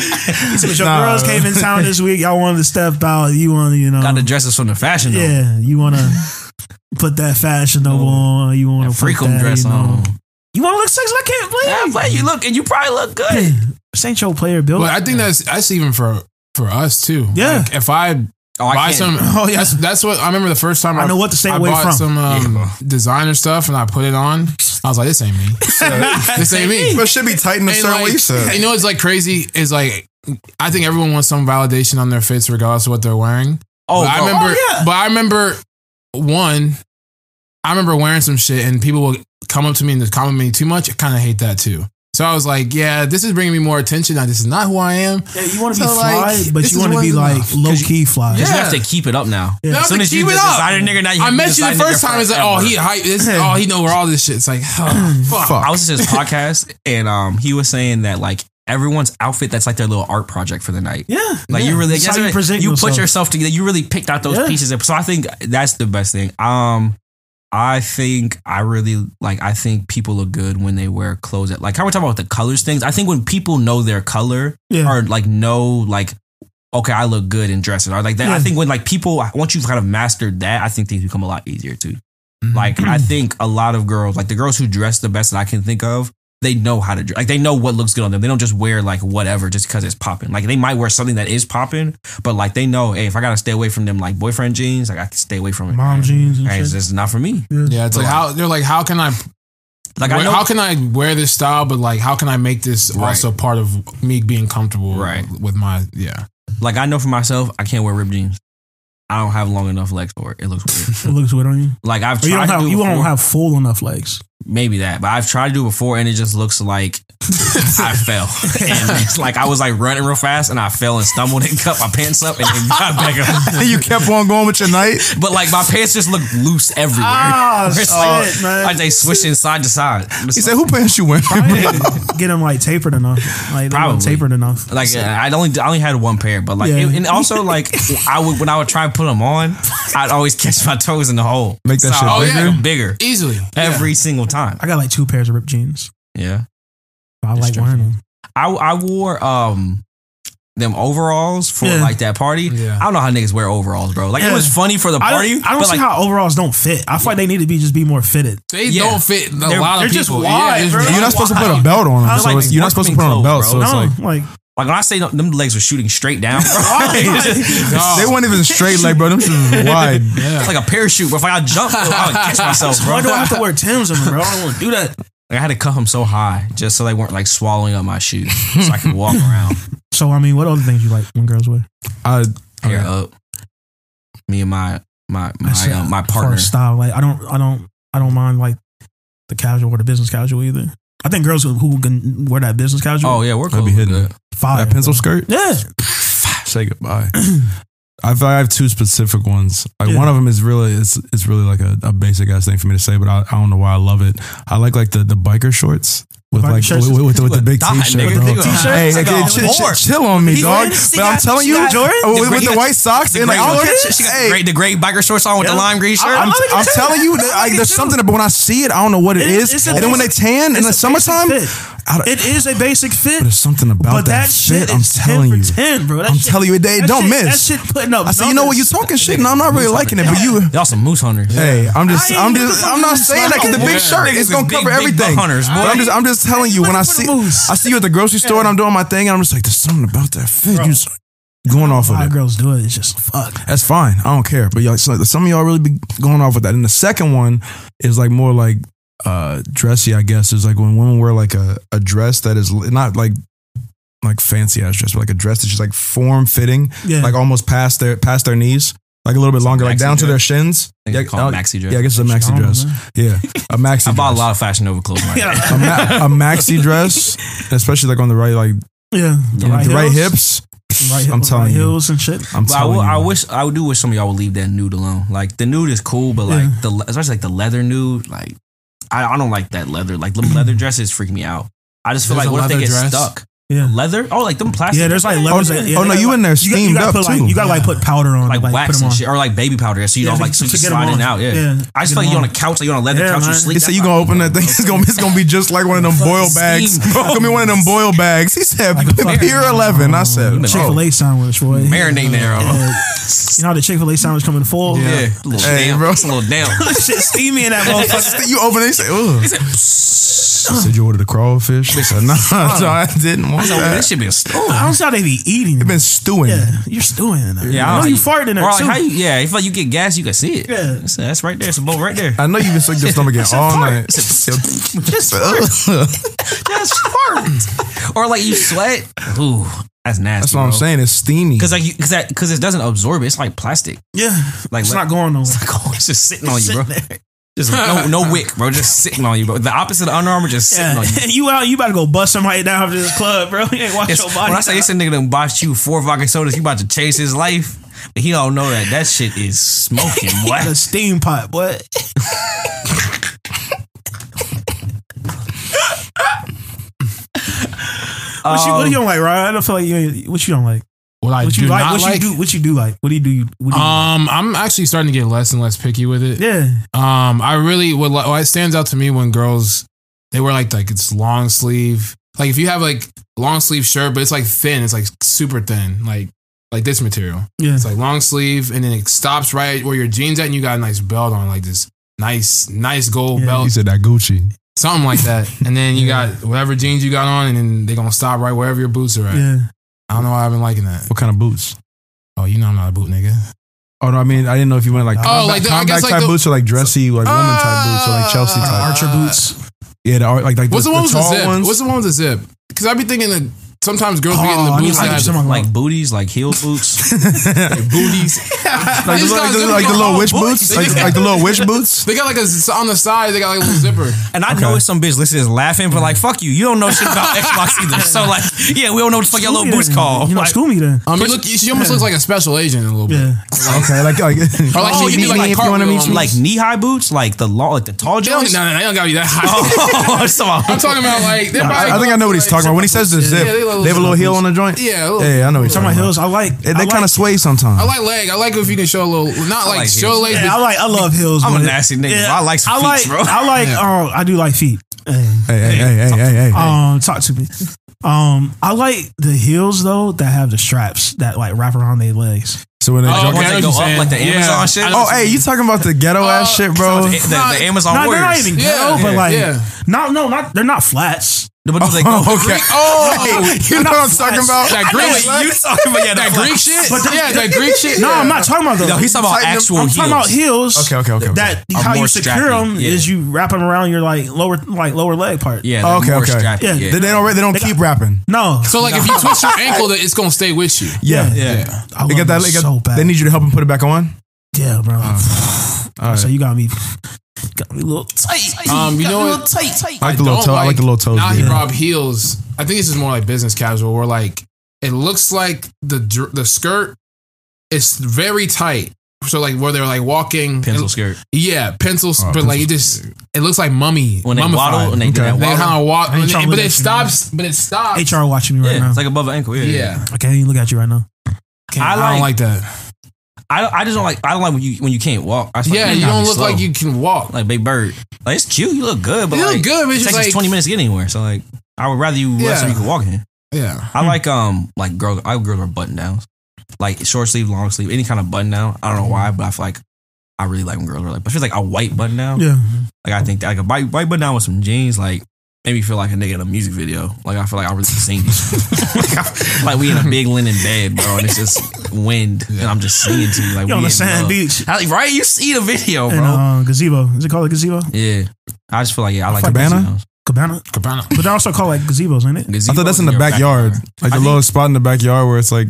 [SPEAKER 2] But your
[SPEAKER 4] Nah.
[SPEAKER 2] girls came in town this week. Y'all wanted to step out. You want to, you know,
[SPEAKER 1] Got to dress us from the fashion. though.
[SPEAKER 2] yeah. You want to put that fashionable on. You want to
[SPEAKER 1] freak
[SPEAKER 2] put
[SPEAKER 1] 'em
[SPEAKER 2] that,
[SPEAKER 1] dress
[SPEAKER 2] you know.
[SPEAKER 1] on.
[SPEAKER 2] You want to look sexy? I can't
[SPEAKER 1] Yeah,
[SPEAKER 2] believe.
[SPEAKER 1] but you look and you probably look good.
[SPEAKER 2] This ain't your player, Bill.
[SPEAKER 3] But I think that's that's even for for us too.
[SPEAKER 2] Yeah.
[SPEAKER 3] Like, if I
[SPEAKER 1] Oh, I
[SPEAKER 3] buy
[SPEAKER 1] can't.
[SPEAKER 3] some,
[SPEAKER 2] Oh, yeah.
[SPEAKER 3] that's that's what I remember the first time
[SPEAKER 2] I know what to stay
[SPEAKER 3] I
[SPEAKER 2] away
[SPEAKER 3] bought
[SPEAKER 2] from.
[SPEAKER 3] some um, designer stuff and I put it on. I was like, this ain't me. this ain't me.
[SPEAKER 4] But it should be tight in a
[SPEAKER 3] And,
[SPEAKER 4] certain
[SPEAKER 3] like,
[SPEAKER 4] way. So.
[SPEAKER 3] You know it's like crazy is like I think everyone wants some validation on their fits regardless of what they're wearing.
[SPEAKER 1] Oh,
[SPEAKER 3] but I remember,
[SPEAKER 2] Oh, yeah.
[SPEAKER 3] but I remember one. I remember wearing some shit and people will come up to me and just compliment me too much. I kind of hate that too. So I was like, yeah, this is bringing me more attention. Now, this is not who I am.
[SPEAKER 2] Yeah, you want to be fly,
[SPEAKER 3] like,
[SPEAKER 2] but you want to be like low key fly.
[SPEAKER 1] Because
[SPEAKER 3] Yeah.
[SPEAKER 1] you have to keep it up now.
[SPEAKER 2] Yeah.
[SPEAKER 1] As soon as you
[SPEAKER 3] it
[SPEAKER 1] the nigga, now you
[SPEAKER 3] I met you the first time. It's like, oh, he hype. This, oh, he know where all this shit. It's like, oh, fuck.
[SPEAKER 4] Fuck.
[SPEAKER 1] I was just to his podcast and um he was saying that like everyone's outfit that's like their little art project for the night.
[SPEAKER 2] Yeah,
[SPEAKER 1] Like
[SPEAKER 2] yeah.
[SPEAKER 1] you really
[SPEAKER 2] That's
[SPEAKER 1] that's
[SPEAKER 2] how you present
[SPEAKER 1] you
[SPEAKER 2] yourself.
[SPEAKER 1] put yourself together. You really picked out those
[SPEAKER 2] Yeah.
[SPEAKER 1] pieces. So I think that's the best thing. Um I think I really like I think people look good when they wear clothes that like how we're talking about the colors things. I think when people know their color
[SPEAKER 2] Yeah.
[SPEAKER 1] or like know like okay, I look good in dresses. Or like that. I think when like people once you've kind of mastered that, I think things become a lot easier too.
[SPEAKER 3] Mhm.
[SPEAKER 1] Like I think a lot of girls, like the girls who dress the best that I can think of, they know how to dress. Like they know what looks good on them. They don't just wear like whatever just because it's popping. Like they might wear something that is popping, but like they know, hey, if I gotta stay away from them like boyfriend jeans, like I can stay away from it.
[SPEAKER 2] Mom jeans and
[SPEAKER 1] Hey,
[SPEAKER 2] shit.
[SPEAKER 1] it's just not for me.
[SPEAKER 3] Yeah, it's like how they're like, how can I,
[SPEAKER 1] Like I know,
[SPEAKER 3] how can I wear this style, but like, how can I make this
[SPEAKER 1] Right.
[SPEAKER 3] also part of me being comfortable,
[SPEAKER 1] Right.
[SPEAKER 3] With my yeah,
[SPEAKER 1] like I know for myself, I can't wear ripped jeans. I don't have long enough legs for it. It looks weird.
[SPEAKER 2] It looks weird on you.
[SPEAKER 1] like I've
[SPEAKER 2] Or you
[SPEAKER 1] tried
[SPEAKER 2] don't
[SPEAKER 1] to
[SPEAKER 2] have
[SPEAKER 1] do it
[SPEAKER 2] you don't have full enough legs.
[SPEAKER 1] Maybe that, but I've tried to do it before, and it just looks like I fell. And it's like I was like running real fast, and I fell and stumbled and cut my pants up, and then got back up.
[SPEAKER 4] you kept on going with your night.
[SPEAKER 1] But like my pants just look loose everywhere.
[SPEAKER 2] Ah,
[SPEAKER 1] It's
[SPEAKER 2] shit,
[SPEAKER 1] like,
[SPEAKER 2] man.
[SPEAKER 1] like they swishing side to side.
[SPEAKER 4] He said, "Who pants you wearing?"
[SPEAKER 2] Get them like tapered enough. Like
[SPEAKER 1] Probably.
[SPEAKER 2] tapered enough.
[SPEAKER 1] Like I only I only had one pair, but like
[SPEAKER 2] Yeah.
[SPEAKER 1] it- and also like I would when I would try and put them on, I'd always catch my toes in the hole.
[SPEAKER 4] Make that shit
[SPEAKER 1] I would
[SPEAKER 3] bigger?
[SPEAKER 1] make 'em bigger
[SPEAKER 3] Easily.
[SPEAKER 1] every single time.
[SPEAKER 2] I got like two pairs of ripped jeans.
[SPEAKER 1] Yeah,
[SPEAKER 2] I like
[SPEAKER 1] true.
[SPEAKER 2] wearing them.
[SPEAKER 1] I I wore um them overalls for
[SPEAKER 2] Yeah.
[SPEAKER 1] like that party.
[SPEAKER 3] Yeah.
[SPEAKER 1] I don't know how niggas wear overalls, bro. Like it was funny for the
[SPEAKER 2] I
[SPEAKER 1] party.
[SPEAKER 2] don't, I don't
[SPEAKER 1] but
[SPEAKER 2] see
[SPEAKER 1] like,
[SPEAKER 2] how overalls don't fit. I feel like they need to be just be more fitted.
[SPEAKER 3] They
[SPEAKER 1] Yeah.
[SPEAKER 3] don't fit a
[SPEAKER 1] They're-
[SPEAKER 3] lot
[SPEAKER 2] they're
[SPEAKER 3] of
[SPEAKER 2] just
[SPEAKER 3] people.
[SPEAKER 2] wide,
[SPEAKER 3] it's
[SPEAKER 2] bro.
[SPEAKER 4] You're not supposed to put a belt on them, so
[SPEAKER 1] like
[SPEAKER 4] it's, you're not supposed to put on a belt.
[SPEAKER 1] clothes,
[SPEAKER 4] So
[SPEAKER 1] bro.
[SPEAKER 4] it's
[SPEAKER 2] No,
[SPEAKER 4] like
[SPEAKER 2] like
[SPEAKER 1] like when I say them legs were shooting straight down, bro.
[SPEAKER 3] No.
[SPEAKER 4] they weren't even straight like bro. Them shit was wide.
[SPEAKER 3] Yeah.
[SPEAKER 1] It's like a parachute, but if I jump, I would catch myself, bro.
[SPEAKER 2] why do I have to wear Tim's on them, bro? I don't want to do that.
[SPEAKER 1] Like, I had to cut them so high just so they weren't like swallowing up my shoes, so I could walk around
[SPEAKER 2] So I mean, what other things you like when girls wear?
[SPEAKER 4] I,
[SPEAKER 1] hair up. Me and my my my
[SPEAKER 2] That's,
[SPEAKER 1] uh, my partner.
[SPEAKER 2] style. Like I don't, I don't, I don't mind like the casual or the business casual either. I think girls who, who can wear that business casual.
[SPEAKER 1] Oh yeah, we're
[SPEAKER 4] That'd be hitting
[SPEAKER 1] Good.
[SPEAKER 2] fire.
[SPEAKER 4] that pencil
[SPEAKER 2] bro.
[SPEAKER 4] skirt.
[SPEAKER 2] Yeah,
[SPEAKER 4] Say goodbye. I feel I have two specific ones. Like
[SPEAKER 2] Yeah.
[SPEAKER 4] one of them is really it's it's really like a, a basic ass thing for me to say, but I, I don't know why I love it. I like like the the biker shorts. With like
[SPEAKER 2] shorts
[SPEAKER 4] with, with, with the big
[SPEAKER 1] Die,
[SPEAKER 4] t-shirt,
[SPEAKER 1] nigga.
[SPEAKER 4] bro.
[SPEAKER 1] Think about it.
[SPEAKER 4] Hey,
[SPEAKER 1] T-shirt?
[SPEAKER 4] okay,
[SPEAKER 1] Like
[SPEAKER 4] chill, chill, chill on me,
[SPEAKER 2] He
[SPEAKER 4] dog. But I'm telling you,
[SPEAKER 2] got Jordan?
[SPEAKER 4] with, with
[SPEAKER 1] great-
[SPEAKER 4] the white socks and the outfit,
[SPEAKER 1] she got
[SPEAKER 4] hey,
[SPEAKER 1] great, the great biker shorts on with the lime green shirt.
[SPEAKER 4] I'm,
[SPEAKER 2] like it
[SPEAKER 4] I'm telling you, that,
[SPEAKER 2] like
[SPEAKER 4] like, there's something. But when I see it, I don't know what it
[SPEAKER 2] It-
[SPEAKER 4] is. And then when they tan in the summertime,
[SPEAKER 2] basic fit.
[SPEAKER 4] I don't-
[SPEAKER 2] It is a basic fit.
[SPEAKER 4] but there's something about
[SPEAKER 2] but
[SPEAKER 4] that,
[SPEAKER 2] that shit
[SPEAKER 4] fit. I'm
[SPEAKER 2] is 10
[SPEAKER 4] telling
[SPEAKER 2] for
[SPEAKER 4] you.
[SPEAKER 2] 10, bro. That
[SPEAKER 4] I'm
[SPEAKER 2] shit-
[SPEAKER 4] telling you, they
[SPEAKER 2] that
[SPEAKER 4] don't
[SPEAKER 2] shit-
[SPEAKER 4] miss.
[SPEAKER 2] That shit putting up.
[SPEAKER 4] I said, you know what?
[SPEAKER 2] You're
[SPEAKER 4] talking shit, and I'm not really liking it. But you,
[SPEAKER 1] Y'all some moose hunters.
[SPEAKER 4] Hey, I'm just,
[SPEAKER 2] I ain't
[SPEAKER 4] I'm just, I'm not saying that because the big shirt
[SPEAKER 1] Niggas
[SPEAKER 4] is gonna cover
[SPEAKER 1] big- big
[SPEAKER 4] everything.
[SPEAKER 1] hunters,
[SPEAKER 4] But
[SPEAKER 1] boy.
[SPEAKER 4] I'm just, I'm just telling you when I see. I see you at the grocery store and I'm doing my thing and I'm just like, there's something about that fit. You just going off of
[SPEAKER 2] Why
[SPEAKER 4] it.
[SPEAKER 2] girls do it? It's just fuck.
[SPEAKER 4] That's fine. I don't care. But y'all, so- some of y'all really be going off with that. And the second one is like more like uh dressy, I guess. Is like when women wear like a, a dress that is not like like fancy ass dress, but like a dress that's just like form fitting,
[SPEAKER 2] Yeah.
[SPEAKER 4] like almost past their past their knees, like a little bit longer, like
[SPEAKER 1] maxi
[SPEAKER 4] down to their shins.
[SPEAKER 1] I think they call it maxi dress.
[SPEAKER 4] Yeah, I guess it's a maxi
[SPEAKER 2] I don't know,
[SPEAKER 4] dress. Yeah, a maxi.
[SPEAKER 1] I bought a lot of Fashion Nova clothes. Right
[SPEAKER 2] Yeah.
[SPEAKER 4] a, ma- a maxi dress, especially like on the right, like
[SPEAKER 2] Yeah, the
[SPEAKER 4] the right, hips.
[SPEAKER 2] right,
[SPEAKER 4] I'm
[SPEAKER 2] right
[SPEAKER 4] telling you.
[SPEAKER 2] heels and shit.
[SPEAKER 4] I'm
[SPEAKER 1] But I,
[SPEAKER 4] telling
[SPEAKER 1] will-
[SPEAKER 4] you.
[SPEAKER 1] I wish I do wish some of y'all would leave that nude alone. Like the nude is cool, but like
[SPEAKER 2] Yeah.
[SPEAKER 1] the le- especially like the leather nude, like I, I don't like that leather. Like leather dresses freak me out. I just feel
[SPEAKER 3] There's
[SPEAKER 1] like what if they get
[SPEAKER 3] dress?
[SPEAKER 1] stuck?
[SPEAKER 2] Yeah,
[SPEAKER 1] Leather? Oh, like them plastic.
[SPEAKER 2] yeah. There's like
[SPEAKER 4] Oh,
[SPEAKER 2] that- yeah,
[SPEAKER 4] oh, no, you
[SPEAKER 2] like-
[SPEAKER 4] in there
[SPEAKER 2] you got- you
[SPEAKER 4] steamed
[SPEAKER 2] gotta
[SPEAKER 4] up,
[SPEAKER 2] put, like,
[SPEAKER 4] too.
[SPEAKER 2] You got to like put powder on,
[SPEAKER 1] like
[SPEAKER 2] like,
[SPEAKER 1] wax
[SPEAKER 2] put them
[SPEAKER 1] and
[SPEAKER 2] on.
[SPEAKER 1] shit, or like baby powder, so you
[SPEAKER 2] Yeah,
[SPEAKER 1] don't like so you can
[SPEAKER 2] get 'em
[SPEAKER 1] slide in
[SPEAKER 2] on.
[SPEAKER 1] and out. Yeah,
[SPEAKER 2] Yeah,
[SPEAKER 1] I just
[SPEAKER 2] get
[SPEAKER 1] feel like
[SPEAKER 2] 'em
[SPEAKER 1] you on
[SPEAKER 2] on.
[SPEAKER 1] a couch, like you on a leather
[SPEAKER 2] Yeah,
[SPEAKER 1] couch, you sleep.
[SPEAKER 4] He said you gonna open that thing. It's gonna it's gonna be just like one of them boil bags.
[SPEAKER 1] steam, bro.
[SPEAKER 4] Gonna be one of them boil bags. He said Pier uh, Eleven. I said
[SPEAKER 2] Chick
[SPEAKER 4] oh.
[SPEAKER 2] Fil A sandwich, boy.
[SPEAKER 1] Marinate there.
[SPEAKER 2] Yeah. You know how the Chick Fil A sandwich come in full?
[SPEAKER 1] Yeah, a little
[SPEAKER 4] Hey,
[SPEAKER 1] damn,
[SPEAKER 4] bro.
[SPEAKER 1] It's a little damn.
[SPEAKER 2] shit steamy in that motherfucker.
[SPEAKER 4] You open it. You say, ugh. I said you ordered a crawfish. I said, no, no, I didn't want oh,
[SPEAKER 1] So
[SPEAKER 4] that.
[SPEAKER 1] this should be a store.
[SPEAKER 2] Oh, I don't see how they be eating.
[SPEAKER 4] You've been stewing.
[SPEAKER 2] yeah, you're stewing in there.
[SPEAKER 1] Yeah,
[SPEAKER 2] I
[SPEAKER 1] I
[SPEAKER 2] know you
[SPEAKER 1] know
[SPEAKER 2] farted in there
[SPEAKER 1] Or like
[SPEAKER 2] too.
[SPEAKER 1] how you, yeah, if like you get gas, you can see it.
[SPEAKER 2] Yeah.
[SPEAKER 1] that's, uh, that's right there. It's a bowl right there.
[SPEAKER 4] I know you've been sick your stomach again all night.
[SPEAKER 1] Just
[SPEAKER 4] Ugh.
[SPEAKER 1] Just fart. or like you sweat. Ooh, that's nasty.
[SPEAKER 4] That's what I'm saying. It's steamy.
[SPEAKER 1] Because like because that because it doesn't absorb. it. It's like plastic.
[SPEAKER 2] yeah,
[SPEAKER 1] Like
[SPEAKER 2] it's
[SPEAKER 1] let-
[SPEAKER 2] not going nowhere.
[SPEAKER 1] It's, like, oh, it's just sitting on you, bro.
[SPEAKER 2] There.
[SPEAKER 1] Just no no wick, bro. Just sitting on you, bro. The opposite of Under Armour, just sitting on you.
[SPEAKER 2] you out, you about to go bust somebody down after this club, bro. You ain't watch
[SPEAKER 1] Yes,
[SPEAKER 2] your body.
[SPEAKER 1] when I say this nigga done bought you four vodka sodas, he about to chase his life, but he don't know that that shit is smoking.
[SPEAKER 2] Got a steam pot, boy. what, you, what you um, don't like, Ryan? I don't feel like you. ain't- What you don't like?
[SPEAKER 3] What I
[SPEAKER 2] What
[SPEAKER 3] do
[SPEAKER 2] you like?
[SPEAKER 3] not
[SPEAKER 2] What
[SPEAKER 3] like.
[SPEAKER 2] you do? What you do like? What do you do? What do you?
[SPEAKER 3] Um, I'm actually starting to get less and less picky with it.
[SPEAKER 2] yeah,
[SPEAKER 3] Um, I really what what stands out to me when girls they wear like like it's long sleeve. Like if you have like long sleeve shirt, but it's like thin, it's like super thin, like like this material.
[SPEAKER 2] yeah.
[SPEAKER 3] It's like long sleeve, and then it stops right where your jeans at, and you got a nice belt on, like this nice nice gold
[SPEAKER 2] Yeah.
[SPEAKER 3] belt,
[SPEAKER 4] He said that Gucci.
[SPEAKER 3] something like that. And then you got whatever jeans you got on, and then they gonna stop right wherever your boots are at.
[SPEAKER 2] yeah.
[SPEAKER 3] I don't know why I've been liking that.
[SPEAKER 4] What kind of boots?
[SPEAKER 3] Oh, you know I'm not a boot nigga.
[SPEAKER 4] Oh no, I mean I didn't know if you went like
[SPEAKER 3] Oh,
[SPEAKER 4] combat,
[SPEAKER 3] like the- I
[SPEAKER 4] combat
[SPEAKER 3] guess like
[SPEAKER 4] type
[SPEAKER 3] the-
[SPEAKER 4] boots or like dressy like woman type boots or like Chelsea
[SPEAKER 3] Uh,
[SPEAKER 4] type.
[SPEAKER 2] Archer boots.
[SPEAKER 4] Yeah, the, like like
[SPEAKER 3] What's the,
[SPEAKER 4] the,
[SPEAKER 3] one with the
[SPEAKER 4] tall
[SPEAKER 3] zip?
[SPEAKER 4] ones.
[SPEAKER 3] What's the one with the zip? Because I'd be thinking that sometimes girls be getting
[SPEAKER 2] Oh,
[SPEAKER 3] the
[SPEAKER 2] I
[SPEAKER 3] boots
[SPEAKER 2] like
[SPEAKER 3] that
[SPEAKER 2] what
[SPEAKER 3] have
[SPEAKER 2] you're talking
[SPEAKER 1] like booties, like heel boots.
[SPEAKER 3] booties.
[SPEAKER 4] Like,
[SPEAKER 3] These
[SPEAKER 4] like,
[SPEAKER 3] guys
[SPEAKER 4] the,
[SPEAKER 3] really
[SPEAKER 4] like the little witch
[SPEAKER 3] boys.
[SPEAKER 4] boots, like, like the little witch boots.
[SPEAKER 3] They got like a on the side. They got like a little zipper.
[SPEAKER 1] And I know it's some bitch listening is laughing, but like, fuck you. You don't know shit about Xbox either. So like, yeah, we don't know what the fuck your little boots called.
[SPEAKER 2] You know,
[SPEAKER 1] Like,
[SPEAKER 2] school me then.
[SPEAKER 3] I mean, look, she almost looks like a special agent a little bit.
[SPEAKER 2] Yeah.
[SPEAKER 4] Okay, like like,
[SPEAKER 3] Or like
[SPEAKER 1] Oh,
[SPEAKER 3] she
[SPEAKER 1] you
[SPEAKER 3] could do like,
[SPEAKER 1] like
[SPEAKER 4] you wanna
[SPEAKER 3] cartwheel
[SPEAKER 4] meet
[SPEAKER 3] on
[SPEAKER 4] some-
[SPEAKER 3] me.
[SPEAKER 1] like knee high boots, like the long, like the tall
[SPEAKER 3] They don't,
[SPEAKER 1] joints.
[SPEAKER 3] no, no, they don't gotta be that high.
[SPEAKER 1] Oh,
[SPEAKER 3] I'm talking about like. they're
[SPEAKER 4] I, I think I know what he's talking about when he says the zip.
[SPEAKER 3] Yeah, they
[SPEAKER 4] They have a little heel on the joint.
[SPEAKER 3] Yeah,
[SPEAKER 4] yeah, I know he's
[SPEAKER 2] Talking
[SPEAKER 4] talking
[SPEAKER 2] about
[SPEAKER 4] about.
[SPEAKER 2] heels, I like.
[SPEAKER 4] They, they kind of sway sometimes.
[SPEAKER 3] I like leg. I like if you can show a little, not like,
[SPEAKER 1] like
[SPEAKER 3] show
[SPEAKER 1] heels.
[SPEAKER 3] legs.
[SPEAKER 2] I like. I love heels.
[SPEAKER 1] I'm a nasty nigga, I like
[SPEAKER 2] I
[SPEAKER 1] feet,
[SPEAKER 2] like.
[SPEAKER 1] bro.
[SPEAKER 2] I like. Oh, I do like feet. Hey.
[SPEAKER 4] hey, hey, hey, hey, hey, hey.
[SPEAKER 2] Um, talk to me. Um, I like the heels though that have the straps that like wrap around their legs.
[SPEAKER 4] So when they
[SPEAKER 3] Oh,
[SPEAKER 4] jump,
[SPEAKER 1] Ones
[SPEAKER 3] okay,
[SPEAKER 1] that
[SPEAKER 3] I know
[SPEAKER 1] go up
[SPEAKER 3] you're
[SPEAKER 1] like the. Amazon
[SPEAKER 3] Yeah.
[SPEAKER 1] shit.
[SPEAKER 4] oh, hey, you talking about the ghetto ass
[SPEAKER 3] Uh,
[SPEAKER 4] shit, bro?
[SPEAKER 1] the, the, the Amazon
[SPEAKER 2] No, they're not
[SPEAKER 1] warriors.
[SPEAKER 2] even
[SPEAKER 3] Yeah,
[SPEAKER 2] ghetto, but
[SPEAKER 3] yeah,
[SPEAKER 2] like,
[SPEAKER 3] yeah.
[SPEAKER 2] no, no, not they're not flats.
[SPEAKER 1] But do they go?
[SPEAKER 4] Oh, okay.
[SPEAKER 3] Oh,
[SPEAKER 4] you know what I'm talking about?
[SPEAKER 3] that Greek,
[SPEAKER 1] what you talking about? Yeah,
[SPEAKER 3] that Greek shit.
[SPEAKER 2] But the-
[SPEAKER 3] yeah, that Greek shit.
[SPEAKER 2] No. I'm not talking about those.
[SPEAKER 1] No, he's talking about
[SPEAKER 4] Tighten them-
[SPEAKER 1] actual
[SPEAKER 2] I'm
[SPEAKER 1] heels.
[SPEAKER 2] talking about heels.
[SPEAKER 4] Okay, okay, okay. okay.
[SPEAKER 2] That
[SPEAKER 1] Are
[SPEAKER 2] how you secure
[SPEAKER 1] strappy,
[SPEAKER 2] them
[SPEAKER 1] yeah.
[SPEAKER 2] is you wrap them around your like lower like lower leg part.
[SPEAKER 1] Yeah,
[SPEAKER 4] Oh, okay,
[SPEAKER 1] more
[SPEAKER 4] okay.
[SPEAKER 1] strappy,
[SPEAKER 2] Yeah.
[SPEAKER 1] yeah.
[SPEAKER 4] They, they don't. They don't keep rapping.
[SPEAKER 2] No.
[SPEAKER 3] So like if you twist your ankle, that it's gonna stay with you.
[SPEAKER 4] Yeah,
[SPEAKER 1] Yeah.
[SPEAKER 2] I
[SPEAKER 4] They
[SPEAKER 2] love
[SPEAKER 4] got that. They, got,
[SPEAKER 2] so bad.
[SPEAKER 4] they need you to help them put it back on.
[SPEAKER 2] yeah, bro.
[SPEAKER 4] Uh, all right.
[SPEAKER 2] So you got me, got me a little tight.
[SPEAKER 3] Um, you
[SPEAKER 2] Got
[SPEAKER 3] know
[SPEAKER 2] me a
[SPEAKER 3] what?
[SPEAKER 2] little tight, tight.
[SPEAKER 4] I like the little
[SPEAKER 3] don't
[SPEAKER 4] toe. I like the little toes.
[SPEAKER 3] Now he
[SPEAKER 4] dude.
[SPEAKER 3] brought up heels. I think this is more like business casual, where like it looks like the dr- the skirt is very tight. So like where they're like walking,
[SPEAKER 1] Pencil
[SPEAKER 3] it-
[SPEAKER 1] skirt.
[SPEAKER 3] yeah, pencils,
[SPEAKER 4] Oh,
[SPEAKER 3] but like it just it looks like mummy
[SPEAKER 1] When they
[SPEAKER 3] mummified.
[SPEAKER 1] waddle and they do
[SPEAKER 4] Okay.
[SPEAKER 1] that
[SPEAKER 3] They
[SPEAKER 1] waddle.
[SPEAKER 3] kind of walk, and
[SPEAKER 2] trying
[SPEAKER 3] it-
[SPEAKER 2] to
[SPEAKER 3] but it
[SPEAKER 2] at you,
[SPEAKER 3] stops. But it stops.
[SPEAKER 2] HR watching me right
[SPEAKER 1] Yeah,
[SPEAKER 2] now.
[SPEAKER 1] it's like above the ankle. Yeah.
[SPEAKER 3] yeah,
[SPEAKER 2] I can't even look at you right now.
[SPEAKER 3] Can't-
[SPEAKER 1] I
[SPEAKER 3] I, don't
[SPEAKER 1] like-
[SPEAKER 3] like that.
[SPEAKER 1] I, I just don't like I don't like when you when you can't walk. I just like,
[SPEAKER 3] Yeah, you don't look
[SPEAKER 1] slow.
[SPEAKER 3] like you can walk.
[SPEAKER 1] like Big Bird. Like it's cute. You look good, but
[SPEAKER 3] You look
[SPEAKER 1] like,
[SPEAKER 3] good, but it's
[SPEAKER 1] it takes
[SPEAKER 3] like-
[SPEAKER 1] twenty minutes to get anywhere. So like, I would rather you rest so
[SPEAKER 3] Yeah.
[SPEAKER 1] you can walk in.
[SPEAKER 3] Yeah,
[SPEAKER 1] I like um like girls. I girls are button downs, like short sleeve, long sleeve, any kind of button down. I don't know why, but I feel like I really like when girls are like. But feels like a white button down.
[SPEAKER 2] Yeah.
[SPEAKER 1] Like I think that, like a white, white button down with some jeans, like made me feel like a nigga in a music video. Like I feel like I really sing these. like, like we in a big linen bed, bro, and it's just wind, and I'm just singing to you like
[SPEAKER 2] You
[SPEAKER 1] we
[SPEAKER 2] on the sand
[SPEAKER 1] love.
[SPEAKER 2] beach.
[SPEAKER 1] I- right? You see the video,
[SPEAKER 2] And
[SPEAKER 1] bro?
[SPEAKER 2] uh, gazebo. Is it called a gazebo?
[SPEAKER 1] yeah, I just feel like yeah, I like
[SPEAKER 4] Cabana?
[SPEAKER 2] Cabana.
[SPEAKER 3] Cabana.
[SPEAKER 2] But they're also called like gazebos, ain't it?
[SPEAKER 4] I thought that's in the
[SPEAKER 1] Gazebos your
[SPEAKER 4] backyard, like
[SPEAKER 1] I
[SPEAKER 4] the
[SPEAKER 1] think-
[SPEAKER 4] little spot in the backyard where it's like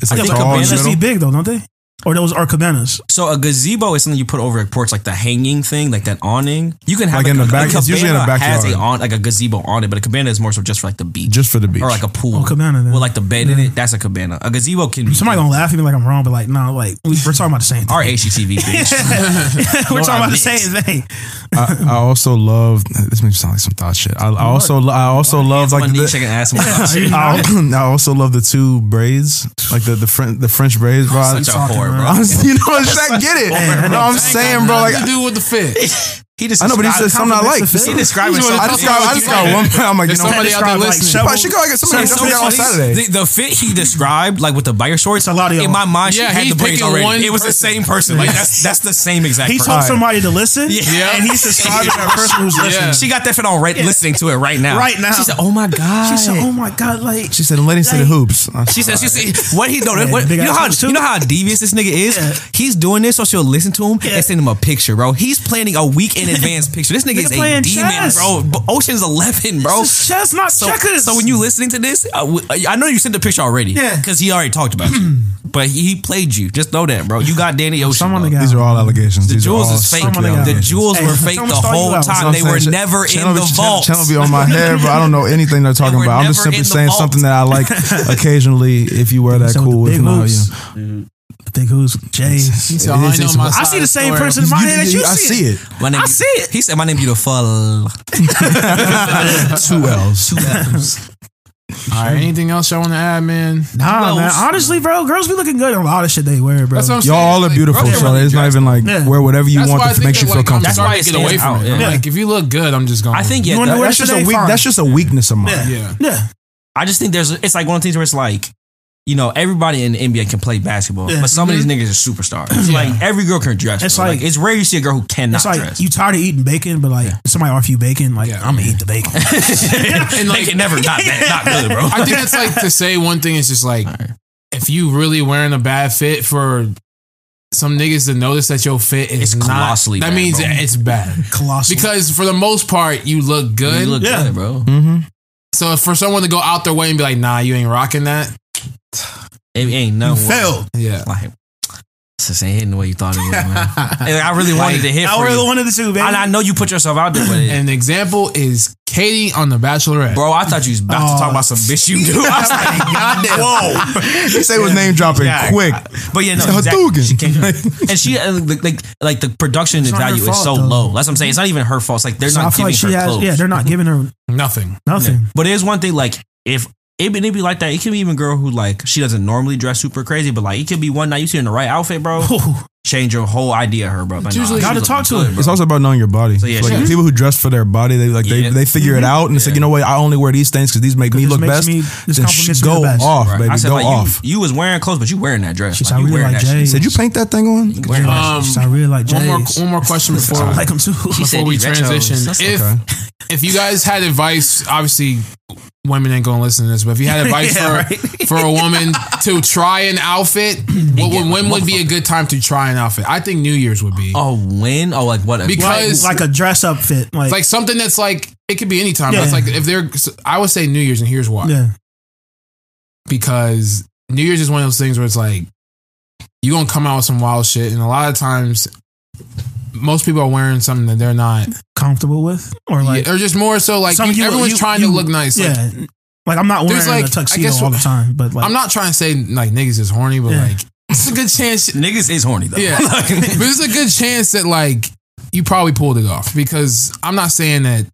[SPEAKER 4] it's like
[SPEAKER 2] Yeah,
[SPEAKER 1] think
[SPEAKER 4] tall
[SPEAKER 2] cabanas just be big though, don't they? Or those are cabanas.
[SPEAKER 1] So a gazebo is something you put over a porch, like the hanging thing, like that awning. You can have
[SPEAKER 4] Like
[SPEAKER 1] a,
[SPEAKER 4] in the
[SPEAKER 1] a
[SPEAKER 4] back- it's usually in the
[SPEAKER 1] cabana Has a on like a gazebo on it, but a cabana is more so just for like the beach
[SPEAKER 4] just for the beach.
[SPEAKER 1] or like a pool.
[SPEAKER 2] Oh, cabana then.
[SPEAKER 1] with like the bed in it. That's a cabana. A gazebo can be
[SPEAKER 2] Somebody gonna laugh at me like I'm wrong, but like no, like we- we're talking about the same thing.
[SPEAKER 1] our HGTV bitch.
[SPEAKER 2] we're talking about the same thing.
[SPEAKER 4] I, I also love this makes me sound like some thought shit. I, I also I also love like the,
[SPEAKER 1] shaking ass.
[SPEAKER 4] I, I also love the two braids, like the the French the French braids, bro.
[SPEAKER 1] Such a whore, bro.
[SPEAKER 4] I'm- you know, Shaq get it. no, I'm saying, bro. Like
[SPEAKER 3] What to do with the fit?
[SPEAKER 1] He just
[SPEAKER 4] I know, but he said something I like.
[SPEAKER 1] he described
[SPEAKER 3] He's
[SPEAKER 1] himself.
[SPEAKER 3] one
[SPEAKER 4] I
[SPEAKER 3] of
[SPEAKER 4] just got I just got one. I'm like, you
[SPEAKER 3] There's
[SPEAKER 4] know,
[SPEAKER 3] somebody out there
[SPEAKER 2] describe, like,
[SPEAKER 3] listening.
[SPEAKER 2] several-
[SPEAKER 4] she got like somebody
[SPEAKER 2] So-
[SPEAKER 4] somebody got on
[SPEAKER 2] so-
[SPEAKER 4] Saturday.
[SPEAKER 1] The, the fit he described, like with the biker shorts,
[SPEAKER 2] a lot of
[SPEAKER 1] in my mind, she
[SPEAKER 3] Yeah,
[SPEAKER 1] had
[SPEAKER 3] he's
[SPEAKER 1] the braids already.
[SPEAKER 3] one
[SPEAKER 1] It was the same person. Like that's that's the same exact.
[SPEAKER 2] He
[SPEAKER 1] person.
[SPEAKER 2] told somebody to listen,
[SPEAKER 1] Yeah.
[SPEAKER 2] and he's subscribing to that person who's
[SPEAKER 3] Yeah.
[SPEAKER 2] listening.
[SPEAKER 1] She got that fit on right, listening to it right now.
[SPEAKER 2] Right now.
[SPEAKER 1] She said, "Oh my god."
[SPEAKER 2] She said, "Oh my god, like
[SPEAKER 4] She said, "I'm letting see the hoops."
[SPEAKER 1] She said, "She said what he know.
[SPEAKER 2] Yeah,
[SPEAKER 1] what,
[SPEAKER 2] big
[SPEAKER 1] you know how you know how devious this nigga is. He's doing this so she'll listen to him and send him a picture, bro. He's planning a week in advance picture. This nigga,
[SPEAKER 2] Nigga
[SPEAKER 1] is a demon,
[SPEAKER 2] chess.
[SPEAKER 1] bro. Ocean's Eleven, bro.
[SPEAKER 2] This is chess, not
[SPEAKER 1] so,
[SPEAKER 2] checkers.
[SPEAKER 1] so when you listening to this, uh, w- I know you sent the picture already,
[SPEAKER 2] Yeah.
[SPEAKER 1] because he already talked about you. But he, he played you. Just know that, bro. You got Danny Ocean.
[SPEAKER 2] Someone
[SPEAKER 1] bro.
[SPEAKER 2] got-
[SPEAKER 4] These are all allegations.
[SPEAKER 1] The
[SPEAKER 4] These are
[SPEAKER 1] jewels is fake.
[SPEAKER 2] Someone
[SPEAKER 1] The jewels
[SPEAKER 2] Hey,
[SPEAKER 1] were fake the whole time. They
[SPEAKER 4] what
[SPEAKER 1] were
[SPEAKER 4] saying.
[SPEAKER 1] never
[SPEAKER 4] Channel
[SPEAKER 1] in
[SPEAKER 4] be-
[SPEAKER 1] the
[SPEAKER 4] channel-
[SPEAKER 1] vault.
[SPEAKER 4] Channel be on my head, but I don't know anything they're talking
[SPEAKER 1] were
[SPEAKER 4] about. I'm just simply saying
[SPEAKER 1] vault.
[SPEAKER 4] something that I like occasionally. If you wear that, cool.
[SPEAKER 2] the
[SPEAKER 4] If
[SPEAKER 2] big
[SPEAKER 4] not,
[SPEAKER 2] hoops.
[SPEAKER 4] You
[SPEAKER 2] Big who's Jay.
[SPEAKER 3] He said,
[SPEAKER 4] It
[SPEAKER 3] oh,
[SPEAKER 4] "I
[SPEAKER 3] know my
[SPEAKER 4] I
[SPEAKER 2] see the same
[SPEAKER 3] story."
[SPEAKER 2] person in my head that you
[SPEAKER 4] I see it.
[SPEAKER 1] My name,
[SPEAKER 2] I see it.
[SPEAKER 1] He said, "My name beautiful."
[SPEAKER 4] Two L's.
[SPEAKER 1] Two L's.
[SPEAKER 3] All right, anything else y'all want to add, man?
[SPEAKER 2] Nah,
[SPEAKER 1] Well,
[SPEAKER 2] man. Honestly, bro, girls be looking good in a lot of shit they wear, bro.
[SPEAKER 3] That's what saying.
[SPEAKER 4] Y'all all are
[SPEAKER 3] Like,
[SPEAKER 4] beautiful,
[SPEAKER 3] girls
[SPEAKER 4] so
[SPEAKER 3] really
[SPEAKER 4] it's not even like
[SPEAKER 2] Yeah.
[SPEAKER 4] wear whatever you
[SPEAKER 3] That's
[SPEAKER 4] want
[SPEAKER 3] why I
[SPEAKER 4] that makes you feel
[SPEAKER 3] like,
[SPEAKER 4] comfortable.
[SPEAKER 1] That's why
[SPEAKER 3] starting
[SPEAKER 1] it
[SPEAKER 3] to get away from
[SPEAKER 1] out,
[SPEAKER 3] it.
[SPEAKER 1] Yeah.
[SPEAKER 3] Like, if you look good, I'm just going.
[SPEAKER 1] I think yeah. That-
[SPEAKER 4] That's just a weak. That's just a weakness of mine.
[SPEAKER 2] yeah.
[SPEAKER 3] yeah.
[SPEAKER 2] Yeah.
[SPEAKER 1] I just think there's it's like one of the things where it's like, you know, everybody in the NBA can play basketball,
[SPEAKER 2] Yeah.
[SPEAKER 1] but some of these niggas are superstars. It's Like every girl can dress.
[SPEAKER 2] It's
[SPEAKER 1] bro.
[SPEAKER 2] like-
[SPEAKER 1] it's rare you see a girl who cannot
[SPEAKER 2] It's like
[SPEAKER 1] dress.
[SPEAKER 2] you tired of eating bacon, but like somebody offer you bacon, like
[SPEAKER 3] Yeah.
[SPEAKER 2] I'm gonna eat the bacon.
[SPEAKER 1] and like it never not that not good, bro.
[SPEAKER 3] I think that's like to say one thing is just like if you really wearing a bad fit for some niggas to notice that your fit is
[SPEAKER 1] It's
[SPEAKER 3] not
[SPEAKER 1] colossally
[SPEAKER 3] that
[SPEAKER 1] bad,
[SPEAKER 3] means
[SPEAKER 1] bro.
[SPEAKER 3] it's bad
[SPEAKER 2] Colossal.
[SPEAKER 3] because for the most part you look good.
[SPEAKER 1] you look
[SPEAKER 2] Yeah.
[SPEAKER 1] good, bro.
[SPEAKER 4] Mm-hmm.
[SPEAKER 3] So for someone to go out their way and be like, "Nah, you ain't rocking that,"
[SPEAKER 1] It ain't no way.
[SPEAKER 2] Failed.
[SPEAKER 3] yeah,
[SPEAKER 1] Like, this ain't hitting the way you thought it was, man. And I really wanted to hit
[SPEAKER 2] I
[SPEAKER 1] for
[SPEAKER 2] really
[SPEAKER 1] you.
[SPEAKER 2] wanted to too, baby.
[SPEAKER 1] And I know you put yourself out there, but it,
[SPEAKER 3] an example is Katie on The Bachelorette.
[SPEAKER 1] bro, I thought you was about to talk about some bitch you knew. I was like, goddamn. Whoa.
[SPEAKER 4] They say was name dropping
[SPEAKER 1] Yeah.
[SPEAKER 4] quick.
[SPEAKER 1] But yeah, no,
[SPEAKER 4] It's
[SPEAKER 1] exactly.
[SPEAKER 4] Hadouken.
[SPEAKER 1] She came, and she uh, like, like like the production
[SPEAKER 2] It's not her
[SPEAKER 1] value is so
[SPEAKER 2] though.
[SPEAKER 1] low. That's what I'm saying. It's not even her fault. It's like they're
[SPEAKER 2] So I
[SPEAKER 1] not
[SPEAKER 2] feel
[SPEAKER 1] giving
[SPEAKER 2] like she
[SPEAKER 1] her
[SPEAKER 2] has.
[SPEAKER 1] clothes.
[SPEAKER 2] Yeah, they're not giving her
[SPEAKER 3] Nothing.
[SPEAKER 2] nothing.
[SPEAKER 1] But it is one thing like if it be, it be like that. It can be even a girl who like she doesn't normally dress super crazy, but like it could be one night you see her in the right outfit, bro. change your whole idea of her, bro. But
[SPEAKER 3] usually-
[SPEAKER 1] she
[SPEAKER 2] Gotta talk to
[SPEAKER 1] good,
[SPEAKER 2] her.
[SPEAKER 4] It's also about knowing your body.
[SPEAKER 1] So, yeah,
[SPEAKER 4] like
[SPEAKER 1] she-
[SPEAKER 4] people who dress for their body, they like
[SPEAKER 1] Yeah.
[SPEAKER 4] they, they figure it out and it's like you know what, I only wear these things because these make me look best.
[SPEAKER 2] me- this
[SPEAKER 4] then sh- go
[SPEAKER 2] the best.
[SPEAKER 4] off,
[SPEAKER 1] Right.
[SPEAKER 4] baby,
[SPEAKER 1] I said
[SPEAKER 4] go
[SPEAKER 1] like
[SPEAKER 4] off.
[SPEAKER 1] you, you was wearing clothes, but you wearing that dress.
[SPEAKER 2] She's
[SPEAKER 1] like, you
[SPEAKER 2] really like Jay.
[SPEAKER 1] shit.
[SPEAKER 4] Said you paint that thing on?
[SPEAKER 1] Wearing
[SPEAKER 3] Um,
[SPEAKER 2] She's I really like
[SPEAKER 3] One more, one more question before
[SPEAKER 2] I like them too.
[SPEAKER 3] Before we transition. If if you guys had advice, obviously women ain't gonna listen to this, but if you had advice
[SPEAKER 2] Yeah,
[SPEAKER 3] for
[SPEAKER 2] right.
[SPEAKER 3] for a woman to try an outfit, what would, when would be a good time to try an outfit? I think New Year's would be.
[SPEAKER 1] Oh, when? Oh, like what?
[SPEAKER 3] Because-
[SPEAKER 2] like, like a dress up fit. Like,
[SPEAKER 3] like something that's like it could be any time. but
[SPEAKER 2] Yeah.
[SPEAKER 3] It's like if they're I would say New Year's and here's why.
[SPEAKER 2] yeah,
[SPEAKER 3] Because New Year's is one of those things where it's like you're gonna come out with some wild shit and a lot of times most people are wearing something that they're not
[SPEAKER 2] comfortable with or like
[SPEAKER 3] or just more so like
[SPEAKER 2] some
[SPEAKER 3] you-
[SPEAKER 2] you-
[SPEAKER 3] everyone's
[SPEAKER 2] you-
[SPEAKER 3] trying
[SPEAKER 2] you-
[SPEAKER 3] to look nice. Like,
[SPEAKER 2] Yeah, like I'm not wearing
[SPEAKER 3] There's, like,
[SPEAKER 2] a
[SPEAKER 3] I
[SPEAKER 2] tuxedo
[SPEAKER 3] guess
[SPEAKER 2] all the time, but like
[SPEAKER 3] I'm not trying to say like niggas is horny, but
[SPEAKER 2] Yeah.
[SPEAKER 3] like it's a good chance.
[SPEAKER 1] Niggas is horny though.
[SPEAKER 3] Yeah, but it's a good chance that like you probably pulled it off because I'm not saying that.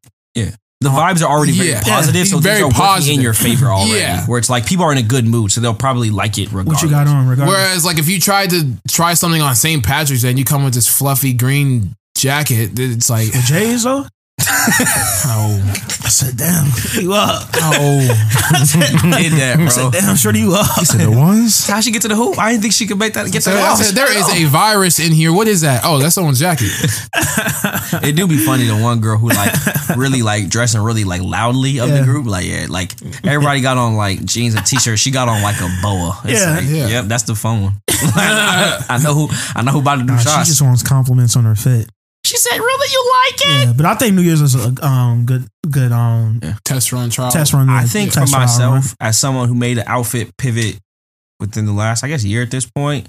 [SPEAKER 1] The uh-huh. vibes are already very
[SPEAKER 3] Yeah.
[SPEAKER 1] positive, so
[SPEAKER 3] Very
[SPEAKER 1] these are working
[SPEAKER 3] positive.
[SPEAKER 1] in your favor already.
[SPEAKER 3] Yeah.
[SPEAKER 1] Where it's like people are in a good mood, so they'll probably like it regardless.
[SPEAKER 2] what you got on regardless.
[SPEAKER 3] Whereas like if you tried to try something on St. Patrick's Day and you come with this fluffy green jacket, it's like
[SPEAKER 2] With J's though,
[SPEAKER 3] oh
[SPEAKER 2] I said, damn, you up?
[SPEAKER 3] oh
[SPEAKER 1] did that,
[SPEAKER 2] I said, damn, sure you up?
[SPEAKER 4] He said the ones.
[SPEAKER 1] How she get to the hoop? I didn't think she could make that get
[SPEAKER 3] So
[SPEAKER 1] that
[SPEAKER 3] I said, there is a virus in here. What is that? Oh, that's someone's jacket.
[SPEAKER 1] It do be funny the one girl who like really like dressing really like loudly of the group. Like yeah, like everybody got on like jeans and t-shirts. She got on like a boa. It's
[SPEAKER 2] Yeah.
[SPEAKER 1] like,
[SPEAKER 3] Yeah.
[SPEAKER 1] Yep, that's the phone. I know who I know who about to do
[SPEAKER 2] Nah, she just wants compliments on her fit.
[SPEAKER 1] She said, "Really, you like it?"
[SPEAKER 2] Yeah, but I think New Year's is a um good good um
[SPEAKER 3] Test run trial.
[SPEAKER 2] test run.
[SPEAKER 1] I think for myself,
[SPEAKER 2] run.
[SPEAKER 1] as someone who made an outfit pivot within the last, I guess, year at this point,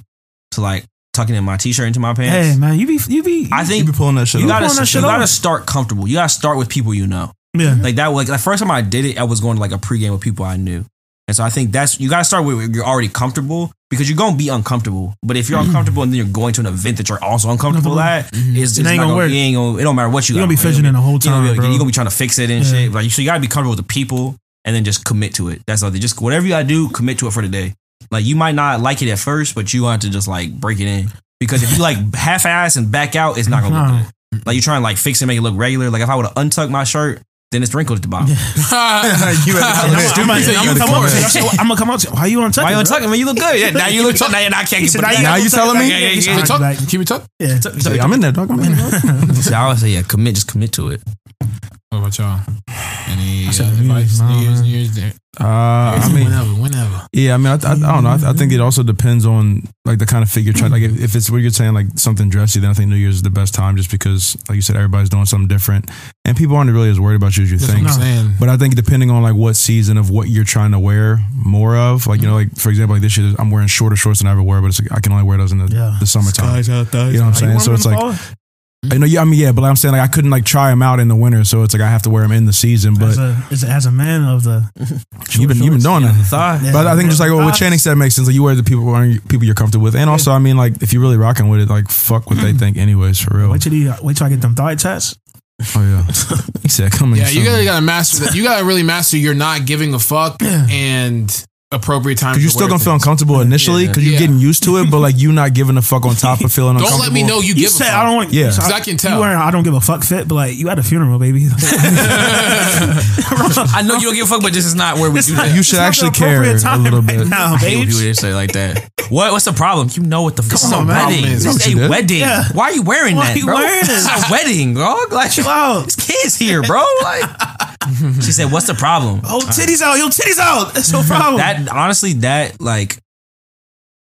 [SPEAKER 1] to like tucking in my t-shirt into my pants.
[SPEAKER 2] Hey man, you be you be
[SPEAKER 1] I
[SPEAKER 4] You
[SPEAKER 1] think
[SPEAKER 4] be pulling that shit
[SPEAKER 1] you gotta
[SPEAKER 2] pulling that
[SPEAKER 1] you gotta
[SPEAKER 2] off.
[SPEAKER 1] start comfortable. You gotta start with people you know.
[SPEAKER 2] yeah.
[SPEAKER 1] Like that. Like the first time I did it, I was going to like a pregame with people I knew, and so I think that's you gotta start with where you're already comfortable because you're gonna be uncomfortable. But if you're
[SPEAKER 2] Mm-hmm.
[SPEAKER 1] uncomfortable and then you're going to an event that you're also uncomfortable at, it's,
[SPEAKER 2] It
[SPEAKER 1] it's
[SPEAKER 2] ain't
[SPEAKER 1] not
[SPEAKER 2] gonna work.
[SPEAKER 1] It ain't gonna. It don't matter what you.
[SPEAKER 2] You
[SPEAKER 1] got
[SPEAKER 2] gonna be fidgeting the whole time,
[SPEAKER 1] gonna be,
[SPEAKER 2] bro.
[SPEAKER 1] you're gonna be trying to fix it and
[SPEAKER 2] Yeah.
[SPEAKER 1] shit. Like so, you gotta be comfortable with the people and then just commit to it. That's all. They just whatever you gotta do, commit to it for the day. Like you might not like it at first, but you want to just like break it in because if you like half ass and back out, it's not gonna
[SPEAKER 2] No.
[SPEAKER 1] look good. Like you trying to like fix it, make it look regular. Like if I would have untucked my shirt, then it's wrinkled at the bottom.
[SPEAKER 4] you
[SPEAKER 2] I'm,
[SPEAKER 4] had-
[SPEAKER 2] I'm, I'm,
[SPEAKER 4] You
[SPEAKER 2] I'm,
[SPEAKER 4] gotta
[SPEAKER 2] gonna come
[SPEAKER 4] come
[SPEAKER 2] up to you.
[SPEAKER 4] in.
[SPEAKER 2] I said, I'm gonna come up. Why you on?
[SPEAKER 1] Why you
[SPEAKER 2] it,
[SPEAKER 1] untucking? Man, you look good. Yeah, now you look. Now, now I can't
[SPEAKER 2] said,
[SPEAKER 1] put
[SPEAKER 2] now you
[SPEAKER 4] Now
[SPEAKER 1] down.
[SPEAKER 4] you telling me?
[SPEAKER 1] Yeah, yeah,
[SPEAKER 3] Keep
[SPEAKER 1] yeah.
[SPEAKER 3] it tucked. Keep it tucked.
[SPEAKER 2] Yeah.
[SPEAKER 4] Hey, I'm in there, dog. I'm in there.
[SPEAKER 1] So I always say, yeah, commit, just commit to it.
[SPEAKER 3] What about y'all? Any uh,
[SPEAKER 2] said New
[SPEAKER 3] advice?
[SPEAKER 2] Year's,
[SPEAKER 3] New Year's. New Year's Day.
[SPEAKER 4] Uh, I mean,
[SPEAKER 3] whenever, whenever.
[SPEAKER 4] Yeah, I mean, I, I, I don't know. I, I think it also depends on like the kind of figure you're trying. Like, if, if it's what you're saying, like something dressy, then I think New Year's is the best time, just because, like you said, everybody's doing something different, and people aren't really as worried about you as you
[SPEAKER 3] That's
[SPEAKER 4] think.
[SPEAKER 3] what I'm saying.
[SPEAKER 4] But I think depending on like what season of what you're trying to wear more of, like you know, like for example, like this year I'm wearing shorter shorts than I ever wear, but it's like, I can only wear those in the,
[SPEAKER 2] Yeah.
[SPEAKER 4] the summertime.
[SPEAKER 2] out.
[SPEAKER 4] You know what I'm saying? So it's like, you know, yeah, I mean, yeah, but I'm saying like I couldn't like try them out in the winter, so it's like I have to wear them in the season. But
[SPEAKER 2] as a, as a as a man of the
[SPEAKER 4] you've been you've been doing that.
[SPEAKER 1] Thigh.
[SPEAKER 2] Yeah.
[SPEAKER 4] But I think just like what Channing said makes sense. Like you wear the people wearing people you're comfortable with, and also I mean like if you're really rocking with it, like fuck what they mm. think anyways for real.
[SPEAKER 2] wait till you wait till I get them thigh tests.
[SPEAKER 4] Oh yeah, he said coming.
[SPEAKER 3] Yeah, you gotta gotta master that. You gotta really master. You're not giving a fuck and appropriate time.
[SPEAKER 4] Because you're still gonna feel uncomfortable initially because you're
[SPEAKER 3] Yeah.
[SPEAKER 4] getting used to it, but like you not giving a fuck on top of feeling uncomfortable.
[SPEAKER 3] Don't
[SPEAKER 4] uncomfortable.
[SPEAKER 3] let me know you,
[SPEAKER 2] You
[SPEAKER 3] give
[SPEAKER 2] said
[SPEAKER 3] a fuck.
[SPEAKER 2] I don't want.
[SPEAKER 4] Yeah.
[SPEAKER 2] so
[SPEAKER 3] 'Cause I can tell.
[SPEAKER 2] You wearing I don't give a fuck fit, but like you at a funeral, baby.
[SPEAKER 1] I know you don't give a fuck, but this is not where we do that.
[SPEAKER 4] You should
[SPEAKER 2] It's not the
[SPEAKER 4] actually care
[SPEAKER 2] appropriate
[SPEAKER 4] a
[SPEAKER 2] time
[SPEAKER 4] little
[SPEAKER 2] right
[SPEAKER 4] bit.
[SPEAKER 2] now,
[SPEAKER 1] I hate when
[SPEAKER 2] babes.
[SPEAKER 1] people say like that. What? What's the problem? You know what the fuck? This is a
[SPEAKER 2] on, man.
[SPEAKER 1] wedding.
[SPEAKER 3] Problem is-
[SPEAKER 1] This is
[SPEAKER 4] you
[SPEAKER 1] a
[SPEAKER 4] did.
[SPEAKER 1] wedding.
[SPEAKER 2] Yeah.
[SPEAKER 1] Why are you wearing
[SPEAKER 2] Why
[SPEAKER 1] that,
[SPEAKER 2] you
[SPEAKER 1] bro?
[SPEAKER 2] wearing
[SPEAKER 1] It's
[SPEAKER 2] this?
[SPEAKER 1] a wedding, dog. Like,
[SPEAKER 2] Wow.
[SPEAKER 1] there's kids here, bro. Like, she said, "What's the problem?"
[SPEAKER 2] Oh, titties out. Yo, titties out. That's no problem.
[SPEAKER 1] That honestly, that like,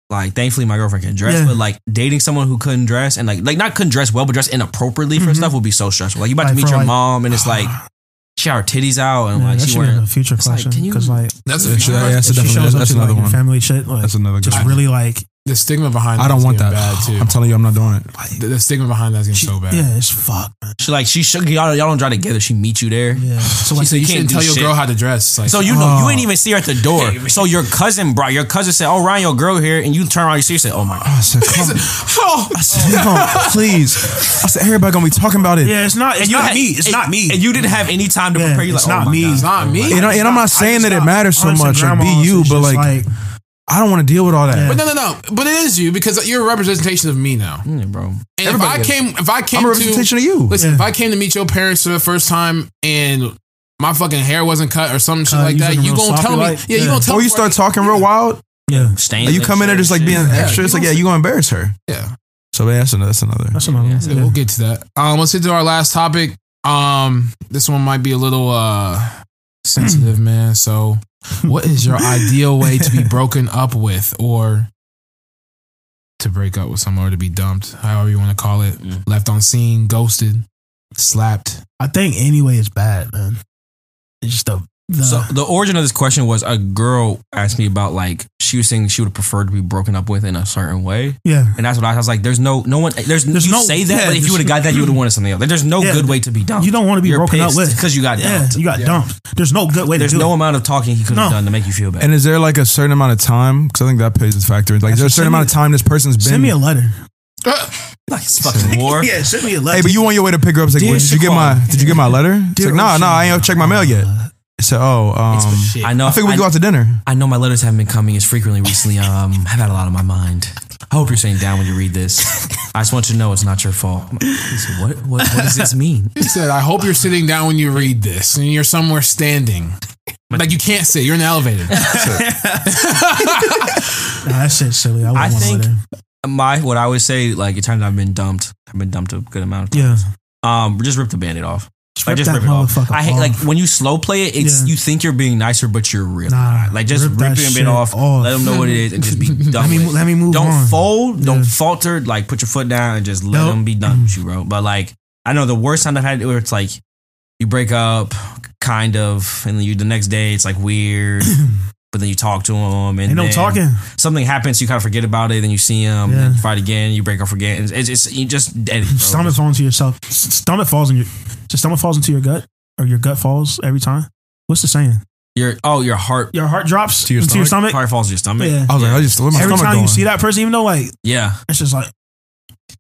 [SPEAKER 1] like, thankfully my girlfriend can dress,
[SPEAKER 2] Yeah.
[SPEAKER 1] but like dating someone who couldn't dress and like, like not couldn't dress well, but dress inappropriately for mm-hmm. stuff would be so stressful. Like you about
[SPEAKER 2] Like,
[SPEAKER 1] to meet your
[SPEAKER 2] like-
[SPEAKER 1] mom, and it's like. she had her titties out and
[SPEAKER 2] Yeah,
[SPEAKER 1] like
[SPEAKER 2] that
[SPEAKER 1] she wearing
[SPEAKER 2] a future
[SPEAKER 1] It's
[SPEAKER 2] question
[SPEAKER 1] can you-
[SPEAKER 2] because like
[SPEAKER 3] That's
[SPEAKER 4] Yeah,
[SPEAKER 3] a
[SPEAKER 4] sure, yeah, that's
[SPEAKER 2] she shows up
[SPEAKER 4] that's
[SPEAKER 2] to
[SPEAKER 4] another one.
[SPEAKER 2] family shit, like
[SPEAKER 4] That's another
[SPEAKER 2] just
[SPEAKER 4] good one.
[SPEAKER 2] really like
[SPEAKER 3] the stigma behind.
[SPEAKER 4] I don't
[SPEAKER 3] that's
[SPEAKER 4] want that.
[SPEAKER 3] Bad too.
[SPEAKER 4] I'm telling you, I'm not doing it.
[SPEAKER 3] the, the stigma behind that's getting
[SPEAKER 2] she,
[SPEAKER 3] so bad.
[SPEAKER 2] yeah, it's fuck, man.
[SPEAKER 1] she like she shook y'all y'all don't drive together. She meet you there.
[SPEAKER 2] Yeah, so
[SPEAKER 1] She
[SPEAKER 2] like
[SPEAKER 1] said you
[SPEAKER 3] You
[SPEAKER 1] can't
[SPEAKER 3] shouldn't
[SPEAKER 1] do
[SPEAKER 3] tell your
[SPEAKER 1] shit.
[SPEAKER 3] girl how to dress. Like,
[SPEAKER 1] So you know you
[SPEAKER 2] Oh.
[SPEAKER 1] ain't even see her at the door. So your cousin brought your cousin said, "Oh Ryan, your girl here," and you turn around, you see her say, "Oh my god."
[SPEAKER 4] I said, come on.
[SPEAKER 3] oh,
[SPEAKER 4] I said, come please. I said, everybody gonna be talking about it.
[SPEAKER 2] yeah, it's not. It's
[SPEAKER 1] And you
[SPEAKER 2] not
[SPEAKER 1] had-
[SPEAKER 2] me. It's
[SPEAKER 1] and-
[SPEAKER 2] not me.
[SPEAKER 1] And you didn't have any time to
[SPEAKER 2] Yeah,
[SPEAKER 1] prepare. You
[SPEAKER 2] it's
[SPEAKER 1] like, oh,
[SPEAKER 2] not
[SPEAKER 1] oh my
[SPEAKER 2] me.
[SPEAKER 1] God.
[SPEAKER 3] it's not me.
[SPEAKER 4] And, I, and I'm not saying that it matters so much or be you, but like, I don't want to deal with all that.
[SPEAKER 2] Yeah.
[SPEAKER 3] But no, no, no. But it is you because you're a representation of me now.
[SPEAKER 1] Yeah, bro.
[SPEAKER 3] And if I
[SPEAKER 1] is.
[SPEAKER 3] came, if I came
[SPEAKER 4] I'm a
[SPEAKER 3] to
[SPEAKER 4] of you.
[SPEAKER 3] listen,
[SPEAKER 2] Yeah.
[SPEAKER 3] if I came to meet your parents for the first time and my fucking hair wasn't cut or some shit
[SPEAKER 2] Uh,
[SPEAKER 3] like
[SPEAKER 2] you
[SPEAKER 3] that, you
[SPEAKER 2] real
[SPEAKER 3] gonna tell me?
[SPEAKER 2] like?
[SPEAKER 3] Yeah, you
[SPEAKER 2] Yeah.
[SPEAKER 3] gonna tell
[SPEAKER 4] Or
[SPEAKER 3] me
[SPEAKER 4] you start talking real wild,
[SPEAKER 2] Yeah,
[SPEAKER 1] Stains
[SPEAKER 4] like you
[SPEAKER 1] and
[SPEAKER 4] come in there just like being
[SPEAKER 3] Yeah,
[SPEAKER 4] extra. It's like, yeah,
[SPEAKER 3] gonna-
[SPEAKER 4] you gonna embarrass her.
[SPEAKER 3] Yeah.
[SPEAKER 4] So that's another. That's another.
[SPEAKER 2] that's another. one.
[SPEAKER 3] Yeah, we'll get to that. Um, let's get to our last topic. Um, this one might be a little uh sensitive, man. So, what is your ideal way to be broken up with, or to break up with someone, or to be dumped, however you want to call it,
[SPEAKER 1] Mm.
[SPEAKER 3] left on scene, ghosted, slapped?
[SPEAKER 2] I think anyway is bad, man. It's just the, the
[SPEAKER 1] So the origin of this question was a girl asked me about like she was saying she would prefer to be broken up with in a certain way,
[SPEAKER 2] yeah.
[SPEAKER 1] and that's what I, I was like. There's no no one. There's,
[SPEAKER 2] There's
[SPEAKER 1] you
[SPEAKER 2] no-
[SPEAKER 1] say that,
[SPEAKER 2] yeah,
[SPEAKER 1] but if you would have got that, you would have wanted something else. Like, there's no
[SPEAKER 2] Yeah,
[SPEAKER 1] good way to be dumped.
[SPEAKER 2] You don't want to be
[SPEAKER 1] You're
[SPEAKER 2] broken up with
[SPEAKER 1] because you got
[SPEAKER 2] Yeah,
[SPEAKER 1] dumped.
[SPEAKER 2] you got
[SPEAKER 3] Yeah.
[SPEAKER 2] dumped. There's no good way
[SPEAKER 1] There's
[SPEAKER 2] to do
[SPEAKER 1] no
[SPEAKER 2] it.
[SPEAKER 1] amount of talking he could have
[SPEAKER 2] No.
[SPEAKER 1] done to make you feel bad.
[SPEAKER 4] And is there like a certain amount of time? Because I think that plays a factor. Like, is there a certain amount
[SPEAKER 2] me-
[SPEAKER 4] of time this person's been?
[SPEAKER 2] Send me a letter.
[SPEAKER 1] like it's fucking war.
[SPEAKER 2] Yeah, send me a letter.
[SPEAKER 4] Hey, but you on your way to pick her up? It's like, well, did you get my? Did you get my letter? It's
[SPEAKER 2] Dear
[SPEAKER 4] like, nah, nah, I ain't checked my mail yet. Uh, I said, oh, um,
[SPEAKER 1] I know.
[SPEAKER 4] I think we
[SPEAKER 1] I,
[SPEAKER 4] go out to dinner.
[SPEAKER 1] I know my letters haven't been coming as frequently recently. Um, I've had a lot on my mind. I hope you're sitting down when you read this. I just want you to know it's not your fault. I'm like, he said, what, what? What does this mean?
[SPEAKER 3] He said, "I hope you're sitting down when you read this, and you're somewhere standing." Like you can't sit. You're in the elevator.
[SPEAKER 2] Nah, that shit's silly. I,
[SPEAKER 1] I think- My what I would say, like, the times I've been dumped, I've been dumped a good amount of
[SPEAKER 2] Yeah.
[SPEAKER 1] times. Um, just rip the band-aid off. Like, just rip it off. I hate
[SPEAKER 2] off.
[SPEAKER 1] like when you slow play it. It's
[SPEAKER 2] Yeah.
[SPEAKER 1] you think you're being nicer, but you're really
[SPEAKER 2] Nah,
[SPEAKER 1] not. Like just
[SPEAKER 2] rip
[SPEAKER 1] rip,
[SPEAKER 2] that
[SPEAKER 1] the
[SPEAKER 2] shit
[SPEAKER 1] band off,
[SPEAKER 2] off.
[SPEAKER 1] Let them know what it is, and just be done.
[SPEAKER 2] Let me let me move
[SPEAKER 1] don't
[SPEAKER 2] on.
[SPEAKER 1] fold, don't
[SPEAKER 2] Yeah.
[SPEAKER 1] falter. Like put your foot down and just let
[SPEAKER 2] Nope.
[SPEAKER 1] them be done with you, bro. But like I know the worst time I've had where it's like you break up, kind of, and then you the next day it's like weird. But then you talk to them, and
[SPEAKER 2] Ain't no
[SPEAKER 1] then
[SPEAKER 2] talking.
[SPEAKER 1] Something happens, you kind of forget about it. Then you see them,
[SPEAKER 2] Yeah.
[SPEAKER 1] then you fight again, you break up again. It's, it's just you just dead. it, bro.
[SPEAKER 2] Stomach falls into yourself. S- Stomach falls in your. Just stomach falls into your gut, or your gut falls every time. What's the saying?
[SPEAKER 1] Your oh, your heart
[SPEAKER 2] Your heart drops
[SPEAKER 4] To your
[SPEAKER 2] into your stomach.
[SPEAKER 1] heart falls to your stomach.
[SPEAKER 2] Yeah.
[SPEAKER 4] I was like, I just, where my
[SPEAKER 2] Every
[SPEAKER 4] stomach
[SPEAKER 2] time
[SPEAKER 4] going?
[SPEAKER 2] you see that person, even though like
[SPEAKER 1] Yeah,
[SPEAKER 2] it's just like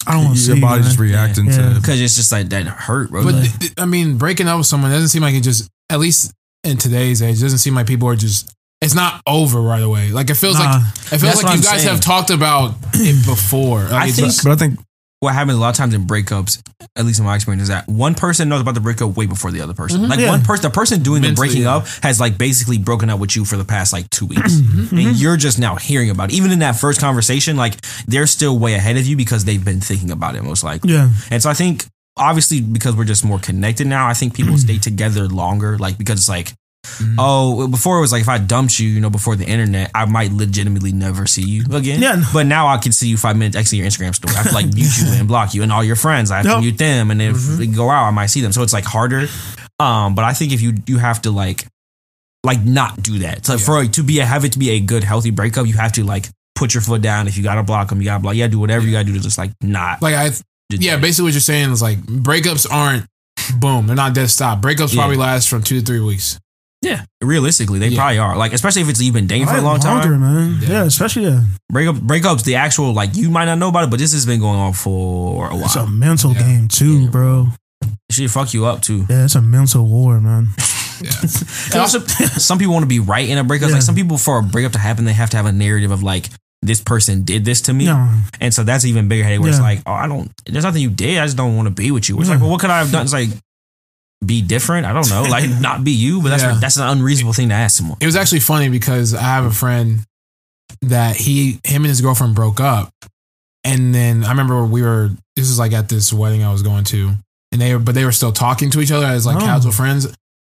[SPEAKER 2] I don't want to see
[SPEAKER 4] your
[SPEAKER 2] you,
[SPEAKER 4] body
[SPEAKER 2] man.
[SPEAKER 4] just reacting
[SPEAKER 2] Yeah.
[SPEAKER 4] to.
[SPEAKER 1] because it's just like that hurt, bro.
[SPEAKER 3] But
[SPEAKER 1] Like,
[SPEAKER 3] th- th- I mean, breaking up with someone doesn't seem like it just. At least in today's age, it doesn't seem like people are just. It's not over right away. Like it feels
[SPEAKER 2] Nah.
[SPEAKER 3] like it feels like you
[SPEAKER 1] I'm
[SPEAKER 3] guys
[SPEAKER 1] saying.
[SPEAKER 3] have talked about it before. Like,
[SPEAKER 1] I think-
[SPEAKER 3] just-
[SPEAKER 4] But I think
[SPEAKER 1] what happens a lot of times in breakups, at least in my experience, is that one person knows about the breakup way before the other person. Like
[SPEAKER 2] Yeah.
[SPEAKER 1] one person, the person doing the breaking
[SPEAKER 3] yeah.
[SPEAKER 1] up has like basically broken up with you for the past like two weeks,
[SPEAKER 2] Mm-hmm.
[SPEAKER 1] and you're just now hearing about it. Even in that first conversation, like they're still way ahead of you because they've been thinking about it most likely.
[SPEAKER 2] Yeah.
[SPEAKER 1] And so I think obviously because we're just more connected now, I think people stay together longer. Like because it's like. Oh, before it was like if I dumped you, you know, before the internet, I might legitimately never see you again.
[SPEAKER 2] Yeah.
[SPEAKER 1] But now I can see you five minutes, I see your Instagram story. I have to like mute you and block you and all your friends. I have to mute them. And if we go out, I might see them. So it's like harder. Um, but I think if you you have to like like not do that. So for to be a have it to be a good, healthy breakup, you have to like put your foot down. If you gotta block them, you gotta block. Yeah, do whatever you gotta do to just like not
[SPEAKER 3] like I, yeah. Basically, what you're saying is like breakups aren't boom. They're not dead stop. Breakups
[SPEAKER 1] Yeah.
[SPEAKER 3] probably last from two to three weeks.
[SPEAKER 1] Yeah. Realistically, they
[SPEAKER 3] Yeah.
[SPEAKER 1] probably are. Like, especially if it's you've been dating for a long
[SPEAKER 2] longer,
[SPEAKER 1] time.
[SPEAKER 2] man.
[SPEAKER 3] Yeah.
[SPEAKER 2] Yeah, especially yeah.
[SPEAKER 1] Breakup breakups, the actual like you might not know about it, but this has been going on for a while.
[SPEAKER 2] It's a mental
[SPEAKER 3] Yeah.
[SPEAKER 2] game too,
[SPEAKER 1] Yeah.
[SPEAKER 2] bro.
[SPEAKER 1] Shit fuck you up too.
[SPEAKER 2] Yeah, it's a mental war, man.
[SPEAKER 3] Yeah.
[SPEAKER 1] And also, some people want to be right in a breakup.
[SPEAKER 2] Yeah.
[SPEAKER 1] Like some people, for a breakup to happen, they have to have a narrative of like this person did this to me,
[SPEAKER 2] No,
[SPEAKER 1] and so that's even bigger headache. Where it's like, oh, I don't. There's nothing you did. I just don't want to be with you. It's like, well, what could I have done? It's like be different. I don't know, like not be you. But that's
[SPEAKER 3] Yeah.
[SPEAKER 1] that's an unreasonable thing to ask someone.
[SPEAKER 3] It was actually funny because I have a friend that he, him and his girlfriend broke up, and then I remember we were. This was like at this wedding I was going to, and they were, but they were still talking to each other as like
[SPEAKER 2] Oh.
[SPEAKER 3] casual friends. And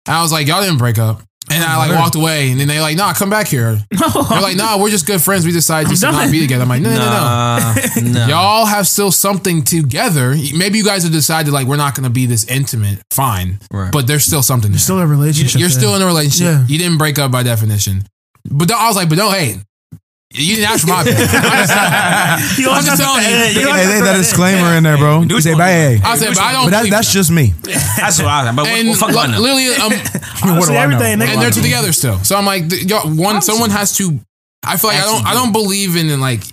[SPEAKER 3] I was like, y'all didn't break up. And I like walked away, and then they like, nah, come back here. They're like, nah, we're just good friends. We decided just to not be together. I'm like, no, no, no, no.
[SPEAKER 1] Nah, nah.
[SPEAKER 3] Y'all have still something together. Maybe you guys have decided like we're not going to be this intimate. Fine,
[SPEAKER 1] Right.
[SPEAKER 3] but there's still something. There.
[SPEAKER 2] Still a relationship.
[SPEAKER 3] You're
[SPEAKER 2] there.
[SPEAKER 3] still in a relationship.
[SPEAKER 2] Yeah.
[SPEAKER 3] You didn't break up by definition. But I was like, but no, hey, you didn't ask for my opinion.
[SPEAKER 2] You
[SPEAKER 3] I'm just telling you.
[SPEAKER 2] you
[SPEAKER 4] Hey, they that disclaimer in there, bro. You say, hey,
[SPEAKER 3] I said, but I don't.
[SPEAKER 4] but that, that's just me.
[SPEAKER 1] That's what I was. But what,
[SPEAKER 3] and
[SPEAKER 1] what fuck do I
[SPEAKER 3] literally, um,
[SPEAKER 2] What
[SPEAKER 4] do I know?
[SPEAKER 2] everything, nigga.
[SPEAKER 3] and they're together still. So I'm like, th- y'all, one, someone has to. I feel like I don't. I don't believe in, in like.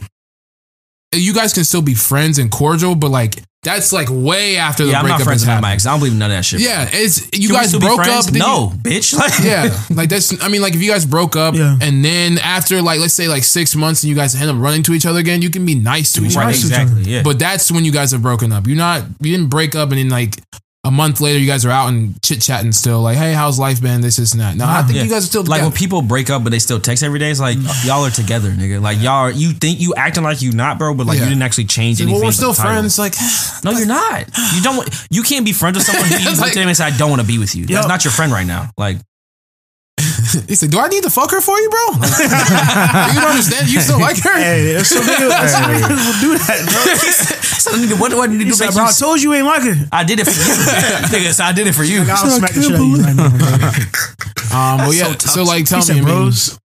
[SPEAKER 3] You guys can still be friends and cordial, but like that's like way after the
[SPEAKER 1] Yeah, I'm
[SPEAKER 3] breakup
[SPEAKER 1] not friends with. I don't believe none of that shit.
[SPEAKER 3] Yeah, it's you
[SPEAKER 1] Can
[SPEAKER 3] guys broke up.
[SPEAKER 1] No,
[SPEAKER 3] you-
[SPEAKER 1] bitch. Like,
[SPEAKER 3] yeah, like that's. I mean, like if you guys broke up,
[SPEAKER 2] Yeah.
[SPEAKER 3] and then after like let's say like six months, and you guys end up running to each other again, you can be nice to each
[SPEAKER 1] Right,
[SPEAKER 3] other.
[SPEAKER 1] Exactly. Yeah.
[SPEAKER 3] But that's when you guys have broken up. You're not. You didn't break up, and then like a month later, you guys are out and chit chatting still. Like, hey, how's life been? This, this, and that. No, I think
[SPEAKER 1] Yeah.
[SPEAKER 3] you guys are still
[SPEAKER 1] like when people break up but they still text every day. It's like y'all are together, nigga. Like y'all are. You think you acting like you not, bro, but like
[SPEAKER 3] Yeah.
[SPEAKER 1] you didn't actually change anything.
[SPEAKER 3] well, we're still friends. Like,
[SPEAKER 1] No, you're not. You don't. want- You can't be friends with someone who you
[SPEAKER 3] like-
[SPEAKER 1] and say, "I don't want to be with you." That's
[SPEAKER 2] Yo.
[SPEAKER 1] not your friend right now. Like,
[SPEAKER 3] he said, "Do I need to fuck her for you, bro? Like, you don't understand? You still like her?
[SPEAKER 2] Hey, there's some niggas, some niggas will do that, bro.
[SPEAKER 1] so, nigga, what do I need to
[SPEAKER 2] He
[SPEAKER 1] do?
[SPEAKER 2] said,
[SPEAKER 1] Make
[SPEAKER 2] bro, I
[SPEAKER 1] you,
[SPEAKER 2] told you you ain't like her.
[SPEAKER 1] I did it for you, nigga. So I did it for you.
[SPEAKER 2] I'll smack the shit out of you right now. bro.
[SPEAKER 3] Um, well, yeah.
[SPEAKER 1] so
[SPEAKER 3] So, like, tell
[SPEAKER 2] He
[SPEAKER 3] me,
[SPEAKER 2] said,
[SPEAKER 3] I mean,
[SPEAKER 2] bros.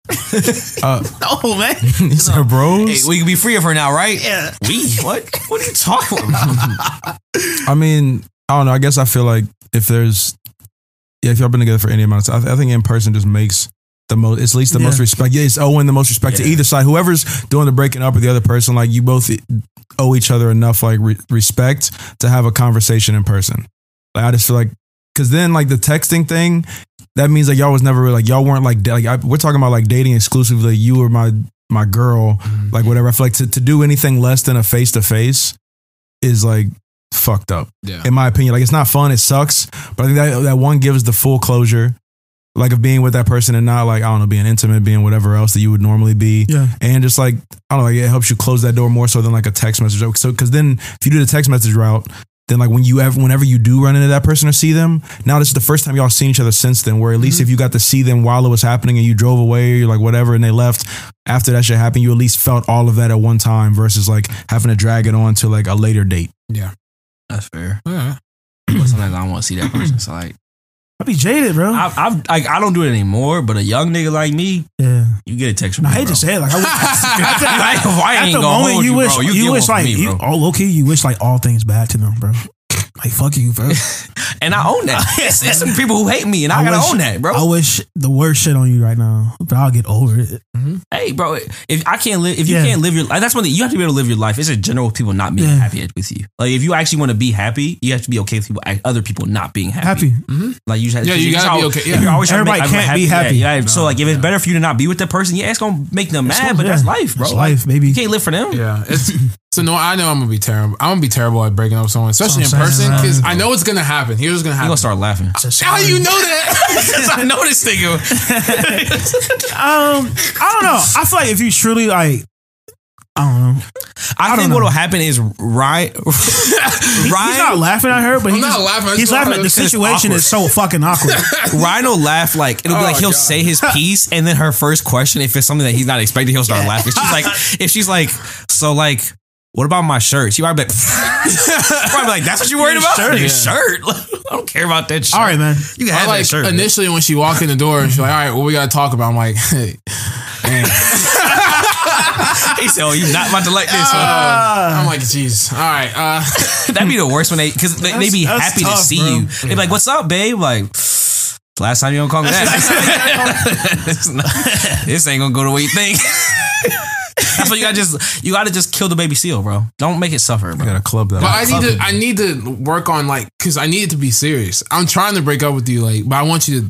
[SPEAKER 2] oh, man.
[SPEAKER 4] He said, bros.
[SPEAKER 1] Hey, we can be free of her now, right?
[SPEAKER 2] Yeah.
[SPEAKER 1] We what? What are you talking about?
[SPEAKER 4] I mean, I don't know. I guess I feel like if there's, yeah, if y'all been together for any amount of time, I, I think in person just makes the most. It's at least the
[SPEAKER 2] Yeah.
[SPEAKER 4] most respect. Yeah, it's owing the most respect to either side. Whoever's doing the breaking up or the other person, like you both owe each other enough like re- respect to have a conversation in person. Like I just feel like because then like the texting thing, that means like y'all was never really, like y'all weren't like like I, we're talking about like dating exclusively. You were my my girl, mm-hmm. like whatever. I feel like to, to do anything less than a face to face is like fucked up
[SPEAKER 3] yeah.
[SPEAKER 4] in my opinion. Like it's not fun. It sucks. But I think that that one gives the full closure, like of being with that person and not like I don't know, being intimate, being whatever else that you would normally be.
[SPEAKER 2] Yeah.
[SPEAKER 4] And just like I don't know, like it helps you close that door more so than like a text message. So because then if you do the text message route. Then like when you ever whenever you do run into that person or see them, now this is the first time y'all seen each other since then. Where at least mm-hmm. if you got to see them while it was happening and you drove away, or you're like whatever, and they left after that shit happened, you at least felt all of that at one time versus like having to drag it on to like a later date.
[SPEAKER 1] That's fair.
[SPEAKER 3] Yeah.
[SPEAKER 1] But sometimes I don't want to see that person. So like,
[SPEAKER 2] I be jaded, bro.
[SPEAKER 1] I, I've like I don't do it anymore. But a young nigga like me,
[SPEAKER 2] yeah.
[SPEAKER 1] you get a text from
[SPEAKER 2] No, I hate
[SPEAKER 1] bro.
[SPEAKER 2] to say it. Like, I, at,
[SPEAKER 1] Like, why
[SPEAKER 2] at
[SPEAKER 1] ain't
[SPEAKER 2] the moment, you
[SPEAKER 1] you,
[SPEAKER 2] wish,
[SPEAKER 1] bro?
[SPEAKER 2] you,
[SPEAKER 1] You
[SPEAKER 2] wish like,
[SPEAKER 1] me,
[SPEAKER 2] you,
[SPEAKER 1] bro.
[SPEAKER 2] oh, low you wish like all things bad to them, bro. Like, fuck you, bro.
[SPEAKER 1] And I own that. It's, it's some people who hate me, and I,
[SPEAKER 2] I
[SPEAKER 1] gotta
[SPEAKER 2] wish-
[SPEAKER 1] own that, bro.
[SPEAKER 2] I wish the worst shit on you right now, but I'll get over it. Mm-hmm.
[SPEAKER 1] hey, bro, if I can't live, if you
[SPEAKER 2] Yeah.
[SPEAKER 1] can't live your, like, that's one thing. You have to be able to live your life. It's a general people not being
[SPEAKER 2] Yeah.
[SPEAKER 1] happy with you. Like, if you actually want to be happy, you have to be okay with people, other people not being happy.
[SPEAKER 2] Happy. Mm-hmm.
[SPEAKER 1] Like you, just,
[SPEAKER 3] Yeah, you
[SPEAKER 1] just
[SPEAKER 3] gotta be
[SPEAKER 1] al-
[SPEAKER 3] okay,
[SPEAKER 1] if
[SPEAKER 3] yeah.
[SPEAKER 1] You're always trying to
[SPEAKER 2] Everybody
[SPEAKER 1] make
[SPEAKER 2] can't be happy.
[SPEAKER 1] Yeah, yeah. so like, if it's better for you to not be with that person, yeah, it's gonna make them mad, but
[SPEAKER 2] yeah.
[SPEAKER 1] that's life, bro.
[SPEAKER 2] That's
[SPEAKER 1] Like,
[SPEAKER 2] life, baby.
[SPEAKER 1] You can't live for them.
[SPEAKER 3] Yeah, it's so no. I know I'm gonna be terrible. I'm gonna be terrible at breaking up with someone, especially in
[SPEAKER 2] That's
[SPEAKER 3] person, because. I know it's gonna happen. Here's what's gonna happen.
[SPEAKER 1] You
[SPEAKER 3] happen.
[SPEAKER 1] gonna start laughing.
[SPEAKER 3] How do you know that?
[SPEAKER 1] I know this nigga.
[SPEAKER 2] Um, I don't know. I feel like if you truly like, I don't know.
[SPEAKER 1] I,
[SPEAKER 2] don't
[SPEAKER 1] think what will happen is Ryan.
[SPEAKER 2] He- He's not laughing at her, but
[SPEAKER 3] I'm
[SPEAKER 2] he's
[SPEAKER 3] not laughing.
[SPEAKER 2] He's laughing.
[SPEAKER 3] at
[SPEAKER 2] The situation is so fucking awkward.
[SPEAKER 1] Ryan will laugh like it'll be
[SPEAKER 3] Oh
[SPEAKER 1] like he'll
[SPEAKER 3] God.
[SPEAKER 1] say his piece and then her first question, if it's something that he's not expecting, he'll start laughing. She's like, if she's like, so like, what about my shirt? She might be like, probably like, that's what you're worried about?
[SPEAKER 2] shirt?
[SPEAKER 1] Your
[SPEAKER 2] Yeah.
[SPEAKER 1] shirt? I don't care about that shirt.
[SPEAKER 2] All right, man.
[SPEAKER 1] You can have
[SPEAKER 3] like
[SPEAKER 1] that shirt. man.
[SPEAKER 3] initially when she walked in the door, she's like, "All right, what we gotta talk about?" I'm like, "Hey, man."
[SPEAKER 1] he said, "Oh, you not about to like this?" huh?
[SPEAKER 2] Uh,
[SPEAKER 3] I'm like, "Jeez, all right." Uh,
[SPEAKER 1] That'd be the worst when they because they, they be happy
[SPEAKER 2] that's
[SPEAKER 1] to see
[SPEAKER 2] bro.
[SPEAKER 1] you. They'd be like, "What's up, babe?" Like. Last time you don't call me that. This ain't gonna go the way you think. That's why you gotta just you gotta just kill the baby seal, bro. Don't make it suffer,
[SPEAKER 4] I
[SPEAKER 1] bro.
[SPEAKER 4] gotta club that.
[SPEAKER 3] but. I need to, I need to work on like, cause I need it to be serious. I'm trying to break up with you, like, but I want you to.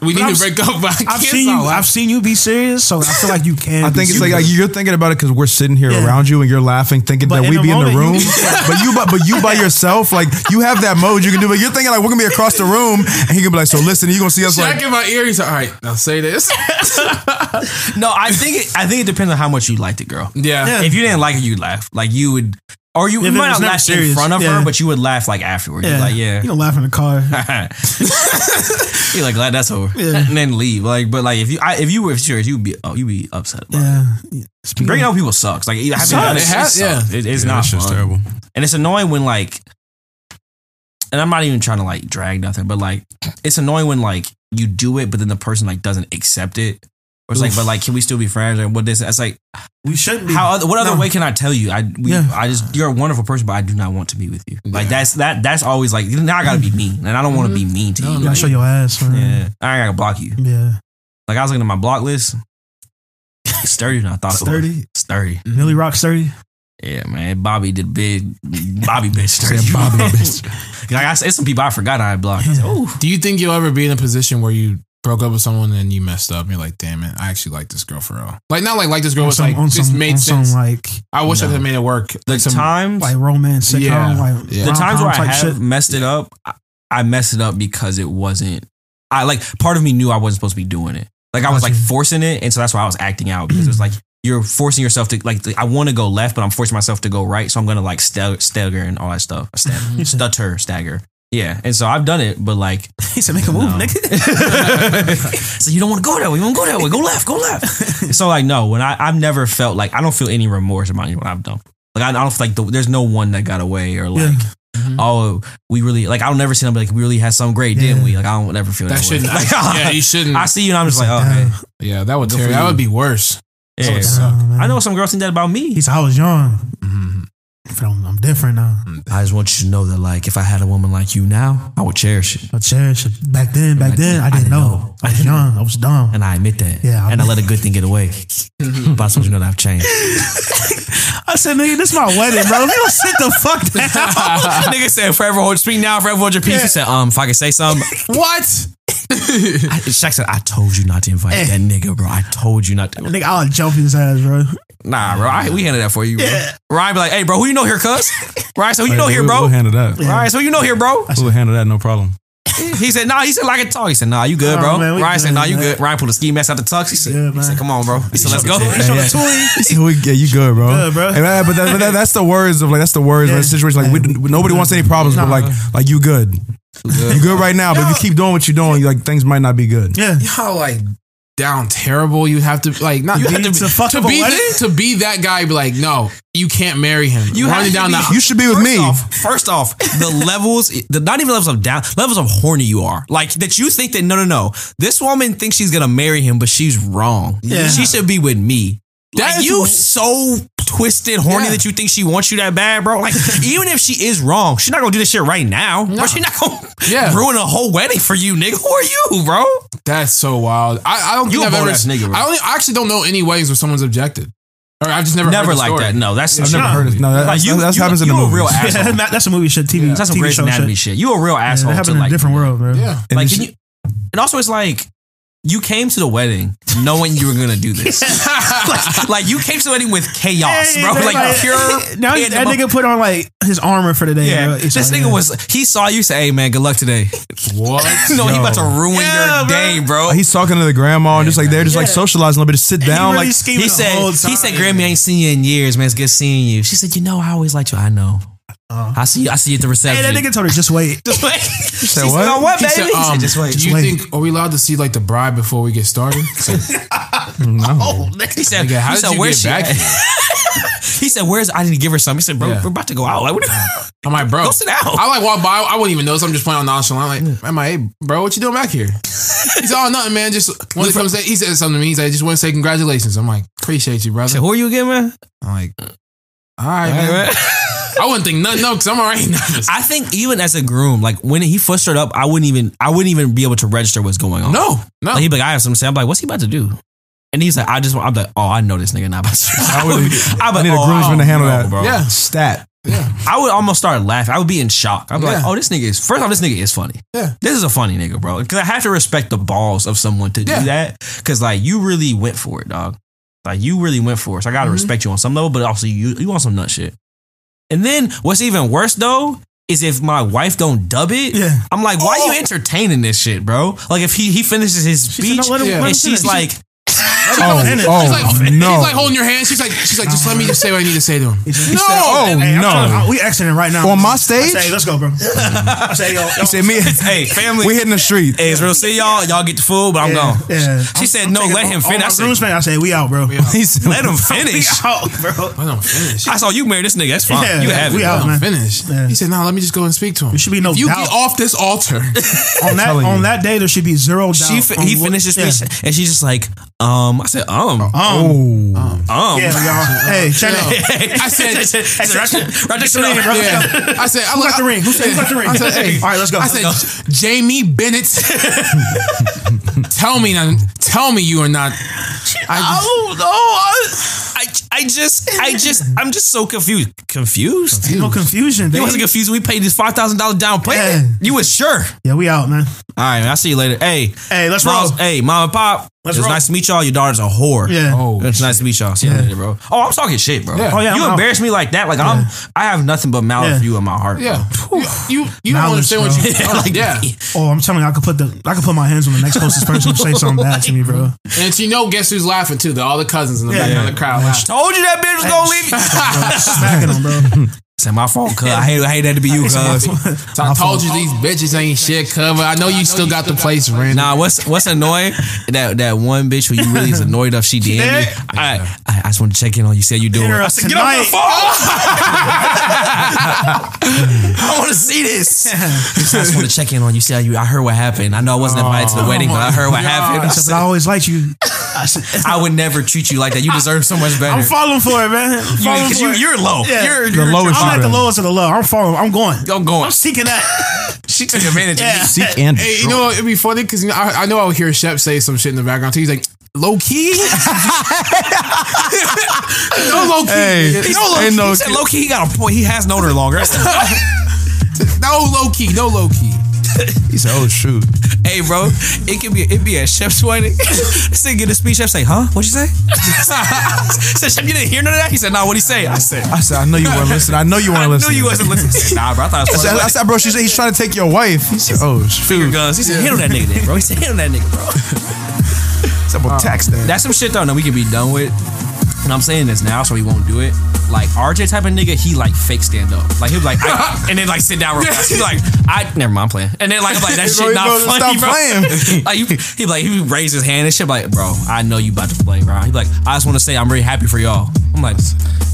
[SPEAKER 3] We need
[SPEAKER 2] I've
[SPEAKER 3] to break up. But I
[SPEAKER 2] I've seen you.
[SPEAKER 3] laughing.
[SPEAKER 2] I've seen you be serious, so I feel like you can.
[SPEAKER 4] I
[SPEAKER 2] be
[SPEAKER 4] think it's like,
[SPEAKER 2] serious.
[SPEAKER 4] like you're thinking about it because we're sitting here
[SPEAKER 2] Yeah.
[SPEAKER 4] around you and you're laughing, thinking
[SPEAKER 2] But
[SPEAKER 4] that we
[SPEAKER 2] the
[SPEAKER 4] be in the
[SPEAKER 2] moment,
[SPEAKER 4] room.
[SPEAKER 2] you-
[SPEAKER 4] but you, but, but you by yourself, like you have that mode you can do. But you're thinking like we're gonna be across the room, and he can be like, "So listen, you gonna see us
[SPEAKER 3] Check
[SPEAKER 4] like."
[SPEAKER 3] in my ear. He's like, all right, now say this.
[SPEAKER 1] No, I think it, I think it depends on how much you liked it, girl.
[SPEAKER 3] yeah.
[SPEAKER 2] Yeah.
[SPEAKER 1] If you didn't like it, you'd laugh. Like you would, Or you,
[SPEAKER 2] If
[SPEAKER 1] you might not
[SPEAKER 2] never
[SPEAKER 1] laugh in front of
[SPEAKER 2] yeah.
[SPEAKER 1] her, but you would laugh like afterward.
[SPEAKER 2] Yeah,
[SPEAKER 1] You're like, yeah.
[SPEAKER 2] You don't laugh in the car.
[SPEAKER 1] You're like glad that's over,
[SPEAKER 2] Yeah.
[SPEAKER 1] and then leave. Like, but like if you I, if you were serious, you'd be oh you'd be upset about it.
[SPEAKER 2] Yeah. Speaking
[SPEAKER 1] Bringing
[SPEAKER 2] of-
[SPEAKER 1] up people sucks. Like having
[SPEAKER 3] Sucks.
[SPEAKER 1] done
[SPEAKER 3] It has- yeah.
[SPEAKER 1] It- it's
[SPEAKER 4] Yeah,
[SPEAKER 1] not
[SPEAKER 4] that shit's
[SPEAKER 1] fun.
[SPEAKER 4] terrible.
[SPEAKER 1] and it's annoying when like, and I'm not even trying to like drag nothing, but like it's annoying when like you do it, but then the person like doesn't accept it. Or it's like, but like, can we still be friends? Or what this? It's like,
[SPEAKER 2] we shouldn't be.
[SPEAKER 1] how? Other, what other
[SPEAKER 2] No.
[SPEAKER 1] way can I tell you? I, we,
[SPEAKER 2] Yeah.
[SPEAKER 1] I just, you're a wonderful person, but I do not want to be with you. Like that's that. That's always like now I gotta be mean, and I don't want to be mm-hmm. mean to
[SPEAKER 3] No,
[SPEAKER 1] you.
[SPEAKER 2] You gotta
[SPEAKER 1] Like,
[SPEAKER 2] show your ass, man.
[SPEAKER 1] yeah, I gotta block you.
[SPEAKER 2] Yeah.
[SPEAKER 1] Like I was looking at my block list. It's sturdy than I thought it was.
[SPEAKER 2] Sturdy.
[SPEAKER 1] Sturdy.
[SPEAKER 2] Milly Rock sturdy.
[SPEAKER 1] Yeah, man. Bobby did big. Bobby bitch sturdy.
[SPEAKER 4] Said Bobby bitch.
[SPEAKER 1] Like I said, some people I forgot I had blocked. I was like, "Ooh."
[SPEAKER 3] Do you think you'll ever be in a position where you broke up with someone and you messed up? And you're like, damn it, I actually like this girl for real. Like not like like this girl was
[SPEAKER 2] some,
[SPEAKER 3] like
[SPEAKER 2] on
[SPEAKER 3] just
[SPEAKER 2] some,
[SPEAKER 3] made
[SPEAKER 2] on
[SPEAKER 3] sense.
[SPEAKER 2] some like
[SPEAKER 3] I wish I
[SPEAKER 1] No.
[SPEAKER 3] could have made it work.
[SPEAKER 1] The
[SPEAKER 3] Like some
[SPEAKER 1] times,
[SPEAKER 2] like romance sitcom,
[SPEAKER 3] Yeah.
[SPEAKER 2] Oh, like
[SPEAKER 3] Yeah.
[SPEAKER 1] the times where I have
[SPEAKER 2] shit.
[SPEAKER 1] messed it up, I, I messed it up because it wasn't. I like part of me knew I wasn't supposed to be doing it. Like I was like forcing it, and so that's why I was acting out because it was like mm. you're forcing yourself to like. I want to go left, but I'm forcing myself to go right, so I'm gonna like stag- stagger and all that stuff. Stagger, mm-hmm. stutter, stagger. Yeah, and so I've done it, but like
[SPEAKER 2] He said, "Make a move,
[SPEAKER 1] No.
[SPEAKER 2] nigga."
[SPEAKER 1] so you don't want to go that way. You want to go that way. Go left. Go left. so like no, when I I've never felt like I don't feel any remorse about what I've done. Like I, I don't feel like the, there's no one that got away or like
[SPEAKER 2] Yeah.
[SPEAKER 1] oh we really like I'll never see them like we really had some great, didn't we? Like I don't ever feel that,
[SPEAKER 3] that shouldn't.
[SPEAKER 1] Like,
[SPEAKER 3] yeah, you shouldn't.
[SPEAKER 1] I see you and I'm just like oh, okay.
[SPEAKER 3] yeah, that would tear. That would be worse.
[SPEAKER 1] Yeah.
[SPEAKER 3] would suck.
[SPEAKER 2] Oh.
[SPEAKER 1] I know some girls think that about me.
[SPEAKER 2] He said, "I was young,
[SPEAKER 3] Mhm.
[SPEAKER 2] I'm, I'm different now.
[SPEAKER 1] I just want you to know that like if I had a woman like you now, I would cherish it.
[SPEAKER 2] I cherish it. Back then, back then, I didn't, know. I was young. I was dumb.
[SPEAKER 1] And I admit that.
[SPEAKER 2] Yeah, I
[SPEAKER 1] and I let a good thing get away. but I just want you to know that I've changed.
[SPEAKER 2] I said, "Nigga, this is my wedding, bro. You don't sit the fuck down."
[SPEAKER 1] Nigga said forever hold speak now, forever hold your peace. He said, um, if I could say something.
[SPEAKER 3] What?
[SPEAKER 1] I, Shaq said, I told you not to invite
[SPEAKER 2] Eh.
[SPEAKER 1] that nigga, bro. I told you not to.
[SPEAKER 2] Nigga, I'll jump his ass, bro.
[SPEAKER 1] Nah, bro. I, we handled that for you, bro.
[SPEAKER 2] Yeah.
[SPEAKER 1] Ryan be like, hey, bro, who you know here, cuz? Right, so who you know here, bro?
[SPEAKER 4] We'll handle that.
[SPEAKER 1] Ryan said, who you know here, bro?
[SPEAKER 4] We'll handle that, no problem.
[SPEAKER 1] He said, nah. He said, like a talk. He said, nah, you good,
[SPEAKER 2] Oh,
[SPEAKER 1] bro.
[SPEAKER 2] man, we
[SPEAKER 1] Ryan said, nah, you
[SPEAKER 2] man.
[SPEAKER 1] good. Ryan pulled a ski mask out the tux. He said,
[SPEAKER 2] Yeah,
[SPEAKER 1] he said come on, bro. He said, let's go.
[SPEAKER 2] He showed
[SPEAKER 4] Yeah.
[SPEAKER 2] toy.
[SPEAKER 4] So we, yeah, you good, bro.
[SPEAKER 2] Good, bro.
[SPEAKER 4] Hey, man, but, that, but that, that's the words of like that's the words
[SPEAKER 2] Yeah.
[SPEAKER 4] of the situation. Like we, nobody wants any problems, but like like you good, you good right now. But if you keep doing what you're doing, like things might not be good.
[SPEAKER 2] Yeah.
[SPEAKER 3] How like down terrible you have to like not
[SPEAKER 2] You
[SPEAKER 3] be,
[SPEAKER 2] have to- to fuck
[SPEAKER 3] to be
[SPEAKER 2] wedding?
[SPEAKER 3] to be that guy. Be like, no, you can't marry him.
[SPEAKER 1] You
[SPEAKER 3] running
[SPEAKER 1] have
[SPEAKER 3] down
[SPEAKER 1] to
[SPEAKER 3] the.
[SPEAKER 4] You should be with
[SPEAKER 1] First
[SPEAKER 4] me.
[SPEAKER 1] Off, first off, the levels, the not even levels of down, levels of horny you are. Like that you think that no, no, no. This woman thinks she's gonna marry him, but she's wrong.
[SPEAKER 2] Yeah.
[SPEAKER 1] She should be with me.
[SPEAKER 3] That
[SPEAKER 1] Like
[SPEAKER 3] is-
[SPEAKER 1] you so twisted, horny
[SPEAKER 3] Yeah.
[SPEAKER 1] that you think she wants you that bad, bro. Like even if she is wrong, she's not gonna do this shit right now. Or she's not gonna
[SPEAKER 3] Yeah.
[SPEAKER 1] ruin a whole wedding for you, nigga. Who are you, bro?
[SPEAKER 3] That's so wild. I, I don't
[SPEAKER 1] You
[SPEAKER 3] think
[SPEAKER 1] a
[SPEAKER 3] I've ever.
[SPEAKER 1] bold-ass nigga, bro.
[SPEAKER 3] I, only, I actually don't know any weddings where someone's objected. Or I've just never
[SPEAKER 1] Never
[SPEAKER 3] heard the
[SPEAKER 1] like
[SPEAKER 3] story.
[SPEAKER 1] that. No, that's
[SPEAKER 4] I've never heard it. No, that,
[SPEAKER 1] Like,
[SPEAKER 4] that's,
[SPEAKER 1] you-
[SPEAKER 4] that's
[SPEAKER 1] you-
[SPEAKER 4] happens in
[SPEAKER 1] you
[SPEAKER 4] the
[SPEAKER 1] a real asshole.
[SPEAKER 2] Yeah, that's some movie shit, TV,
[SPEAKER 1] That's some
[SPEAKER 2] TV
[SPEAKER 1] Grey's Anatomy
[SPEAKER 2] shit.
[SPEAKER 1] shit. You a real
[SPEAKER 2] Yeah,
[SPEAKER 1] asshole.
[SPEAKER 2] it
[SPEAKER 1] to,
[SPEAKER 2] happened in
[SPEAKER 1] like,
[SPEAKER 2] a different world, bro.
[SPEAKER 3] Yeah.
[SPEAKER 1] Like,
[SPEAKER 4] it's-
[SPEAKER 1] and also it's like you came to the wedding knowing you were gonna do this. like, like, you came to the wedding with chaos, bro.
[SPEAKER 2] yeah,
[SPEAKER 1] Like, pure.
[SPEAKER 2] Now that nigga put on like his armor for the day.
[SPEAKER 1] Yeah,
[SPEAKER 2] bro.
[SPEAKER 1] This
[SPEAKER 2] like,
[SPEAKER 1] nigga
[SPEAKER 2] yeah.
[SPEAKER 1] was. He saw you say, "Hey man, good luck today."
[SPEAKER 3] What?
[SPEAKER 1] no, he about to ruin
[SPEAKER 2] Yeah,
[SPEAKER 1] your
[SPEAKER 2] bro.
[SPEAKER 1] day, bro.
[SPEAKER 4] Oh, he's talking to the grandma and just like they're just like socializing a little bit, to sit
[SPEAKER 2] And he
[SPEAKER 4] down.
[SPEAKER 2] really
[SPEAKER 4] like
[SPEAKER 1] He said, he said, Grammy, I ain't seen you in years, man. It's good seeing you. She said, you know, I always liked you. I know.
[SPEAKER 2] Uh.
[SPEAKER 1] I see you. I see you at the reception.
[SPEAKER 2] Hey,
[SPEAKER 1] reception.
[SPEAKER 2] that nigga told her just wait.
[SPEAKER 1] just wait. She
[SPEAKER 4] said
[SPEAKER 1] said,
[SPEAKER 4] what?
[SPEAKER 1] "Oh, what, baby?
[SPEAKER 3] said,
[SPEAKER 1] He said,
[SPEAKER 3] um,
[SPEAKER 1] just wait.
[SPEAKER 3] Do you
[SPEAKER 2] wait.
[SPEAKER 3] think are we allowed to see like the bride before we get started?
[SPEAKER 2] Oh, nigga.
[SPEAKER 1] He said,
[SPEAKER 3] Nigga, how
[SPEAKER 1] he
[SPEAKER 3] did
[SPEAKER 1] said,
[SPEAKER 3] you
[SPEAKER 1] where's
[SPEAKER 3] get back
[SPEAKER 1] she at?
[SPEAKER 3] here?
[SPEAKER 1] He said, where's, I need to give her something. He said, bro,
[SPEAKER 3] Yeah.
[SPEAKER 1] we're about to go out. Like, what?
[SPEAKER 3] I'm like, bro,
[SPEAKER 1] Go sit down.
[SPEAKER 3] I like walk by. I wouldn't even notice. I'm just playing on nonchalant. Like, I'm like, hey, bro, what you doing back here? He's all nothing, man. Just want to come say. He said something to me. He's like, just want to say congratulations. I'm like, appreciate you,
[SPEAKER 1] I
[SPEAKER 3] brother.
[SPEAKER 1] said, who are you again, man?
[SPEAKER 3] I'm like, all right, man. I wouldn't think nothing, no, because I'm already nervous.
[SPEAKER 1] I think even as a groom, like when he first started up, I wouldn't even, I wouldn't even be able to register what's going on.
[SPEAKER 3] no, no.
[SPEAKER 1] Like, he'd be like, I have something to say. I'm like, what's he about to do? And he's like, I just, want- I'm like, oh, I know this nigga not about to.
[SPEAKER 4] I, would,
[SPEAKER 1] I'm
[SPEAKER 4] I
[SPEAKER 1] like,
[SPEAKER 4] need a
[SPEAKER 1] oh,
[SPEAKER 4] groomsman to handle
[SPEAKER 1] no,
[SPEAKER 4] that.
[SPEAKER 1] bro.
[SPEAKER 3] Yeah.
[SPEAKER 4] Stat. Yeah.
[SPEAKER 1] I would almost start laughing. I would be in shock. I'm like,
[SPEAKER 3] Yeah.
[SPEAKER 1] oh, this nigga is first off, this nigga is funny.
[SPEAKER 3] Yeah.
[SPEAKER 1] This is a funny nigga, bro. Because I have to respect the balls of someone to
[SPEAKER 3] Yeah.
[SPEAKER 1] do that. Because like you really went for it, dog. Like you really went for it. So I gotta
[SPEAKER 3] Mhm.
[SPEAKER 1] respect you on some level, but also you you want some nut shit. And then what's even worse though is if my wife don't dub it.
[SPEAKER 2] Yeah.
[SPEAKER 1] I'm like, why are you oh. entertaining this shit, bro? Like if he he finishes his
[SPEAKER 2] said,
[SPEAKER 1] speech
[SPEAKER 2] "No, him-
[SPEAKER 3] let
[SPEAKER 1] and she's
[SPEAKER 2] finish."
[SPEAKER 1] like.
[SPEAKER 4] Oh,
[SPEAKER 2] finish.
[SPEAKER 4] oh
[SPEAKER 3] She's like,
[SPEAKER 4] no.
[SPEAKER 3] she's like holding your hand. She's like, she's like, just let me just say what I need to say to him.
[SPEAKER 2] He
[SPEAKER 3] no.
[SPEAKER 2] said,
[SPEAKER 4] Oh,
[SPEAKER 2] oh hey,
[SPEAKER 4] no.
[SPEAKER 2] to- we exiting right now.
[SPEAKER 4] On my
[SPEAKER 2] I
[SPEAKER 4] stage?
[SPEAKER 2] say, let's go, bro. I say, yo, yo,
[SPEAKER 4] He said, "Me,
[SPEAKER 1] Hey, family.
[SPEAKER 4] we hitting the street."
[SPEAKER 1] Hey, it's real. See y'all. Y'all get the food, but I'm
[SPEAKER 2] yeah,
[SPEAKER 1] gone.
[SPEAKER 2] Yeah.
[SPEAKER 1] She said, "No, let him finish." I said,
[SPEAKER 2] groomsman, I say, we out, bro.
[SPEAKER 4] He said,
[SPEAKER 1] "Let him
[SPEAKER 2] We
[SPEAKER 1] finish."
[SPEAKER 2] out, bro.
[SPEAKER 3] I don't finish.
[SPEAKER 1] I saw you marry this nigga. That's fine.
[SPEAKER 2] Yeah,
[SPEAKER 1] you have
[SPEAKER 2] we
[SPEAKER 1] it.
[SPEAKER 2] out.
[SPEAKER 3] I
[SPEAKER 2] man.
[SPEAKER 3] don't finish. He said, no, let me just go and speak to him.
[SPEAKER 2] There should be no
[SPEAKER 3] if you
[SPEAKER 2] doubt.
[SPEAKER 3] get off this altar,
[SPEAKER 2] on that on that day, there should be zero doubt.
[SPEAKER 1] She fi-
[SPEAKER 2] on
[SPEAKER 1] he
[SPEAKER 2] what-
[SPEAKER 1] finished his
[SPEAKER 2] yeah.
[SPEAKER 1] speech and she's just like, um. I said, um, um,
[SPEAKER 2] Um,
[SPEAKER 4] Oh,
[SPEAKER 2] yeah, y'all. Hey, check it.
[SPEAKER 3] I said,
[SPEAKER 1] right, right next to
[SPEAKER 2] ring,
[SPEAKER 1] the-
[SPEAKER 2] bro.
[SPEAKER 3] yeah. I said, I
[SPEAKER 2] Who got the ring? Who said who got the ring?
[SPEAKER 3] I said, hey,
[SPEAKER 2] all right, let's go.
[SPEAKER 3] I said, Jamie Bennett, tell me, now, tell me you are not. I,
[SPEAKER 1] Oh no! I, I, I just, I just, I'm just so confused. Confused?
[SPEAKER 2] no confusion,
[SPEAKER 1] You
[SPEAKER 2] baby.
[SPEAKER 1] wasn't confused when we paid this five thousand dollars down payment.
[SPEAKER 2] Yeah.
[SPEAKER 1] You was sure.
[SPEAKER 2] Yeah, we out, man.
[SPEAKER 1] All right, man. I'll see you later. Hey,
[SPEAKER 2] Hey, let's
[SPEAKER 1] Miles-
[SPEAKER 2] roll.
[SPEAKER 1] Hey, mom and pop.
[SPEAKER 2] Let's
[SPEAKER 1] it's
[SPEAKER 2] roll.
[SPEAKER 1] nice to meet y'all. Your daughter's a whore.
[SPEAKER 2] Yeah.
[SPEAKER 3] Oh,
[SPEAKER 1] it's nice to meet y'all. See you
[SPEAKER 2] Yeah.
[SPEAKER 1] later, bro. Oh, I'm talking shit, bro.
[SPEAKER 3] Yeah.
[SPEAKER 2] Oh, yeah,
[SPEAKER 1] you
[SPEAKER 2] I'm out.
[SPEAKER 1] embarrass me like that. Like I'm, I have nothing but malice
[SPEAKER 2] Yeah.
[SPEAKER 1] for you in my heart.
[SPEAKER 3] yeah, you, you, you don't
[SPEAKER 2] Malice,
[SPEAKER 3] understand what
[SPEAKER 2] bro.
[SPEAKER 3] you.
[SPEAKER 1] bro. like
[SPEAKER 3] yeah,
[SPEAKER 2] Oh, I'm telling you, I could put the I could put my hands on the next closest person to say something bad to me, bro.
[SPEAKER 3] and you know, guess who's laughing too? The, all the cousins in the
[SPEAKER 2] Yeah.
[SPEAKER 3] back of the crowd. laughing.
[SPEAKER 1] Told you that bitch was gonna leave you.
[SPEAKER 2] Smacking them, bro.
[SPEAKER 1] It's my fault, cuz. I hate, I hate that to be you, cuz.
[SPEAKER 3] So I told you these bitches ain't shit cover. I know you still got the place rented.
[SPEAKER 1] Nah, what's what's annoying? That that one bitch who you really is annoyed of. She did.
[SPEAKER 2] did?
[SPEAKER 1] I, I I just want to check in on you. See how you doing? I said, get off my
[SPEAKER 2] tonight."
[SPEAKER 1] phone. I want to see this. I just want to check in on you. See how you. I heard what happened. I know I wasn't invited to the oh wedding, but I heard what happened.
[SPEAKER 2] I said I always liked you. I said
[SPEAKER 1] I would never treat you like that. You deserve so much better.
[SPEAKER 2] I'm falling for it, man. I'm falling
[SPEAKER 1] Because
[SPEAKER 2] for
[SPEAKER 1] you,
[SPEAKER 2] it.
[SPEAKER 1] you're low.
[SPEAKER 2] Yeah.
[SPEAKER 1] You're,
[SPEAKER 4] The
[SPEAKER 1] you're
[SPEAKER 4] lowest
[SPEAKER 2] I'm at the lowest of the low. I'm falling. I'm going.
[SPEAKER 1] I'm going.
[SPEAKER 2] I'm seeking that.
[SPEAKER 1] She took advantage
[SPEAKER 2] Yeah.
[SPEAKER 1] of me.
[SPEAKER 4] seek and
[SPEAKER 3] Hey, you know what? It'd be funny because you know, I, I know I would hear Shep say some shit in the background too. He's like, low key? no low key.
[SPEAKER 4] Hey,
[SPEAKER 3] no low key.
[SPEAKER 4] no
[SPEAKER 1] He said low key. He got a point. He has known her longer.
[SPEAKER 3] No low key. No low key.
[SPEAKER 4] He said, "Oh shoot."
[SPEAKER 1] Hey, bro, it could be it be a chef's wedding. this nigga get a speech. Chef say, "Huh? What'd you say?" said, "Chef, you didn't hear none of that." He said, "Nah, what'd he say?" I said,
[SPEAKER 4] I said, "I know you weren't listening. I know you weren't listening.
[SPEAKER 1] knew
[SPEAKER 4] listening."
[SPEAKER 1] you wasn't listening." He said, nah, bro, I thought
[SPEAKER 4] I
[SPEAKER 1] was
[SPEAKER 4] said. I said, bro, she said he's trying to take your wife. He said, "Oh shoot."
[SPEAKER 1] guns. He said, "Hit on that nigga, then, bro." He said, "Hit on that nigga, bro."
[SPEAKER 4] Well, tax that.
[SPEAKER 1] That's some shit though that we can be done with. And I'm saying this now, so we won't do it. Like RJ type of nigga, he like fake stand up. Like he'll be like, I, and then like sit down real fast. He's like, I never mind I'm playing. And then like I'm like that
[SPEAKER 4] Bro,
[SPEAKER 1] shit not
[SPEAKER 4] bro,
[SPEAKER 1] funny,
[SPEAKER 4] stop
[SPEAKER 1] bro.
[SPEAKER 4] playing.
[SPEAKER 1] like he, he be like he raise his hand and shit. Like, bro, I know you about to play, bro. He like, I just want to say I'm really happy for y'all. I'm like,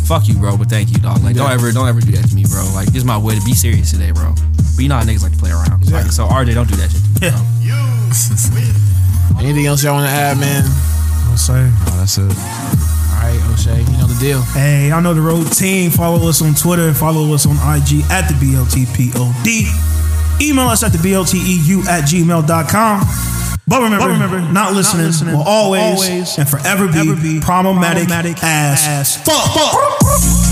[SPEAKER 1] fuck you, bro, but thank you, dog. Like, don't ever, don't ever do that to me, bro. Like, this is my way to be serious today, bro. But you know how niggas like to play around. Like, so RJ, don't do that shit. To me, bro.
[SPEAKER 3] Anything else y'all want to add, man?
[SPEAKER 2] I'll say.
[SPEAKER 4] Oh, that's it.
[SPEAKER 3] All right, O'Shea, you know the deal.
[SPEAKER 2] Hey, y'all know the routine. Follow us on Twitter. Follow us on IG at the BLTPOD. Email us at the BLTEU at gmail.com. But remember, remember not, listening will always, always and forever be, problematic, as fuck.